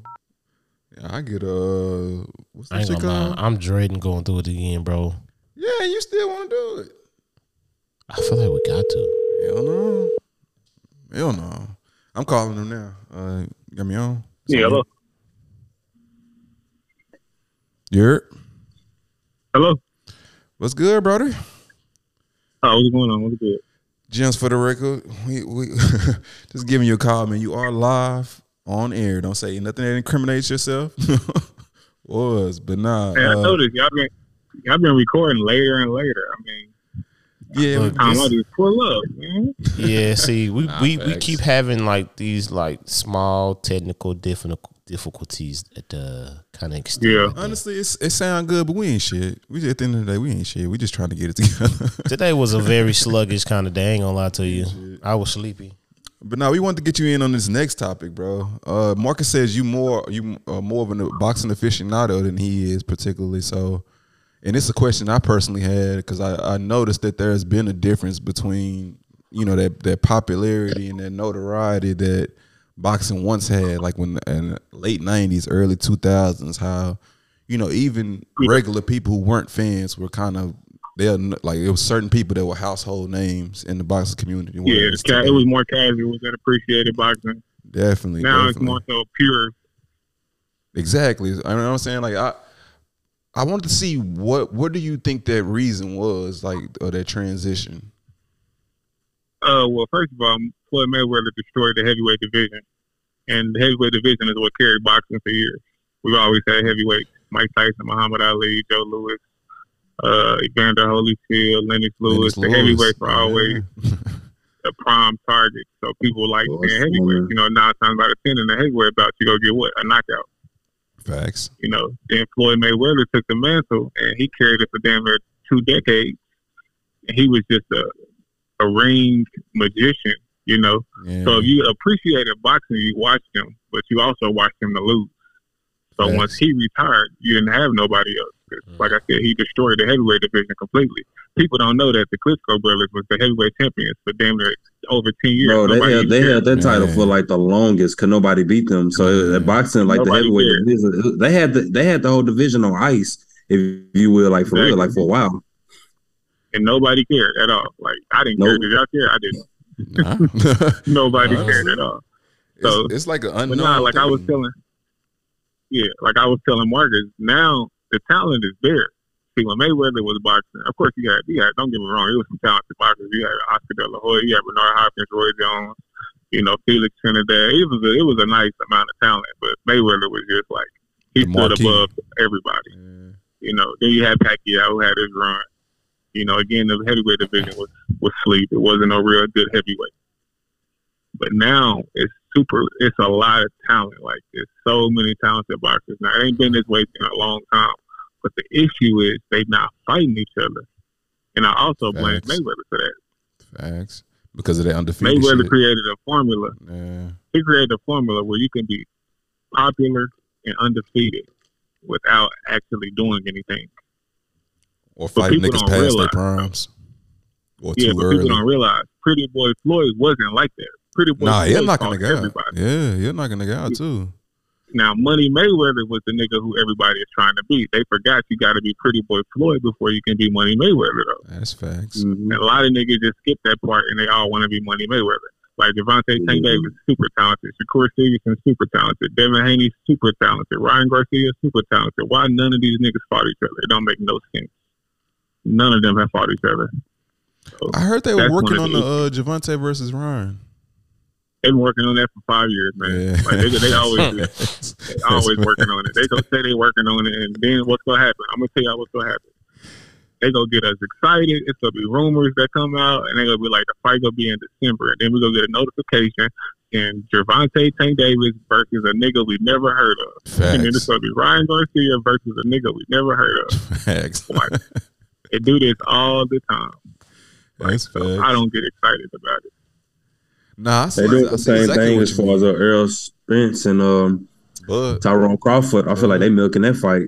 Yeah, I get uh, what's I that ain't shit gonna lie. called? I'm dreading going through it again, bro. Yeah, you still want to do it? I feel like we got to. Hell no. Hell no. I'm calling him now. Uh, got me on. Yeah, hello. You're. Hello. What's good, brother? Oh, what's going on? What's good? Gems for the record. We we [laughs] just giving you a call, man. You are live on air. Don't say nothing that incriminates yourself. [laughs] Was, but nah. Hey, I uh, noticed y'all been y'all been recording later and later. I mean, yeah, Look, time I it's- just pull up, man. Yeah, see, we we, we facts. keep having like these like small technical difficult difficulties at the kind of extent. Yeah. Honestly, it's, it sound good, but we ain't shit. We just, at the end of the day, we ain't shit. We just trying to get it [laughs] together. Today was a very sluggish kind of day. I ain't gonna lie to you. I was sleepy. But now we want to get you in on this next topic, bro. Uh, Marcus says you more you uh, more of a boxing aficionado than he is, particularly. So, and it's a question I personally had because I, I noticed that there has been a difference between you know that that popularity and that notoriety that boxing once had, like when in the late '90s, early 2000s. How you know even regular people who weren't fans were kind of they're like it was certain people that were household names in the boxing community. Yeah, whereas it's ca- it was more casual than appreciated boxing. Definitely. Now it's more so pure. Exactly. I mean, you know what I'm saying like I, I wanted to see what what do you think that reason was like or that transition. Uh, well, first of all, Floyd Mayweather destroyed the heavyweight division, and the heavyweight division is what carried boxing for years. We've always had heavyweight: Mike Tyson, Muhammad Ali, Joe Louis, uh, Evander Holyfield, Lennox Lewis. Lennox the heavyweights were always [laughs] the prime target. So people like Well, saying heavyweight. You know, nine times out of ten in the heavyweight bout, you go get what a knockout. Facts. You know, then Floyd Mayweather took the mantle and he carried it for damn near two decades. And he was just a a ring magician. You know, Yeah. so if you appreciated boxing, you watched him, but you also watched him to lose. So Facts. once he retired, you didn't have nobody else. 'Cause mm. Like I said, he destroyed the heavyweight division completely. People don't know that the Klitschko brothers was the heavyweight champions for damn near over ten years. Bro, they Nobody held they cared. held that title Yeah. for like the longest because nobody beat them. So Yeah. uh, boxing, like Nobody the heavyweight cared. division, they had the they had the whole division on ice, if you will, like for real, like for a while. and nobody cared at all. Like I didn't care. Did y'all care? I didn't. Nah. [laughs] Nobody Honestly. cared at all. So- it's, it's like an But unknown. nah, like I was telling, yeah, like I was telling Marcus. Now the talent is there. When Mayweather was boxing, of course you had, you had. Don't get me wrong, it was some talented boxers. You had Oscar De La Hoya, you had Bernard Hopkins, Roy Jones, you know Felix Trinidad. It was a, it was a nice amount of talent, but Mayweather was just like he The stood marquee. above everybody. Yeah. You know, then you had Pacquiao who had his run. You know, again the heavyweight division was was sleep. It wasn't a real good heavyweight. But now it's super. It's a lot of talent. Like there's so many talented boxers now. It ain't been this way in a long time. But the issue is they not fighting each other. And I also blame Facts. Mayweather for that. Facts. Because of that undefeated Mayweather shit. created a formula. yeah. He created a formula where you can be popular and undefeated without actually doing anything. Or fighting niggas past their primes. Or Yeah, too but early. people don't realize Pretty Boy Floyd wasn't like that. Pretty Boy Nah, Floyd you're knocking the guy. everybody. Yeah, you're knocking the guy out too. Now, Money Mayweather was the nigga who everybody is trying to beat. They forgot you got to be Pretty Boy Floyd before you can be Money Mayweather, though. That's facts. And a lot of niggas just skip that part and they all want to be Money Mayweather. Like Gervonta Tank Davis, super talented. Shakur Stevenson, super talented. Devin Haney, super talented. Ryan Garcia, super talented. Why none of these niggas fought each other? It don't make no sense. None of them have fought each other. So, I heard they were working on of the uh, Gervonta versus Ryan. They've been working on that for five years, man. Yeah. Like they, they [laughs] always do. They always working on it. They gonna say they working on it, and then what's gonna happen? I'm gonna tell y'all what's gonna happen. They gonna get us excited. It's gonna be rumors that come out, and they gonna be like, the fight gonna be in December, and then we gonna get a notification, and Gervonta Tank Davis versus a nigga we never heard of, and then it's gonna be Ryan Garcia versus a nigga we never heard of. Facts. Like, they do this all the time. That's So. I don't get excited about it. Nah, I They see, do the same exactly thing as you far as mean. uh, Errol Spence and um, But Tyrone Crawford. I feel like they milking that fight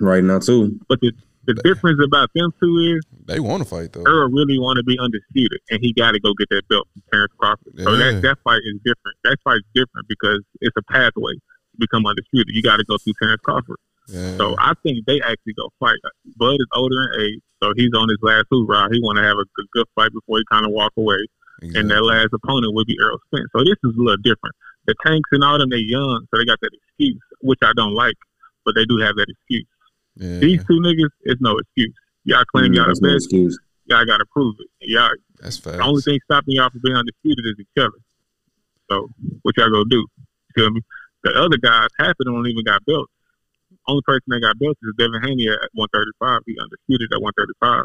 right now too. But the the difference about them two is they want to fight though. Errol really want to be undisputed, and he got to go get that belt from Terrence Crawford. So that that fight is different. That fight's different because it's a pathway to become undisputed. You got to go through Terrence Crawford. Yeah. So I think they actually go fight. Bud is older in age, so he's on his last hoorah. He want to have a good, good fight before he kind of walk away. Exactly. And their last opponent would be Errol Spence. So this is a little different. The Tanks and all them, they young, so they got that excuse, which I don't like, but they do have that excuse. yeah. These two niggas is no excuse. Y'all claim mm, y'all That's the no best. excuse. Y'all got to prove it. Y'all, That's facts. the only thing stopping y'all from being undisputed is each other. So what y'all gonna do? You feel me? The other guys, half of them don't even got belts. Only person that got belts is Devin Haney at 135. He undisputed at 135.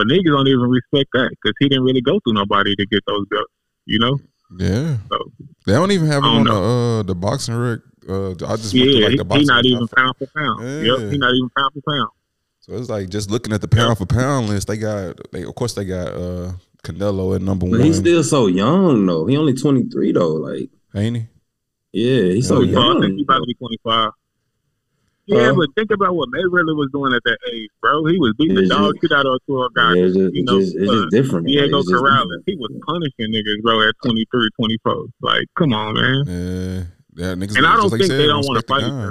But niggas don't even respect that because he didn't really go through nobody to get those belts. You know? Yeah. So They don't even have I him on don't the uh, the boxing rec Uh, I just went Yeah, through like he, the he boxing. not even pound for pound. Yeah. Yep, he not even pound for pound. So it's like just looking at the pound for pound list. They got, they of course they got uh Canelo at number But one. he's still so young though. He only twenty three though. Like, ain't he? yeah, he's so Yeah. So I think young. he's about to be 25. Yeah, Huh? but think about what Mayweather was doing at that age, bro. He was beating the dog shit out of a 12 guy. Yeah, it's just, you it's know, just, it's uh, just different. man. Diego just Corrales, he was punishing niggas, bro, at 23, 24. Like, come on, man. Yeah, yeah. Niggas, And I don't like think they don't wanna fight guy.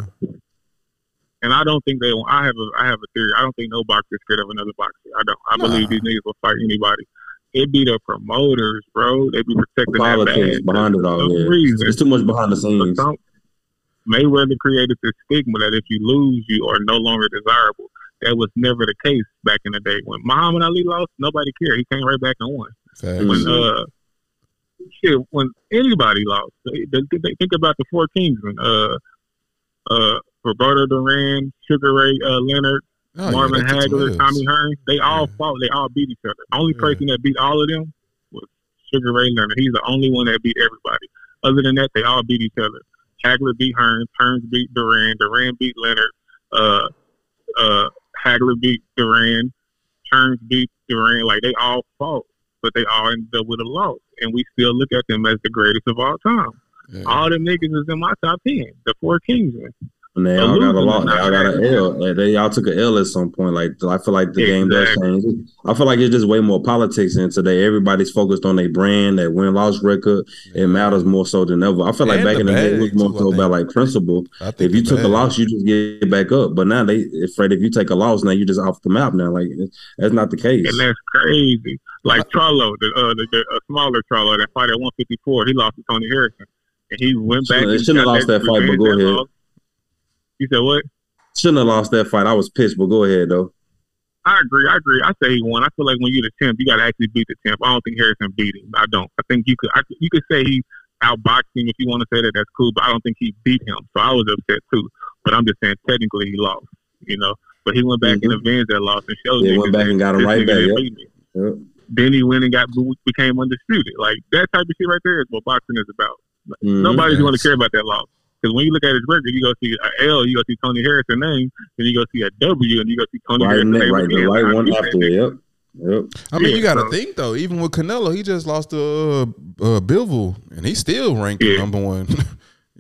And I don't think they. I have a. I have a theory. I don't think no boxer is scared of another boxer. I don't. I Nah. believe these niggas will fight anybody. It be the promoters, bro. They be protecting that Politics bag. behind it all. some Yeah. reason. It's too much behind the scenes. some, Mayweather created this stigma that if you lose, you are no longer desirable. That was never the case back in the day. When Muhammad Ali lost, nobody cared. He came right back and won. When uh, shit, when anybody lost, they, they, they think about the four Kingsmen. Uh, uh, Roberto Duran, Sugar Ray uh, Leonard, Oh, Marvin some Hagler, Tommy Hearns. They all Yeah. fought. They all beat each other. Only Yeah. person that beat all of them was Sugar Ray Leonard. He's the only one that beat everybody. Other than that, they all beat each other. Hagler beat Hearns. Hearns beat Duran. Duran beat Leonard. Uh, uh, Hagler beat Duran. Hearns beat Duran. Like they all fought, but they all ended up with a loss, and we still look at them as the greatest of all time. Yeah. All them niggas is in my top ten. The four Kingsmen. And they all got a loser lot. They all got an. L. Like, They all took an L at some point. Like I feel like the game does change. I feel like it's just way more politics in today. Everybody's focused on their brand, their win loss record. It matters more so than ever. I feel like And back the in the day, it was more so about think. like principle. If you the took a loss, you just get back up. But now they afraid if you take a loss, now you just off the map. Now, like that's not the case. And that's crazy. Like Charlo, the uh, the, the a smaller Charlo that fight at 154, he lost to Tony Harrison, and he went back. Shouldn't- and shouldn't have lost that fight, but go ahead. loss. You said what? Shouldn't have lost that fight. I was pissed, but go ahead though. I agree. I agree. I say he won. I feel like when you're the champ, you got to actually beat the champ. I don't think Harrison beat him. I don't. I think you could. I, you could say he outboxed him if you want to say that. That's cool. But I don't think he beat him. So I was upset too. But I'm just saying technically he lost. You know. But he went back and avenged that loss and showed. Mm-hmm. Yeah, went back and got him right back, yep. Yep. Then he went and got became undisputed. Like that type of shit right there is what boxing is about. Mhm. Nobody's going to care about that loss. Because when you look at his record, you go see a L, you go see Tony Harrison name, then you go see a W, and you go see Tony Right, Harrison ne- name right, the again. right I one beat [laughs] after Yep. Yep. I mean, Yeah, you got to so- think though. Even with Canelo, he just lost to uh, uh, Bivol, and he's still ranked Yeah. number one. [laughs] you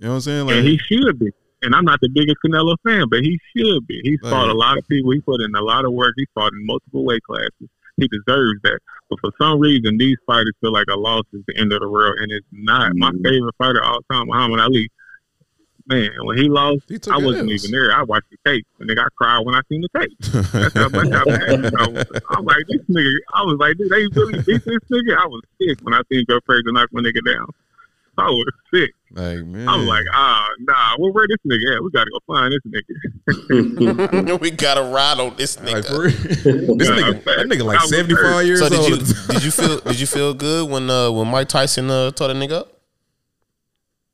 know what I'm saying? Like, and he should be. And I'm not the biggest Canelo fan, but he should be. He's Right. fought a lot of people. He put in a lot of work. He fought in multiple weight classes. He deserves that. But for some reason, these fighters feel like a loss is the end of the world, and it's not. My Mhm. favorite fighter all time, Muhammad Ali. Man, when he lost, he took I wasn't L's. even there. I watched the tape, and nigga, I cried when I seen the tape. That's how much I mad. I was, I'm like, this nigga. I was like, dude, they really beat this nigga. I was sick when I seen Joe Frazier knock my nigga down. I was sick. Like man, I'm like, ah, nah. Well, where this nigga at? We gotta go find this nigga. [laughs] we got to ride on this nigga. for this nigga, that nigga like 75 hurt. years So did old. you did you feel did you feel good when uh when Mike Tyson uh tore the nigga up?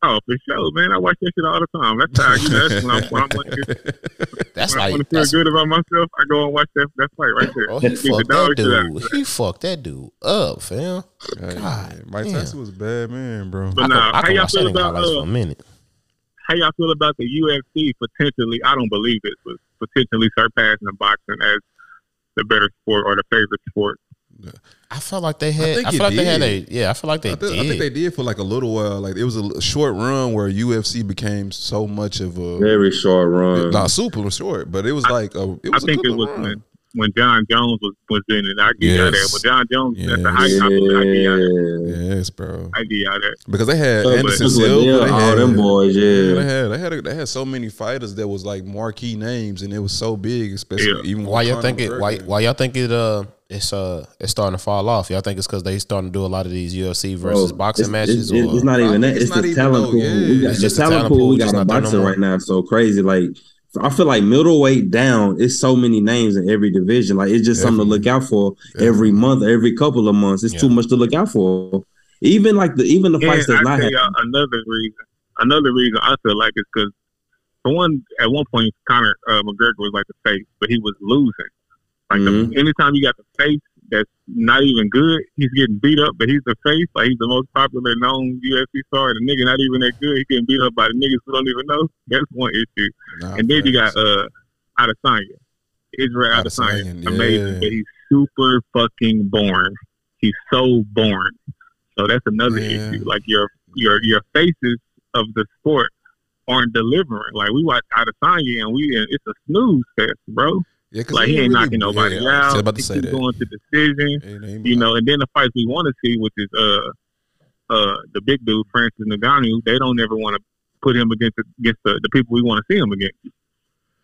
Oh, for sure, man. I watch that shit all the time. That's how you. That's when I'm when I'm like, [laughs] That's when I want like to feel that's, good about myself. I go and watch that that fight right there. oh he Beat the fucked that shit out dude. He fucked that dude up, fam. Hey, God Mike damn. Tyson was a bad man, bro. But I nah, can, I how can y'all watch that feel nigga about uh, for a minute. how y'all feel about the UFC potentially? I don't believe it, but potentially surpassing boxing as the better sport or the favorite sport. I felt like they had. I, think feel it like they had a. Yeah, I feel like they I, thi- did. I think they did for like a little while. Like it was a short run where UFC became so much of a Very short run. not super short, but it was like a. It was a think good it was run. When, when Jon Jones was, was in it. I give y'all that. Yes. When Jon Jones was at the Yes. height, I, I give y'all that. Yeah. Yes, bro. I give y'all that. Because they had So, Anderson look Silva, they- they all had, them boys, Yeah, yeah. they had they had a, they had so many fighters that was like marquee names, and it was so big, especially Yeah. even why y'all Conor think it? Why why y'all think it? Uh, it's uh, it's starting to fall off. Y'all think it's because they starting to do a lot of these UFC versus Bro, boxing it's, matches, It's, or it's not even that. it's It's, the talent pool. yeah. We got, It's the just the talent talent pool pool, we got in not there no boxing right now is so crazy. Like I feel like middleweight down, it's so many names in every division. Like it's just something to look out for every month, every couple of months. It's too much to look out for. Even like the even the fights And that's I not happening. another reason. Another reason I feel like is because for one, at one point, Conor uh, McGregor was like the face, but he was losing. Like Mhm. the, anytime you got the face, that's not even good. He's getting beat up, but he's the face. Like he's the most popular known UFC star. The nigga not even that good. He getting beat up by the niggas who don't even know. That's one issue. Nah, and then you got uh Adesanya, Israel Adesanya, Adesanya, amazing, yeah. but he's super fucking boring. He's so boring. So that's another Yeah. issue. Like your your your faces of the sport aren't delivering. Like we watch Adesanya and we and it's a snooze fest, bro. Yeah, 'cause Like he ain't knocking nobody yeah, out. about to he say that. going to decision. Ain't- You know, and then the fights we want to see, which is uh uh the big dude Francis Ngannou, they don't ever want to put him against against the, the people we want to see him against.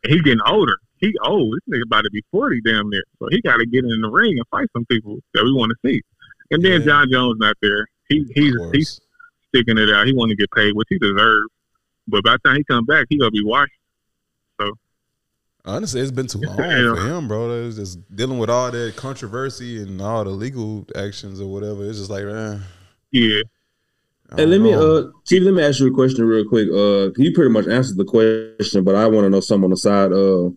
And he getting older. He old. This nigga about to be forty damn near. So he got to get in the ring and fight some people that we want to see. And then Yeah. Jon Jones not there. He he's he's sticking it out. He want to get paid, which he deserves. But by the time he come back, he gonna be washed. Honestly, it's been too long Yeah. for him, bro. It's just dealing with all that controversy and all the legal actions or whatever. It's just like, eh, Yeah. And Hey, don't let me, uh, Chief, let me ask you a question real quick. Uh, you pretty much answered the question, but I want to know something on the side. Uh,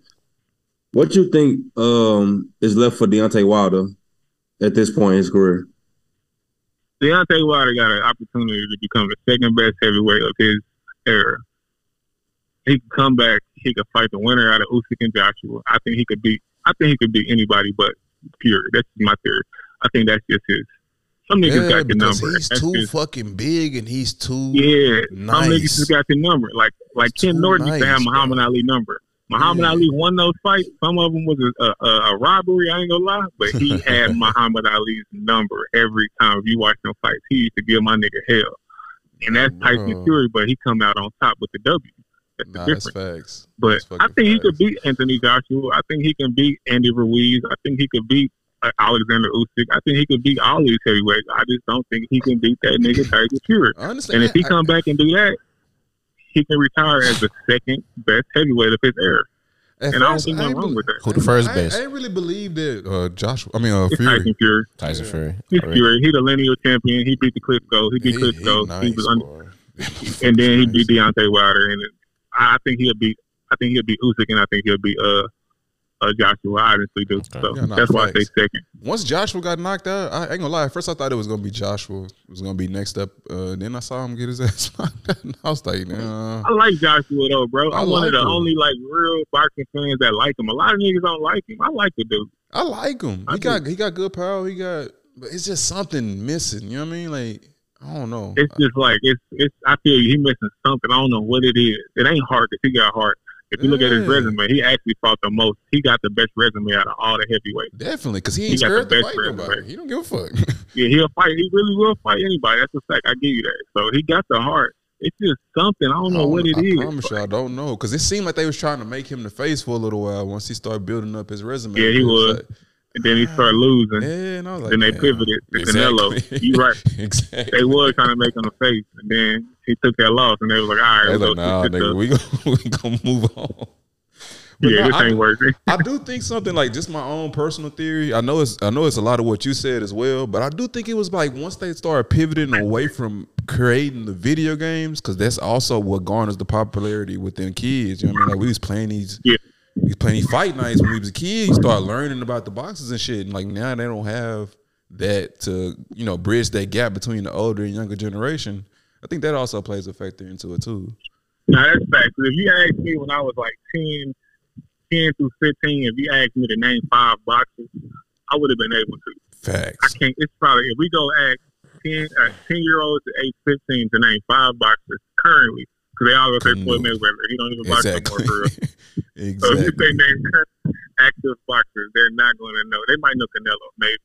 what you think um is left for Deontay Wilder at this point in his career? Deontay Wilder got an opportunity to become the second best heavyweight of his era. He can come back. He could fight the winner out of Usyk and Joshua. I think he could beat. I think he could beat anybody but Fury. That's my theory. I think that's just his. Some niggas yeah, got the number. he's That's too just- fucking big and he's too yeah, nice. some niggas just got the number. Like like Ken Norton used to have Muhammad bro. Ali number. Muhammad Yeah. Ali won those fights. Some of them was a, a, a robbery. I ain't gonna lie, but he [laughs] had Muhammad Ali's number every time. If you watch them fights, he used to give my nigga hell, and that's Tyson Fury. But he come out on top with the W. That's the Nah, that's facts. But That's I fucking think he facts. could beat Anthony Joshua. I think he can beat Andy Ruiz. I think he could beat uh, Alexander Usyk. I think he could beat all these heavyweights. I just don't think he can beat that nigga Tyson Fury. Honestly, And if he I- come back and do that, he can retire as the second best heavyweight of his era. at And I don't first, think nothing wrong be- with that. Who the first I, best? I ain't really believe that uh, Joshua. I mean, uh, It's Fury. Tyson Fury. Tyson Fury. He's Alright. Fury. He the lineal champion. He beat the Klitschko. He He, beat he Klitschko. He, nice, was un- boy. [laughs] and then he beat Deontay Wilder. And I I think he'll be. I think he'll be Usyk, and I think he'll be uh, uh Joshua. I honestly do. Okay. So Yeah, nah, that's why I say second. Once Joshua got knocked out, I ain't gonna lie. At first, I thought it was gonna be Joshua. It was gonna be next up. Uh, then I saw him get his [laughs] ass knocked out. I was like, nah. I like Joshua though, bro. I I'm one of the him. only like real boxing fans that like him. A lot of niggas don't like him. I like the dude. I like him. I He got he got good power. He got, but it's just something missing. You know what I mean? Like I don't know. It's just like it's it's. I feel you. He missing something. I don't know what it is. It ain't hard because he got heart. If you look at his Yeah. resume, he actually fought the most. He got the best resume out of all the heavyweights. Definitely, because he He ain't got the scared to best fight nobody. He don't give a fuck. [laughs] Yeah, he'll fight. He really will fight anybody. That's a fact. I give you that. So he got the heart. It's just something. I don't know what it I is. promise you, I don't know because it seemed like they was trying to make him the face for a little while. Once he started building up his resume, Yeah, he was. like, And then he started losing. yeah, and I was like, Then they pivoted to Canelo. You right. [laughs] exactly. They was trying to make him a face, and then he took that loss, and they was like, "All right, They like, nah, nigga, we gonna [laughs] we gonna move on. But yeah, this I- ain't working. I do think something like just my own personal theory. I know it's I know it's a lot of what you said as well, but I do think it was like once they started pivoting away from creating the video games, because that's also what garners the popularity within kids. You know what I mean? Like we was playing these, Yeah. We was playing fight nights when we was a kid. You start learning about the boxes and shit, and like now they don't have that to you know bridge that gap between the older and younger generation. I think that also plays a factor into it too. Now that's fact. If you asked me when I was like 10, 10 through fifteen, if you asked me to name five boxes, I would have been able to. Facts. I can't. It's probably if we go ask 10, uh, 10 year olds to age fifteen to name five boxers currently, because they all gonna say Couldn't Floyd. Mayweather. He don't even box Exactly. no more for real. [laughs] So if you exactly. say name current active boxers, they're not going to know. They might know Canelo, maybe.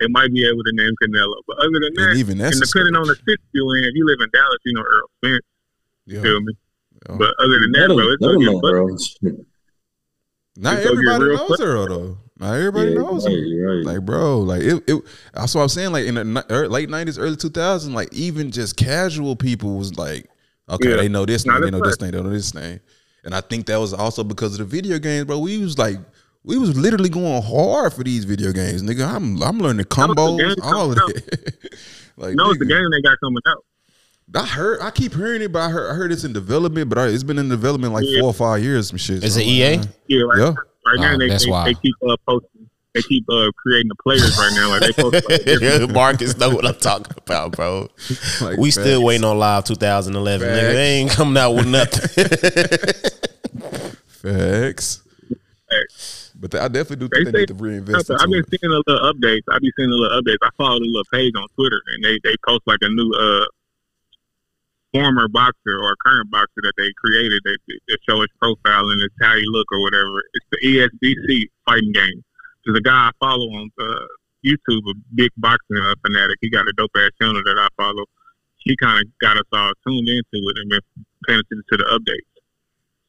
They might be able to name Canelo, but other than that, And even that's and depending on the city you in, if you live in Dallas, you know Errol Spence. Yeah. Feel me? Yeah. But other than that, bro, it's gonna get know, busted. bro. Not It's gonna get everybody knows quick. Errol though. Not everybody Yeah, knows right, him. right. Like, bro, like it, it. That's what I'm saying. Like in the er- late '90s, early 2000s, like even just casual people was like, okay, Yeah. they know this Nah, name, they know this right. name, they know this name. And I think that was also because of the video games, bro. We was like, we was literally going hard for these video games, nigga. I'm I'm learning the combos, all of coming that. [laughs] like, No, it's the game they got coming out. I heard, I keep hearing it, but I heard, I heard it's in development, but I, it's been in development like Yeah. four or five years, some shit. Is So it EA? like, Yeah, right. Yeah. Right now Oh, they, that's they, wild. they keep uh, posting. They keep uh, creating the players right now. Like they post like, [laughs] different- [laughs] Marcus know what I'm talking about, bro. Like, we still waiting on live 2011. Nigga. They ain't coming out with nothing. [laughs] Facts. But I definitely do think they need say- to reinvest I've been into it. seeing a little updates. I be seeing a little updates. I follow the little page on Twitter, and they they post like a new uh former boxer or current boxer that they created. They, they show his profile and it's how he look or whatever. It's the E ESBC fighting game. There's a guy I follow on uh, YouTube, a big boxing uh, fanatic. He got a dope ass channel that I follow. He kind of got us all tuned into it and been paying attention to the updates.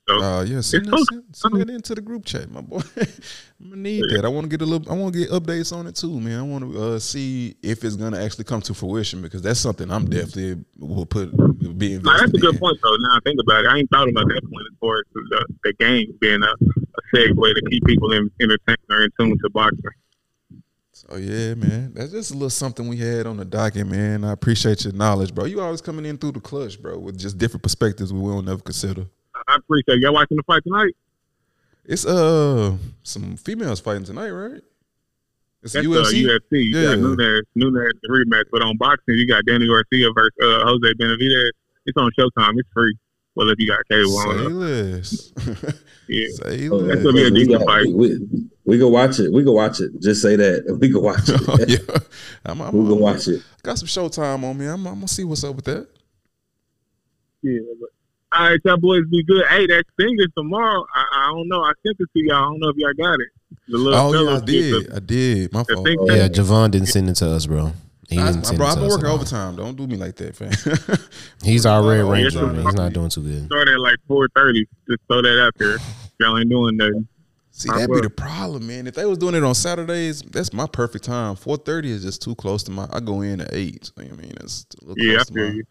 So Uh, yeah, send, that, so- send, send that into the group chat, my boy. [laughs] I'm gonna need that. I want to get a little. I want to get updates on it too, man. I want to uh, see if it's gonna actually come to fruition because that's something I'm definitely will put be invested Nah, that's a good in. point, though. Now I think about it, I ain't thought about that point as far as the, the game being a, a segue to keep people in, entertained or in tune to boxing. So yeah, man, that's just a little something we had on the docket, man. I appreciate your knowledge, bro. You always coming in through the clutch, bro, with just different perspectives we will never consider. I appreciate y'all watching the fight tonight. It's uh some females fighting tonight, right? It's That's UFC. Uh, UFC. You Yeah. got Nunes, Nunes the rematch, but on boxing you got Danny Garcia versus uh, Jose Benavidez. It's on Showtime. It's free. Well, if you got cable, I Say don't less. Yeah. Say Oh, That's gonna be a we, decent got- fight. we, we go watch it. We go watch it. Just say that. [laughs] We go watch it. Oh, yeah, I'm, I'm, We go watch it. got some showtime on me. I'm, I'm gonna see what's up with that. Yeah. But, all right, y'all boys be good. Hey, that thing is tomorrow. I, I don't know. I sent it to y'all. I don't know if y'all got it. The little Oh yeah, I did. I did. My The fault. thing- yeah, Javon didn't send it to us, bro. He Nah, didn't send bro, it I've been us working overtime. Don't do me like that, fam. [laughs] He's oh, already Oh, ranked, yes, man. He's not doing too good. Start at like four thirty. Just throw that out there. Y'all ain't doing nothing. See, that'd be the problem, man. If they was doing it on Saturdays, that's my perfect time. Four thirty is just too close to my. I go in at eight. So, I mean, it's a little Yeah, I to feel my- you.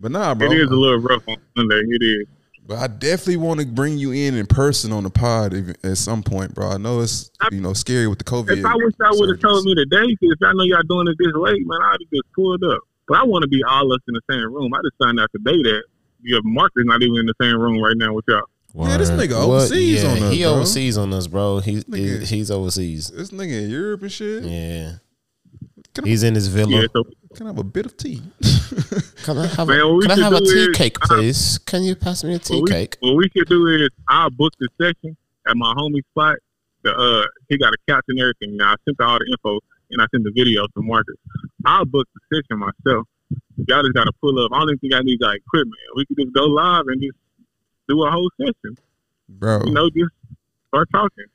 But nah, bro. It is a little rough on Sunday. It is. But I definitely want to bring you in in person on the pod if- at some point, bro. I know it's you know scary with the COVID. If I wish I would have told me today, because if I know y'all doing it this late, man, I'd have just pulled up. But I want to be all us in the same room. I just found out today that your Marcus not even in the same room right now with y'all. Yeah, this Word. nigga What? overseas yeah, on us, He bro. overseas on us, bro. He's Nigga. he's overseas. This nigga in Europe and shit. Yeah, Can I- he's in his villa. Yeah, so Can I have a bit of tea? [laughs] Can I have Man, a, can I have a tea is- cake, uh, please? Can you pass me a tea what we, cake? what we should do is I'll book the session at my homie spot. The uh, he got a couch and everything. Now I sent all the info and I sent the video to Marcus. I'll book the session myself. Y'all just gotta pull up. I don't think I need like equipment. We could just go live and just do a whole session. Bro, You know, just start talking.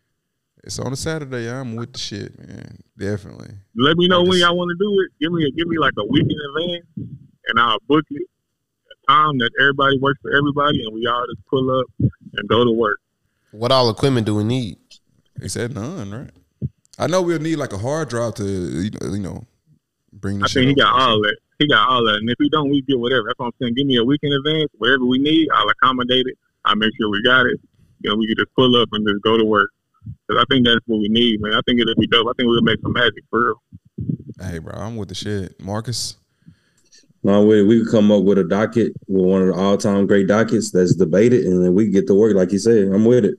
It's on a Saturday. I'm with the shit, man. Definitely. Let me know I when y'all want to do it. Give me a, give me like a week in advance, and I'll book it. A time that everybody works for everybody, and we all just pull up and go to work. What all equipment do we need? He said none, right? I know we'll need like a hard drive to you know, you know bring the I shit. think he got over. all that. He got all that, and if we don't, we get whatever. That's what I'm saying. Give me a week in advance, whatever we need, I'll accommodate it. I'll make sure we got it. You know, we can just pull up and just go to work. Cause I think that's what we need, man. I think it'll be dope. I think we'll make some magic for real. Hey, bro, I'm with the shit. Marcus, No, we we could come up with a docket with one of the all time great dockets that's debated, and then we get to work like you said. I'm with it.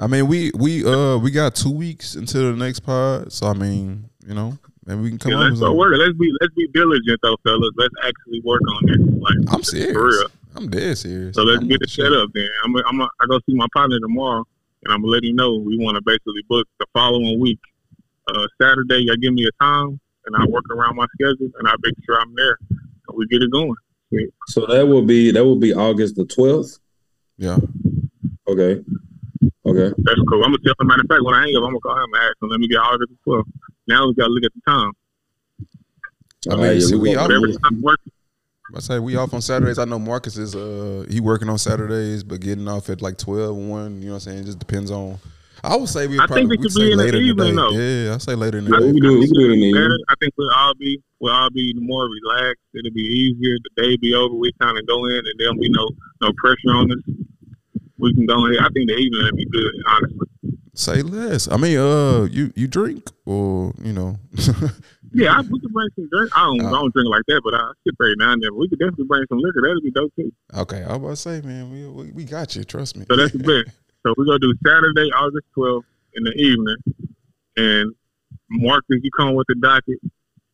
I mean, we we uh we got two weeks until the next pod, so I mean, you know, maybe we can come Yeah, up let's with something. work. Let's be let's be diligent though, fellas. Let's actually work on this. Like I'm serious. For real. I'm dead serious. So let's I'm get it the set shit. up then. I'm i I'm a, I go see my partner tomorrow, and I'm gonna let him know we want to basically book the following week. Uh, Saturday, y'all give me a time, and I work around my schedule, and I make sure I'm there, and we get it going. So that will be that will be August the twelfth. Yeah. Okay. Okay. That's cool. I'm gonna tell him. Matter of fact, when I hang up, I'm gonna call him and ask him. Let me get August the 12th. Now we gotta look at the time. I mean, right, yeah, see, we we gonna- off. Whatever time working. I say we off on Saturdays. I know Marcus is uh he working on Saturdays, but getting off at like 12 1, you know what I'm saying? It just depends on I would say we I probably think it we'd could say be in the later in the evening, day. though. Yeah, I say later in the I Yeah, day. we do. We do it in the better. evening. I think we'll all be we'll all be more relaxed. It'll be easier. The day be over. We kind of go in, and there'll be no no pressure on us. We can go in. I think the evening will be good. Honestly. Say less. I mean, uh, you you drink or you know, [laughs] Yeah, I, we could bring some drink. I don't, I oh. don't drink like that, but I sip every now and then. We could definitely bring some liquor. That'd be dope too. okay. I was about to say, man, we we, we got you. Trust me. So that's the [laughs] best. So we're gonna do Saturday, August 12th in the evening, and Marcus, you come with the docket,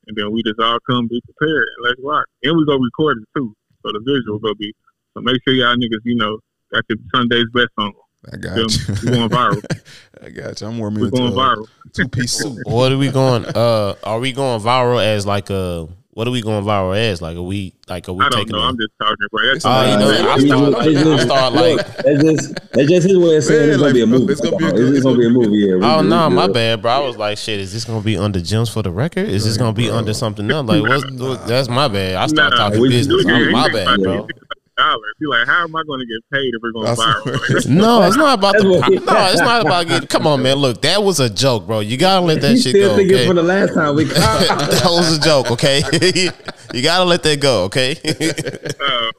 and then we just all come be prepared and let's rock. And we go record it too, so the visual go be. So make sure y'all niggas, you know, got your Sunday's best on. I got Feel you. me? We going viral. [laughs] I got you. I'm warming We're going viral. two piece suit. What are we going? Uh, are we going viral as like a? What are we going viral as? Like, are we like are we I don't taking? know. a- I'm just talking, bro. That's Oh, you know, I It's start, just- it's I start like, That's just that's just his way of saying Yeah, it's gonna like, be a movie. it's gonna be a good- it's gonna be a movie. Yeah, we oh good, no, we my bad, bro. I was like, shit, is this gonna be under gems for the record? Is this gonna be under something else? Like, what's what- that's my bad. I start Nah, talking business. you- I'm, my bad, bro. It, you think. Be like, how am I going to get paid if we're going That's- viral? Like, [laughs] No, it's not about the. That's No, it's not about getting. Come on, man. Look, that was a joke, bro. You gotta let that You shit still go. thinking Okay? for the last time we [laughs] [laughs] that was a joke, okay? you gotta let that go, okay? uh,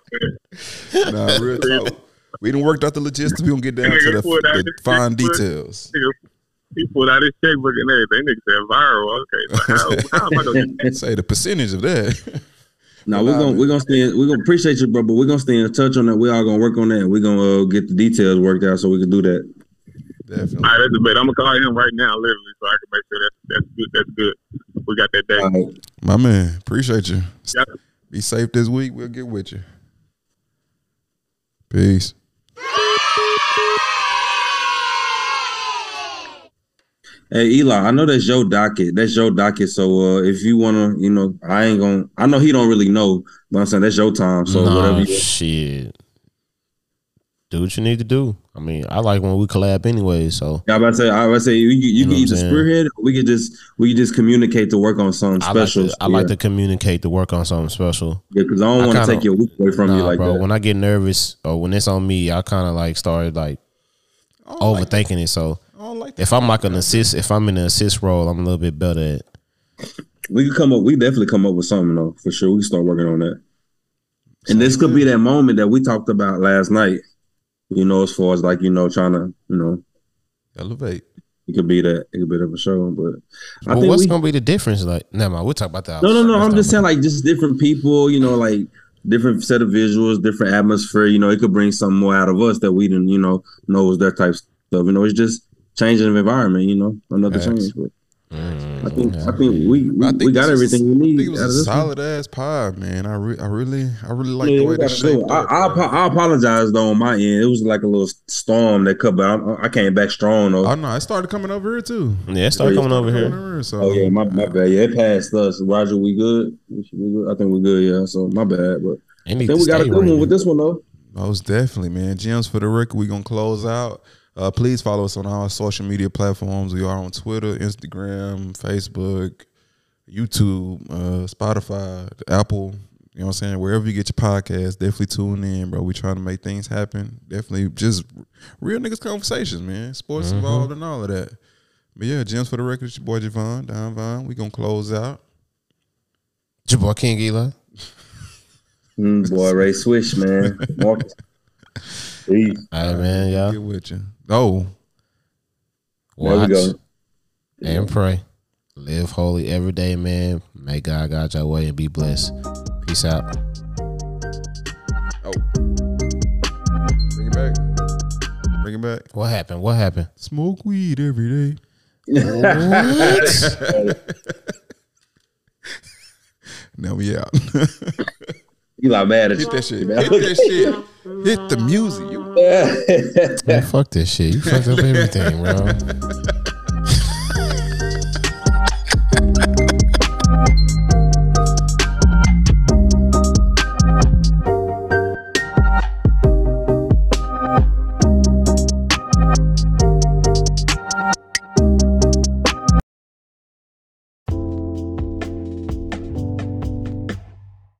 Nah, real talk. We done worked out the logistics. We gonna get down to the, the fine details. nigga, he pulled out his checkbook and everything. Nigga said viral. Okay, so how, how am I going to Say the percentage of that. No, we're gonna we're gonna stay. In, we're gonna appreciate you, bro. But we're gonna stay in touch on that. We all gonna work on that. We're gonna uh, get the details worked out so we can do that. Definitely. All right, that's a bet. I'm gonna call him right now, literally, so I can make sure that's that's good. That's good. We got that day. All right. My man, appreciate you. Yeah. Be safe this week. We'll get with you. Peace. Hey Eli, I know that's your docket. That's your docket. So uh, if you wanna, you know, I ain't gonna. I know he don't really know, but I'm saying that's your time. So nah, whatever. You, shit. Do what you need to do. I mean, I like when we collab anyway. So yeah, I about to say. I about to say you, you, you know can what I'm either spearhead. Or we can just we can just communicate to work on something I like special. to, I like to communicate to work on something special. Yeah, because I don't want to take your week away from Nah, you like bro. that. When I get nervous or when it's on me, I kind of like started like overthinking it. So I don't if I'm like an assist, if I'm in an assist role, I'm a little bit better at. We could come up. We definitely come up with something though, for sure. We can start working on that. And this could be that moment that we talked about last night. You know, as far as like you know, trying to you know, elevate. it could be that. It could be that for sure. But I But think what's we, gonna be the difference? Like, never mind. We'll talk about that. no, no, no. I'm just saying like just different people. You know, like different set of visuals, different atmosphere. You know, it could bring something more out of us that we didn't you know know was that type of stuff. You know, it's just changing of environment. You know, another Facts. change. But Mm, I think. I think we we, I think we got this was- everything we I need. think it was a this one. solid ass pod, man. I, re- I really, I really like Yeah, the way they shaped it. I. I, I apologize though on my end. It was like a little storm that cut, but I, I came back strong though. Oh no, it started coming over here too. Yeah, start coming over Coming here. over here, so oh yeah, my, my bad. Yeah, it passed us. Roger, we good? We we good? I think we're good. Yeah, so my bad. But It need then we got a stay good one raining. with this one though. Most definitely, man. Gems for the record. We gonna close out. Uh, please follow us on our social media platforms. We are on Twitter, Instagram, Facebook, YouTube, uh, Spotify, Apple. You know what I'm saying? Wherever you get your podcast, definitely tune in, bro. We trying to make things happen. Definitely just real niggas conversations, man. Sports involved and all of that. But yeah, Gems for the record. It's your boy Javon, Don Vine. We gonna close out. Your boy King Eli. [laughs] Mm, boy, Ray Swish, man. [laughs] Marcus. Peace. All right, man, y'all. Get with you. Oh, There Watch and pray. Live holy every day, man. May God guide your way and be blessed. Peace out. oh. Bring it back. Bring it back. What happened? What happened? Smoke weed every day. [laughs] what? [laughs] Now we out. [laughs] You like mad at Hit you. that shit. Hit that [laughs] shit. Hit the music. You Man, fuck this shit. You fucked up everything, bro. [laughs]